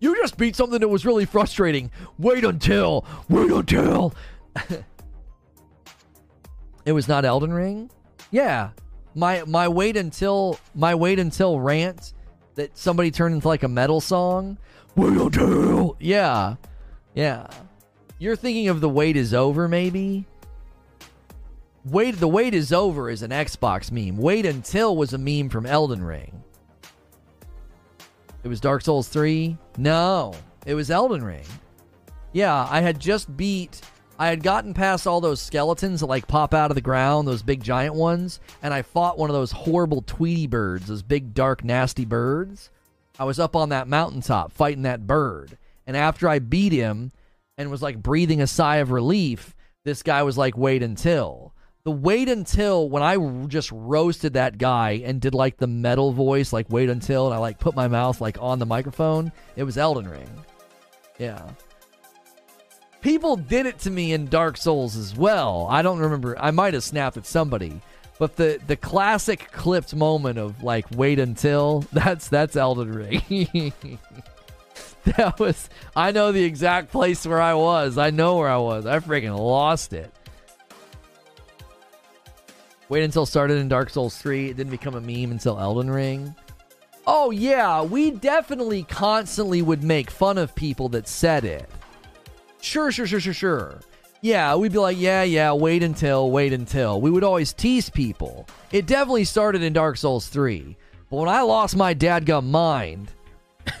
you just beat something that was really frustrating. Wait until. Wait until. (laughs) it was not Elden Ring. Yeah, my my wait until my wait until rant that somebody turned into like a metal song. Wait until. Yeah, yeah. You're thinking of the wait is over, maybe. Wait, the wait is over is an Xbox meme. Wait until was a meme from Elden Ring. It was Dark Souls 3? No, it was Elden Ring. Yeah, I had just beat I had gotten past all those skeletons that like pop out of the ground, those big giant ones, and I fought one of those horrible Tweety birds, those big dark nasty birds. I was up on that mountaintop fighting that bird. And after I beat him and was like breathing a sigh of relief, this guy was like, wait until. The wait until when I just roasted that guy and did like the metal voice, like wait until, and I like put my mouth like on the microphone, it was Elden Ring. Yeah. People did it to me in Dark Souls as well. I don't remember. I might have snapped at somebody. But the the classic clipped moment of like wait until (laughs) that's that's Elden Ring. (laughs) that was I know the exact place where I was. I know where I was. I freaking lost it. Wait until started in Dark Souls 3. It didn't become a meme until Elden Ring. Oh yeah, we definitely constantly would make fun of people that said it. Sure, sure, sure, sure, sure. Yeah, we'd be like, yeah, yeah, wait until, wait until. We would always tease people. It definitely started in Dark Souls 3. But when I lost my dadgum mind, (laughs)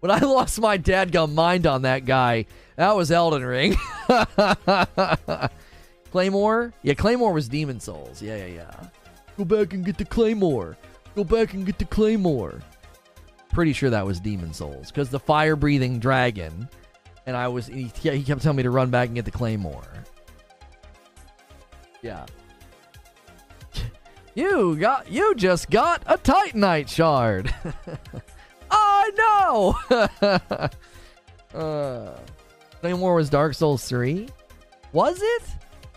when I lost my dadgum mind on that guy, that was Elden Ring. (laughs) Claymore? Yeah, Claymore was Demon's Souls. Yeah, yeah, yeah. Go back and get the Claymore. Go back and get the Claymore. Pretty sure that was Demon's Souls because the fire breathing dragon and I was he, he kept telling me to run back and get the claymore. Yeah. (laughs) You got you just got a Titanite shard. (laughs) I know. (laughs) uh, Claymore was Dark Souls 3? Was it?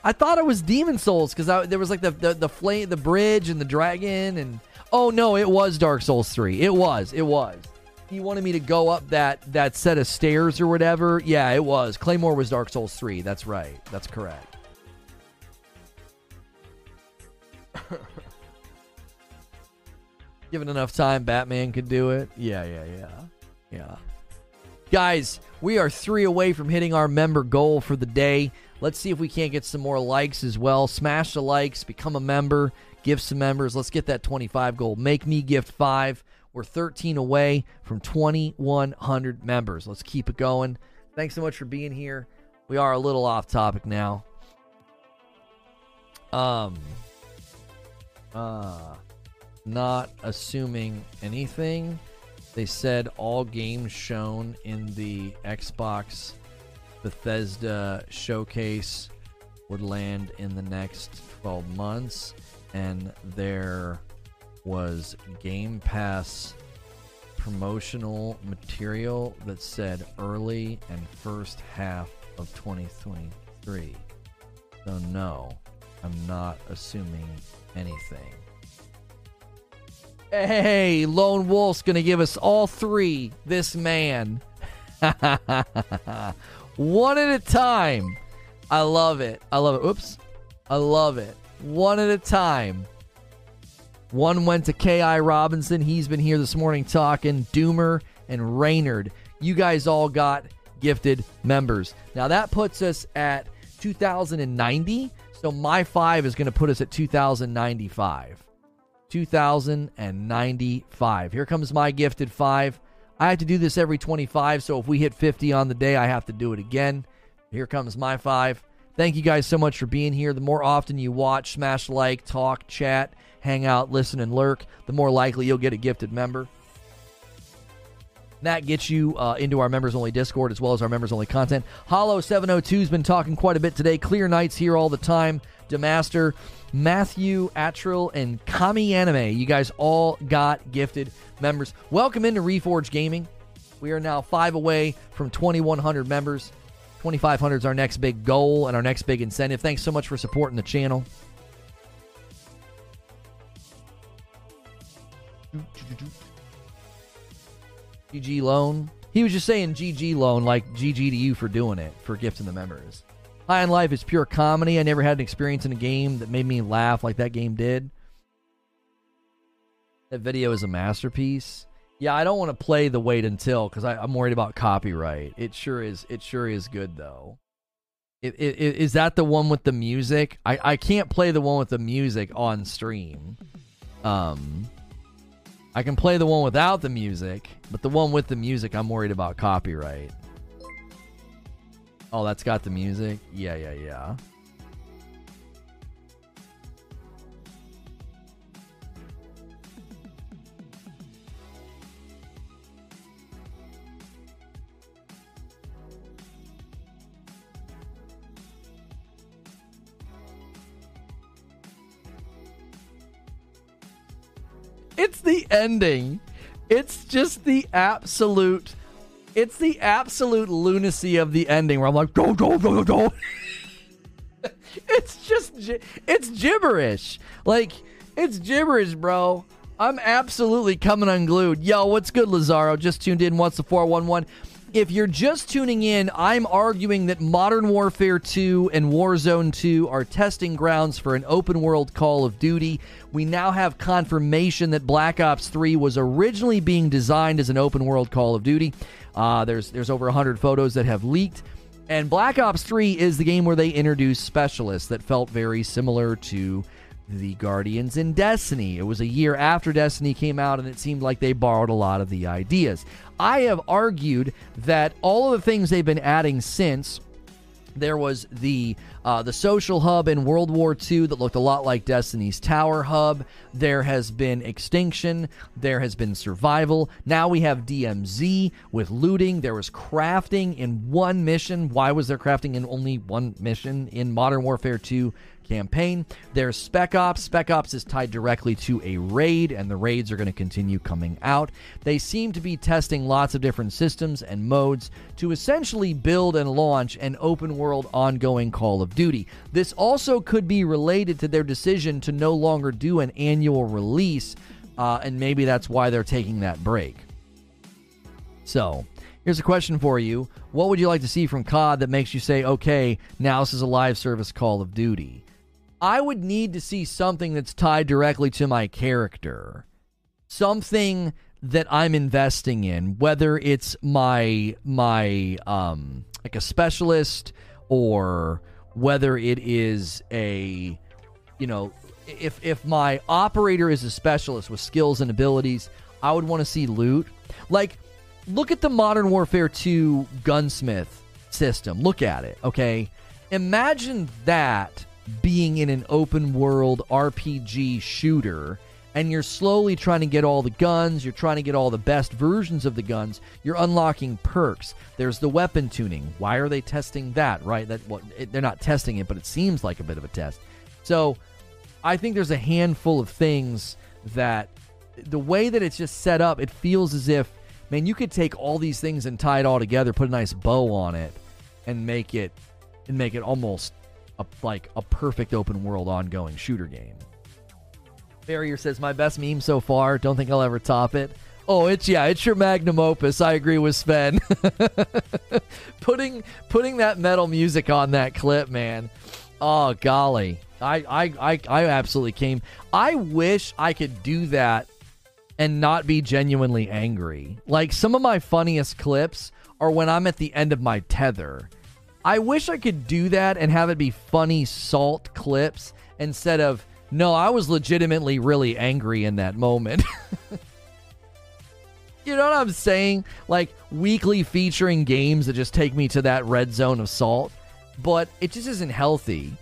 I thought it was Demon's Souls because there was like the, the the flame, the bridge, and the dragon, and oh no, it was Dark Souls 3. It was. It was. He wanted me to go up that that set of stairs or whatever. Yeah, it was. Claymore was Dark Souls 3. That's right. That's correct. (laughs) Given enough time, Batman could do it. Yeah, yeah, yeah. Yeah. Guys, we are three away from hitting our member goal for the day. Let's see if we can't get some more likes as well. Smash the likes, become a member, give some members. Let's get that 25 goal. Make me gift five. We're 13 away from 2,100 members. Let's keep it going. Thanks so much for being here. We are a little off topic now. Um, uh, not assuming anything. They said all games shown in the Xbox Bethesda showcase would land in the next 12 months, and there was Game Pass promotional material that said early and first half of 2023. So, no, I'm not assuming anything. Hey, Lone Wolf's going to give us all three. This man. (laughs) One at a time. I love it. I love it. Oops. I love it. One at a time. One went to K.I. Robinson. He's been here this morning talking. Doomer and Raynard. You guys all got gifted members. Now that puts us at 2090. So my five is going to put us at 2095. 2095. Here comes my gifted five. I have to do this every 25, so if we hit 50 on the day, I have to do it again. Here comes my five. Thank you guys so much for being here. The more often you watch, smash like, talk, chat, hang out, listen, and lurk, the more likely you'll get a gifted member. That gets you uh, into our members only Discord as well as our members only content. Hollow 702 has been talking quite a bit today. Clear Nights here all the time. Demaster. Matthew Atrill, and Kami Anime. You guys all got gifted members. Welcome into Reforge Gaming. We are now five away from 2,100 members. 2,500 is our next big goal and our next big incentive. Thanks so much for supporting the channel. GG loan. He was just saying GG loan, like GG to you for doing it, for gifting the members. High on Life is pure comedy. I never had an experience in a game that made me laugh like that game did. That video is a masterpiece. Yeah, I don't want to play the wait until because I'm worried about copyright. It sure is. It sure is good though. It, it, it, is that the one with the music? I, I can't play the one with the music on stream. Um, I can play the one without the music, but the one with the music, I'm worried about copyright. Oh, that's got the music? Yeah, yeah, yeah. It's the ending. It's just the absolute it's the absolute lunacy of the ending where I'm like, go, go, go, go, go. it's just, it's gibberish. Like, it's gibberish, bro. I'm absolutely coming unglued. Yo, what's good, Lazaro? Just tuned in. What's the 411? If you're just tuning in, I'm arguing that Modern Warfare 2 and Warzone 2 are testing grounds for an open world Call of Duty. We now have confirmation that Black Ops 3 was originally being designed as an open world Call of Duty. Uh, there's there's over 100 photos that have leaked. And Black Ops 3 is the game where they introduced specialists that felt very similar to the Guardians in Destiny. It was a year after Destiny came out, and it seemed like they borrowed a lot of the ideas. I have argued that all of the things they've been adding since there was the uh, the social hub in World War II that looked a lot like Destiny's Tower hub. There has been extinction. There has been survival. Now we have DMZ with looting. There was crafting in one mission. Why was there crafting in only one mission? In Modern Warfare 2, campaign. There's Spec Ops. Spec Ops is tied directly to a raid, and the raids are going to continue coming out. They seem to be testing lots of different systems and modes to essentially build and launch an open world ongoing Call of Duty. This also could be related to their decision to no longer do an annual release, uh, and maybe that's why they're taking that break. So, here's a question for you. What would you like to see from COD that makes you say, okay, now this is a live service Call of Duty? I would need to see something that's tied directly to my character. Something that I'm investing in, whether it's my my um like a specialist or whether it is a you know if if my operator is a specialist with skills and abilities, I would want to see loot. Like look at the Modern Warfare 2 gunsmith system. Look at it, okay? Imagine that being in an open world RPG shooter and you're slowly trying to get all the guns, you're trying to get all the best versions of the guns, you're unlocking perks. There's the weapon tuning. Why are they testing that, right? That well, they're not testing it, but it seems like a bit of a test. So, I think there's a handful of things that the way that it's just set up, it feels as if man, you could take all these things and tie it all together, put a nice bow on it and make it and make it almost a, like a perfect open world ongoing shooter game. Barrier says my best meme so far. Don't think I'll ever top it. Oh, it's yeah, it's your magnum opus. I agree with Sven. (laughs) putting putting that metal music on that clip, man. Oh golly, I I I, I absolutely came. I wish I could do that and not be genuinely angry. Like some of my funniest clips are when I'm at the end of my tether I wish I could do that and have it be funny salt clips instead of no, I was legitimately really angry in that moment. (laughs) you know what I'm saying? Like weekly featuring games that just take me to that red zone of salt, but it just isn't healthy.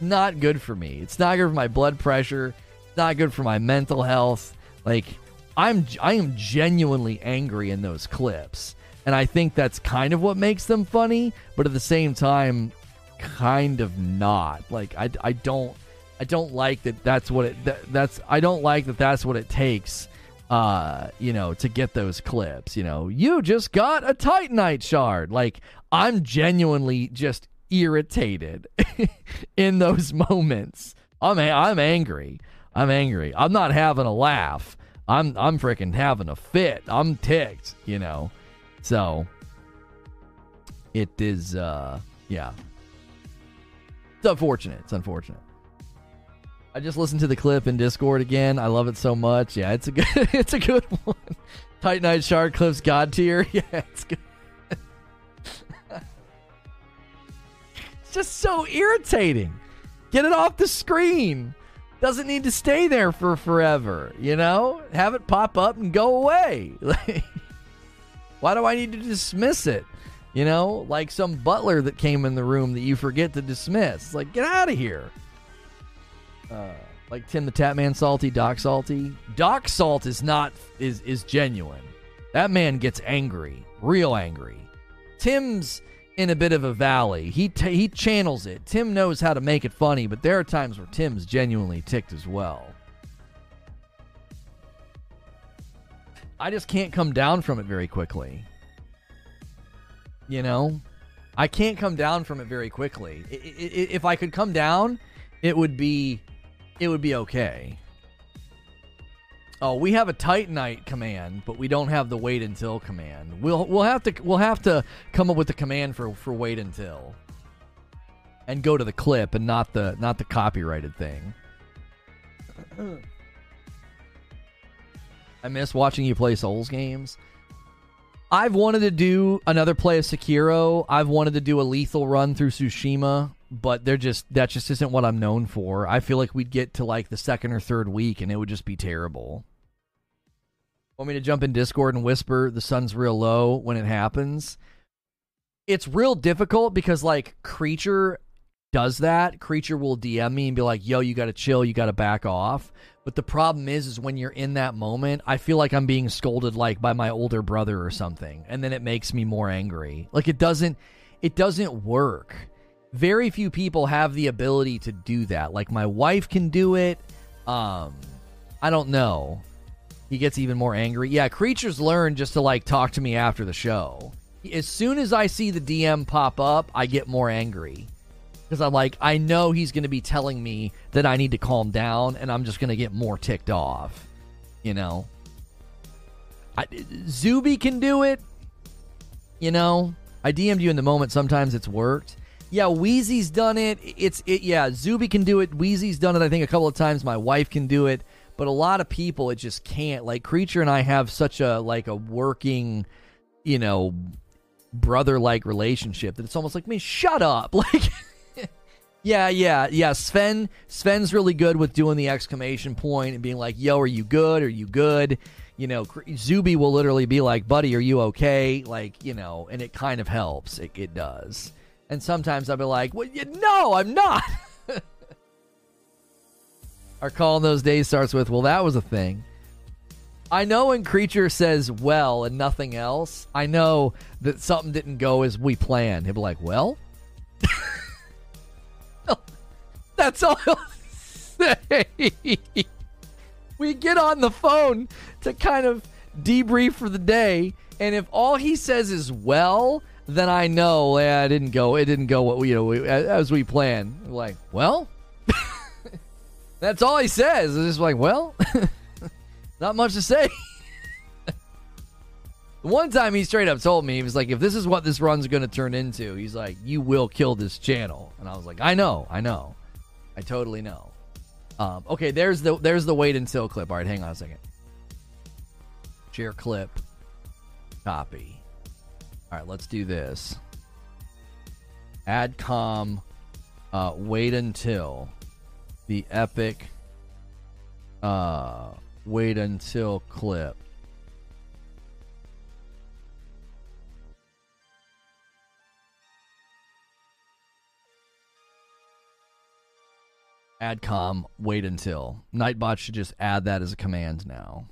Not good for me. It's not good for my blood pressure. It's not good for my mental health. Like I'm I am genuinely angry in those clips. And I think that's kind of what makes them funny, but at the same time, kind of not. Like I, I don't I don't like that that's what it that, that's I don't like that that's what it takes uh you know to get those clips you know. You just got a titanite shard. Like I'm genuinely just irritated (laughs) in those (laughs) moments. I'm I'm angry. I'm angry. I'm not having a laugh. I'm I'm freaking having a fit. I'm ticked you know so it is uh yeah. It's unfortunate. It's unfortunate. I just listened to the clip in Discord again. I love it so much. Yeah, it's a good (laughs) it's a good one. Tight Titanite Shard clips God tier. (laughs) Yeah, it's good. (laughs) it's just so irritating. Get it off the screen. Doesn't need to stay there for forever, you know? Have it pop up and go away. Why do I need to dismiss it? You know, like some butler that came in the room that you forget to dismiss. Like, get out of here. Uh, like Tim the Tatman Salty, Doc Salty. Doc Salt is not is is genuine. That man gets angry, real angry. Tim's in a bit of a valley. He t- he channels it. Tim knows how to make it funny, but there are times where Tim's genuinely ticked as well. I just can't come down from it very quickly. You know, I can't come down from it very quickly. if I could come down, it would be, it would be okay. Oh, we have a Titanite command, but we don't have the wait until command. We'll we'll have to we'll have to come up with the command for for wait until, and go to the clip and not the not the copyrighted thing. (clears throat) I miss watching you play Souls games. I've wanted to do another play of Sekiro. I've wanted to do a lethal run through Tsushima, but they're just that just isn't what I'm known for. I feel like we'd get to like the second or third week and it would just be terrible. Want me to jump in Discord and whisper the sun's real low when it happens? It's real difficult because like creature does that. Creature will DM me and be like, "Yo, you got to chill, you got to back off." But the problem is, is when you're in that moment, I feel like I'm being scolded like by my older brother or something, and then it makes me more angry. Like it doesn't, it doesn't work. very few people have the ability to do that. Like my wife can do it. Um, I don't know. He gets even more angry. Yeah, creatures learn just to like talk to me after the show. As soon as I see the DM pop up, I get more angry because I'm like, I know he's going to be telling me that I need to calm down, and I'm just going to get more ticked off. You know, I, Zuby can do it. You know, I DM'd you in the moment. Sometimes it's worked. Yeah, Wheezy's done it. It's it. Yeah, Zuby can do it. Wheezy's done it. I think a couple of times. My wife can do it, but a lot of people it just can't. Like Creature and I have such a like a working, you know, brother like relationship that it's almost like, me. shut up. (laughs) Like, yeah, yeah, yeah. Sven, Sven's really good with doing the exclamation point and being like, "Yo, are you good? Are you good?" You know, Zuby will literally be like, "Buddy, are you okay?" Like, you know, and it kind of helps. It, it does. And sometimes I'll be like, "Well, you, no, I'm not." (laughs) Our call in those days starts with, "Well, that was a thing." I know when Creature says well and nothing else, I know that something didn't go as we planned. He'll be like, well? (laughs) (laughs) That's all he'll say. (laughs) we get on the phone to kind of debrief for the day, and if all he says is well, then I know yeah, it didn't go. It didn't go what we, you know we, as we planned. Like, well, (laughs) that's all he says. It's just like, well. Not much to say. One time he straight up told me, he was like, if this is what this run's going to turn into, he's like, you will kill this channel. And I was like, I know, I know. I totally know. Um, okay, there's the there's the wait until clip. All right, hang on a second. Share clip. Copy. All right, let's do this. addcom. Uh, wait until the epic. Uh, wait until clip. Adcom, wait until. Nightbot should just add that as a command now.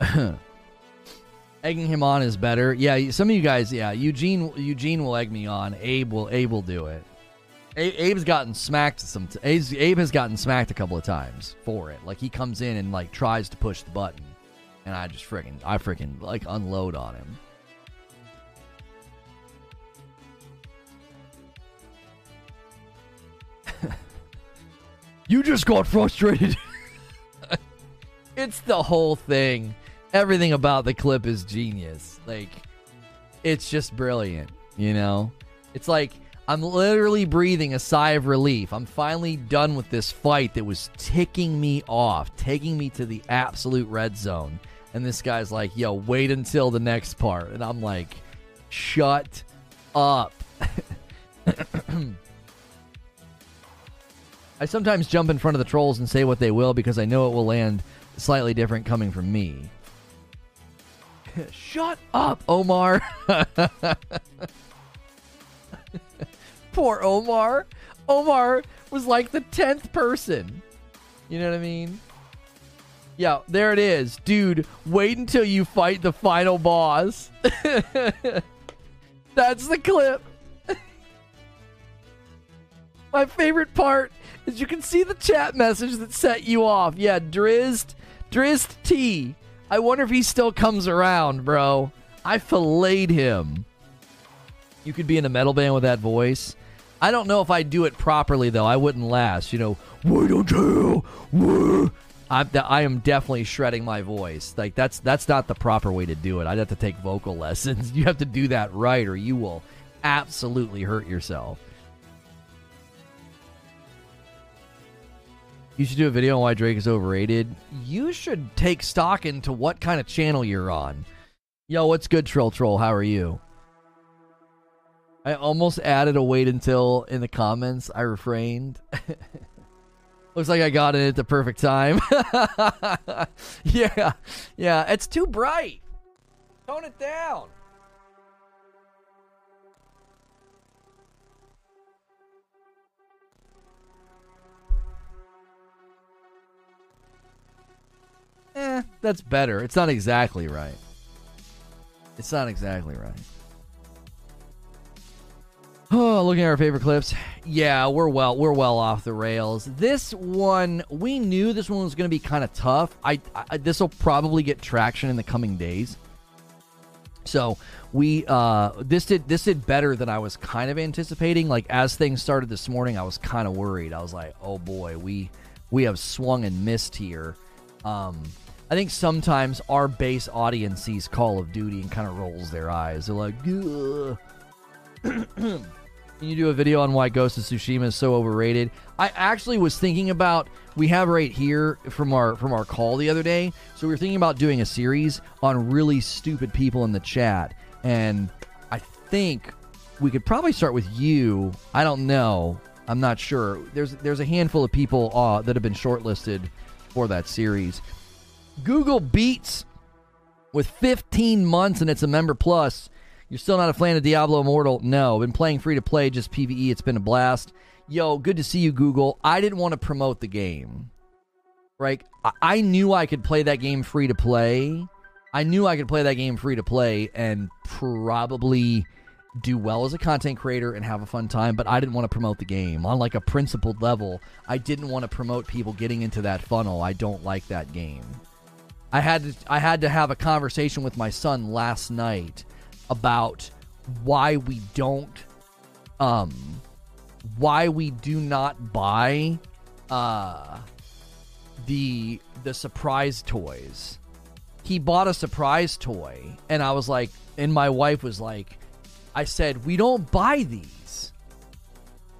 (laughs) Egging him on is better. Yeah, some of you guys, yeah, Eugene Eugene will egg me on. Abe will Abe will do it. Abe's gotten smacked some. T- Abe has gotten smacked a couple of times for it. Like he comes in and like tries to push the button, and I just freaking, I freaking like unload on him. You just got frustrated. (laughs) it's the whole thing. Everything about the clip is genius. Like, it's just brilliant. You know, it's like I'm literally breathing a sigh of relief. I'm finally done with this fight that was ticking me off, taking me to the absolute red zone. And this guy's like, yo, wait until the next part. And I'm like, shut up. (clears throat) I sometimes jump in front of the trolls and say what they will because I know it will land slightly different coming from me. (laughs) Shut up, Omar. (laughs) Poor Omar. Omar was like the 10th person. You know what I mean? Yeah, there it is. Dude, wait until you fight the final boss. (laughs) That's the clip. My favorite part is you can see the chat message that set you off. Yeah, Drizzt, Drizzt T. I wonder if he still comes around, bro. I filleted him. You could be in a metal band with that voice. I don't know if I do it properly though. I wouldn't last. You know, wait until. I, I am definitely shredding my voice. Like that's that's not the proper way to do it. I'd have to take vocal (laughs) lessons. You have to do that right, or you will absolutely hurt yourself. You should do a video on why Drake is overrated. You should take stock into what kind of channel you're on. Yo, what's good, Troll Troll? How are you? I almost added a wait until in the comments. I refrained. (laughs) Looks like I got it at the perfect time. (laughs) yeah, yeah. It's too bright. Tone it down. Eh, that's better. It's not exactly right. It's not exactly right. (sighs) Oh, looking at our favorite clips. Yeah, we're well we're well off the rails. This one we knew this one was going to be kind of tough. I, I this will probably get traction in the coming days. So we uh this did this did better than I was kind of anticipating. Like as things started this morning, I was kind of worried. I was like, oh boy, we we have swung and missed here. Um, I think sometimes our base audience sees Call of Duty and kind of rolls their eyes. They're like, (coughs) Can you do a video on why Ghost of Tsushima is so overrated? I actually was thinking about we have right here from our from our call the other day. So we were thinking about doing a series on really stupid people in the chat, and I think we could probably start with you. I don't know. I'm not sure. There's there's a handful of people uh, that have been shortlisted for that series. Google Beats with 15 months and it's a member plus. You're still not a fan of Diablo Immortal? No. Been playing free to play, just PvE. It's been a blast. Yo, good to see you, Google. I didn't want to promote the game. Right? I knew I could play that game free to play. I knew I could play that game free to play and probably do well as a content creator and have a fun time, but I didn't want to promote the game. On like a principled level, I didn't want to promote people getting into that funnel. I don't like that game. I had to I had to have a conversation with my son last night about why we don't um why we do not buy uh the the surprise toys. He bought a surprise toy and I was like and my wife was like I said, "We don't buy these."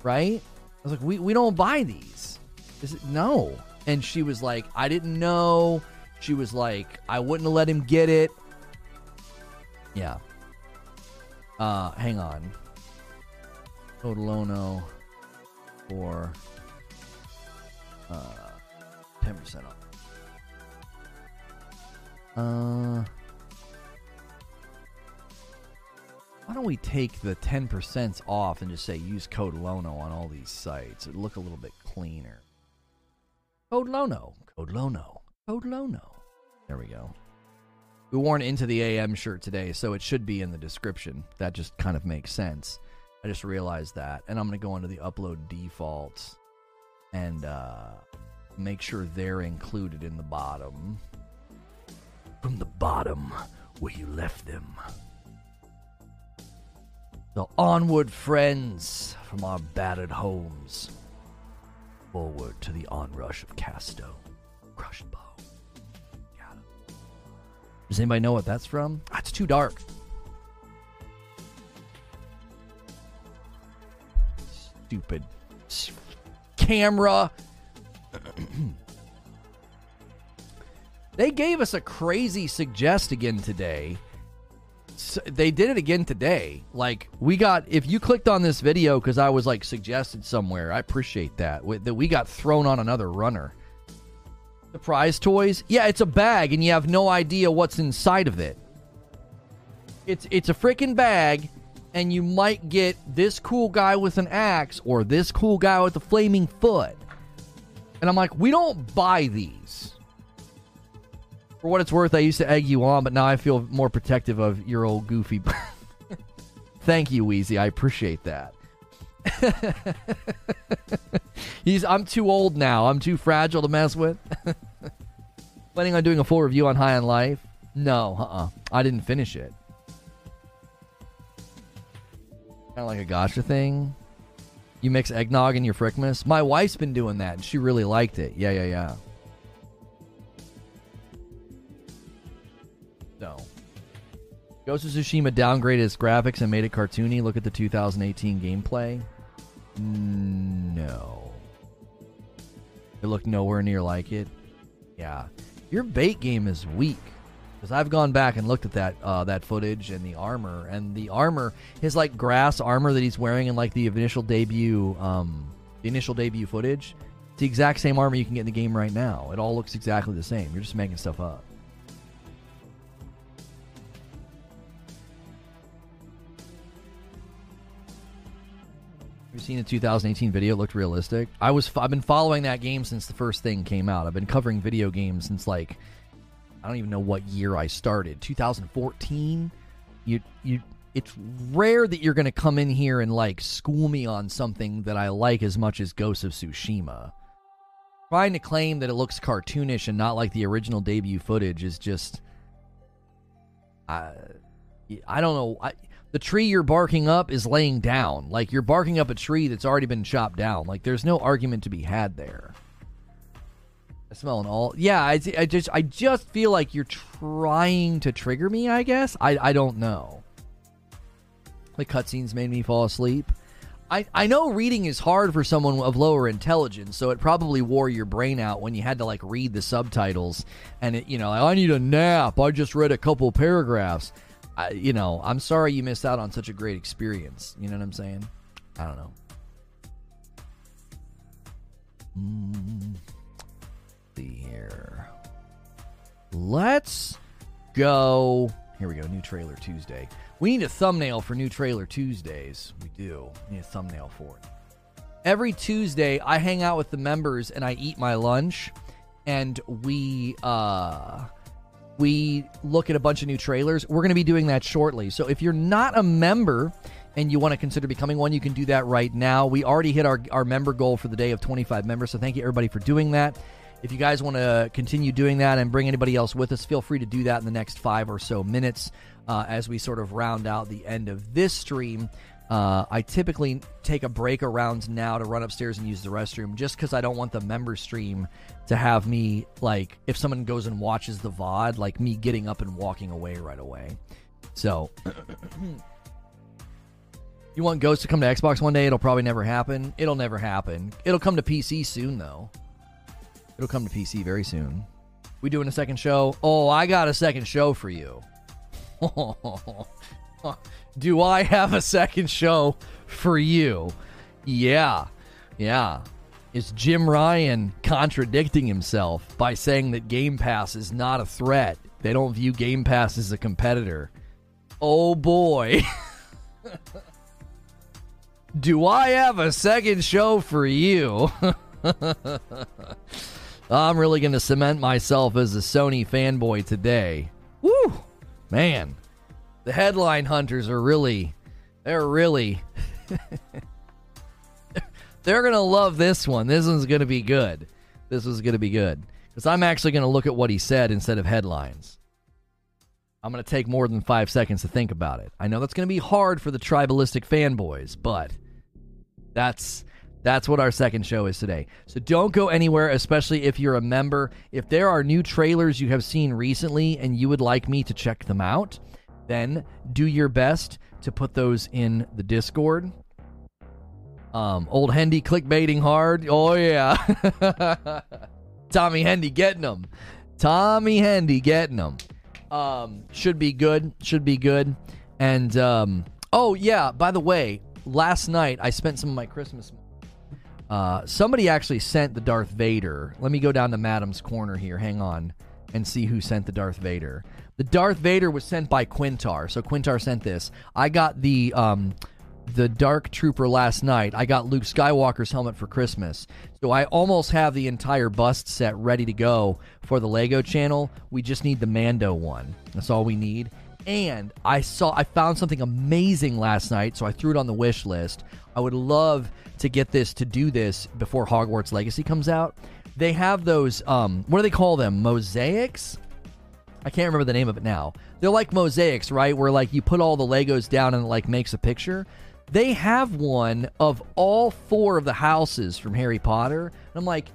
Right? I was like, "We we don't buy these." Is it no? And she was like, "I didn't know." She was like, "I wouldn't have let him get it." Yeah. Uh, hang on. Codalono for uh, 10% off. Uh, why don't we take the 10% off and just say use code LONO on all these sites? It'd look a little bit cleaner. Code LONO. Code LONO. Code LONO. There we go. We wore Into the AM shirt today, so it should be in the description. That just kind of makes sense. I just realized that. And I'm going to go into the upload defaults and uh, make sure they're included in the bottom. From the bottom where you left them. So, onward, friends, from our battered homes. Forward to the onrush of Casto. Crushed bow. Does anybody know what that's from? Ah, it's too dark. Stupid camera. (clears throat) they gave us a crazy suggest again today. So they did it again today. Like we got if you clicked on this video because I was like suggested somewhere. I appreciate that. That we got thrown on another runner. Surprise toys? Yeah, it's a bag and you have no idea what's inside of it. It's it's a freaking bag and you might get this cool guy with an axe or this cool guy with a flaming foot. And I'm like, we don't buy these. For what it's worth, I used to egg you on, but now I feel more protective of your old goofy. (laughs) Thank you, Wheezy. I appreciate that. (laughs) He's I'm too old now. I'm too fragile to mess with. (laughs) Planning on doing a full review on High on Life? No, uh-uh. I didn't finish it. Kind of like a gotcha thing. You mix eggnog in your Frickmas. My wife's been doing that, and she really liked it. Yeah, yeah, yeah. So, Ghost of Tsushima downgraded its graphics and made it cartoony. Look at the 2018 gameplay. No. It looked nowhere near like it. Yeah. Your bait game is weak. Because I've gone back and looked at that uh, that footage and the armor. And the armor, his like grass armor that he's wearing in like the initial debut um, the initial debut footage, it's the exact same armor you can get in the game right now. It all looks exactly the same. You're just making stuff up. Have you seen the 2018 video? It looked realistic. I was I've been following that game since the first thing came out. I've been covering video games since like I don't even know what year I started. 2014. You you it's rare that you're going to come in here and like school me on something that I like as much as Ghost of Tsushima. Trying to claim that it looks cartoonish and not like the original debut footage is just. I, I don't know. I, the tree you're barking up is laying down. Like you're barking up a tree that's already been chopped down. Like there's no argument to be had there. I smell an all. Yeah, I, I just I just feel like you're trying to trigger me. I guess I I don't know. The cutscenes made me fall asleep. I, I know reading is hard for someone of lower intelligence, so it probably wore your brain out when you had to like read the subtitles and it, you know, I need a nap. I just read a couple paragraphs. I, you know, I'm sorry you missed out on such a great experience. You know what I'm saying? I don't know. Mm, here. Let's go. Here we go. New trailer Tuesday. We need a thumbnail for new trailer Tuesdays. We do. We need a thumbnail for it. Every Tuesday, I hang out with the members and I eat my lunch, and we uh we look at a bunch of new trailers. We're going to be doing that shortly. So if you're not a member and you want to consider becoming one, you can do that right now. We already hit our, our member goal for the day of 25 members. So thank you, everybody, for doing that. If you guys want to continue doing that and bring anybody else with us, feel free to do that in the next five or so minutes uh, as we sort of round out the end of this stream. Uh, I typically take a break around now to run upstairs and use the restroom just because I don't want the member stream to have me, like, if someone goes and watches the VOD, like me getting up and walking away right away. So, (clears throat) you want Ghost to come to Xbox one day? It'll probably never happen. It'll never happen. It'll come to PC soon, though. It'll come to PC very soon. We doing a second show? Oh, I got a second show for you. (laughs) (laughs) Do I have a second show for you? Yeah. Yeah. Is Jim Ryan contradicting himself by saying that Game Pass is not a threat? They don't view Game Pass as a competitor. Oh boy. (laughs) Do I have a second show for you? (laughs) I'm really going to cement myself as a Sony fanboy today. Woo! Man, the headline hunters are really, they're really, (laughs) they're going to love this one. This one's going to be good. This is going to be good. Because I'm actually going to look at what he said instead of headlines. I'm going to take more than five seconds to think about it. I know that's going to be hard for the tribalistic fanboys, but that's that's what our second show is today. So don't go anywhere, especially if you're a member. If there are new trailers you have seen recently and you would like me to check them out, then do your best to put those in the Discord. Um, old Hendy clickbaiting hard. Oh yeah, (laughs) Tommy Hendy getting them. Tommy Hendy getting them. Um, should be good. Should be good. And um, oh yeah, by the way, last night I spent some of my Christmas uh, somebody actually sent the Darth Vader. Let me go down to Madam's corner here. Hang on, and see who sent the Darth Vader. The Darth Vader was sent by Quintar. So Quintar sent this. I got the um, the Dark Trooper last night. I got Luke Skywalker's helmet for Christmas. So I almost have the entire bust set ready to go for the Lego channel. We just need the Mando one. That's all we need. And I saw I found something amazing last night, so I threw it on the wish list. I would love to get this to do this before Hogwarts Legacy comes out. They have those um what do they call them? Mosaics? I can't remember the name of it now. They're like mosaics, right? Where like you put all the Legos down and it like makes a picture. They have one of all four of the houses from Harry Potter. And I'm like,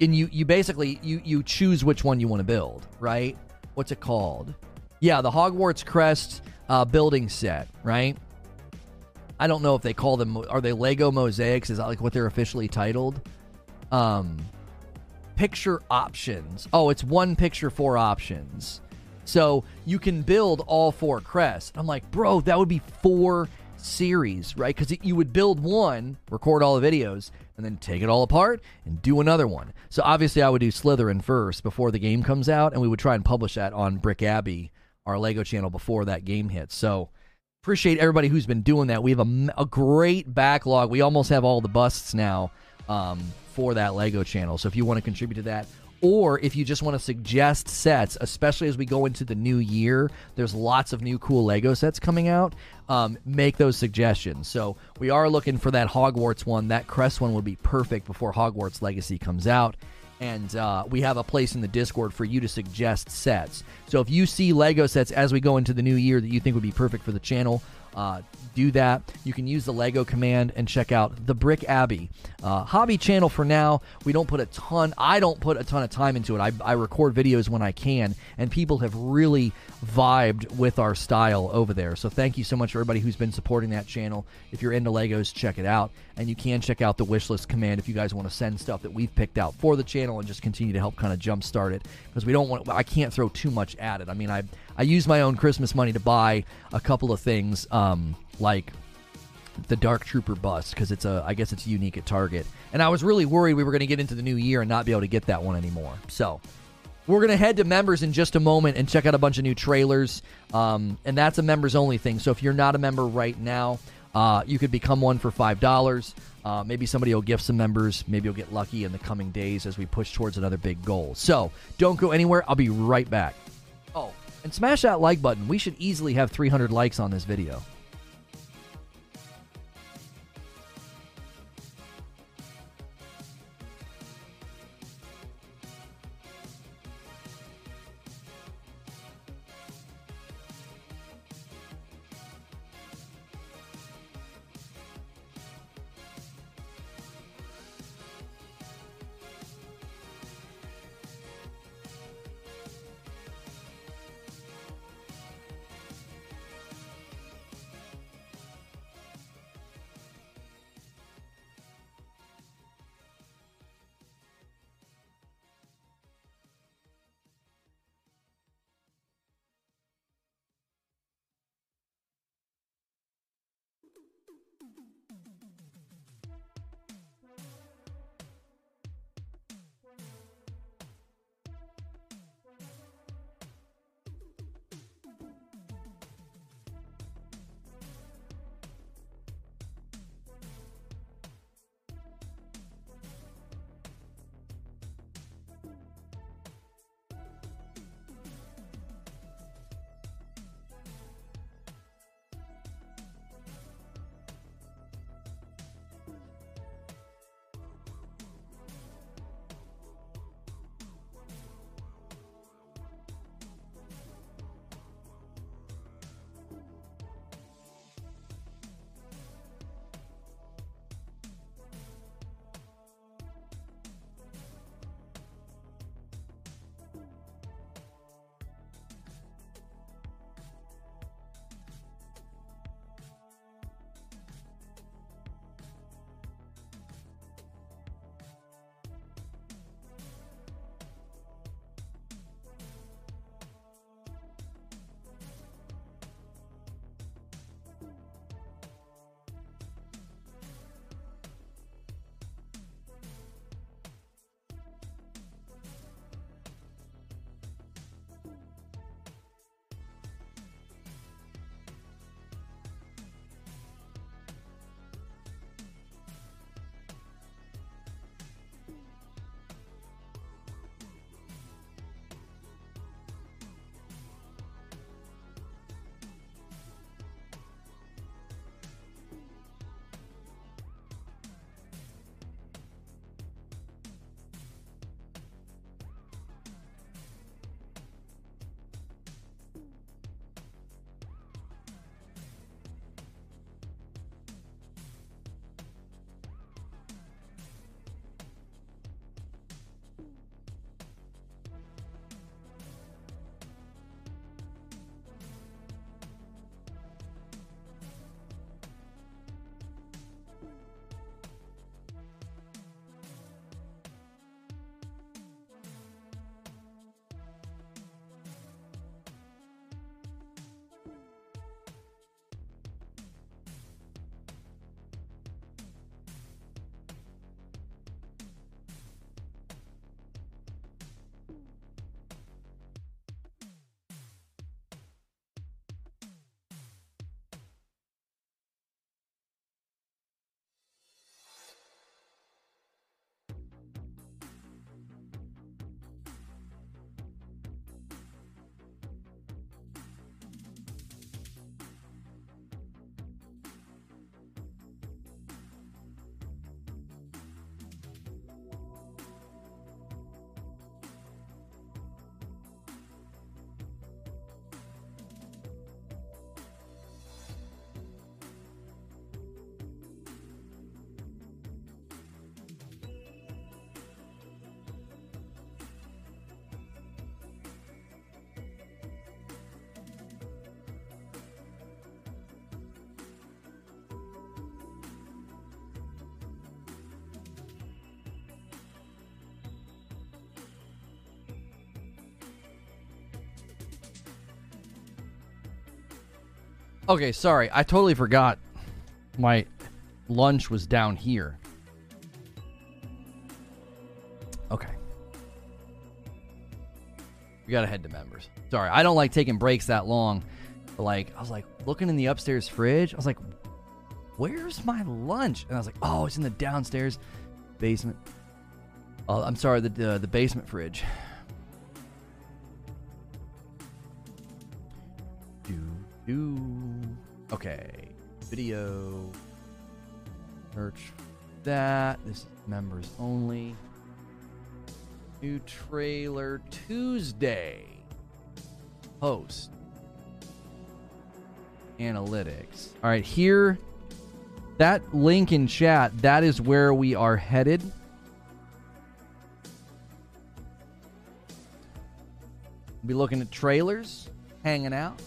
and you you basically you you choose which one you want to build, right? What's it called? Yeah, the Hogwarts Crest uh, building set, right? I don't know if they call them are they Lego mosaics? Is that like what they're officially titled? Um, picture options. Oh, it's one picture, four options. So you can build all four crests. I'm like, bro, that would be four series, right? Because you would build one, record all the videos, and then take it all apart and do another one. So obviously, I would do Slytherin first before the game comes out, and we would try and publish that on Brick Abbey, our Lego channel, before that game hits. So appreciate everybody who's been doing that. We have a, a great backlog. We almost have all the busts now um, for that Lego channel. So if you want to contribute to that, or if you just want to suggest sets, especially as we go into the new year, there's lots of new cool Lego sets coming out. Um, make those suggestions. So we are looking for that Hogwarts one. That Crest one would be perfect before Hogwarts Legacy comes out and uh, we have a place in the Discord for you to suggest sets. So if you see Lego sets as we go into the new year that you think would be perfect for the channel, uh, do that. You can use the Lego command and check out the Brick Abbey uh, hobby channel for now. We don't put a ton, I don't put a ton of time into it. I, I record videos when I can, and people have really vibed with our style over there. So thank you so much, everybody who's been supporting that channel. If you're into Legos, check it out. And you can check out the wishlist command if you guys want to send stuff that we've picked out for the channel and just continue to help kind of jumpstart it because we don't want, I can't throw too much at it. I mean, I, I use my own Christmas money to buy a couple of things. Um, like the Dark Trooper bust because it's a I guess it's unique at Target. And I was really worried we were going to get into the new year and not be able to get that one anymore. So we're going to head to members in just a moment and check out a bunch of new trailers. Um, and that's a members only thing. So if you're not a member right now, uh, you could become one for five dollars. Uh, maybe somebody will gift some members. Maybe you'll get lucky in the coming days as we push towards another big goal. So don't go anywhere. I'll be right back. And smash that like button. We should easily have 300 likes on this video. Okay, sorry. I totally forgot my lunch was down here. Okay. We gotta head to members. Sorry, I don't like taking breaks that long. But like, I was like looking in the upstairs fridge. I was like, "Where's my lunch?" And I was like, "Oh, it's in the downstairs basement." Oh, I'm sorry, the uh, the basement fridge. Video. Search that. This is members only. New trailer Tuesday. Post. Analytics. All right, here. That link in chat, that is where we are headed. Be looking at trailers, hanging out.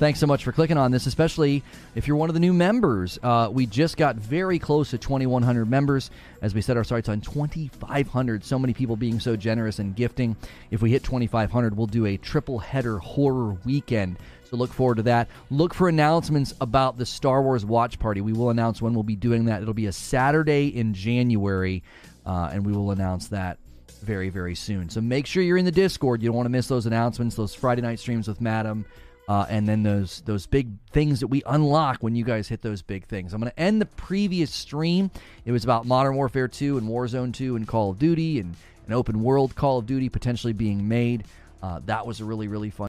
Thanks so much for clicking on this, especially if you're one of the new members. Uh, we just got very close to 2,100 members as we set our sights on 2,500. So many people being so generous and gifting. If we hit 2,500, we'll do a triple header horror weekend. So look forward to that. Look for announcements about the Star Wars Watch Party. We will announce when we'll be doing that. It'll be a Saturday in January, uh, and we will announce that very, very soon. So make sure you're in the Discord. You don't want to miss those announcements, those Friday night streams with Madam. Uh, and then those those big things that we unlock when you guys hit those big things. I'm going to end the previous stream. It was about Modern Warfare 2 and Warzone 2 and Call of Duty and an open world Call of Duty potentially being made. Uh, that was a really really fun.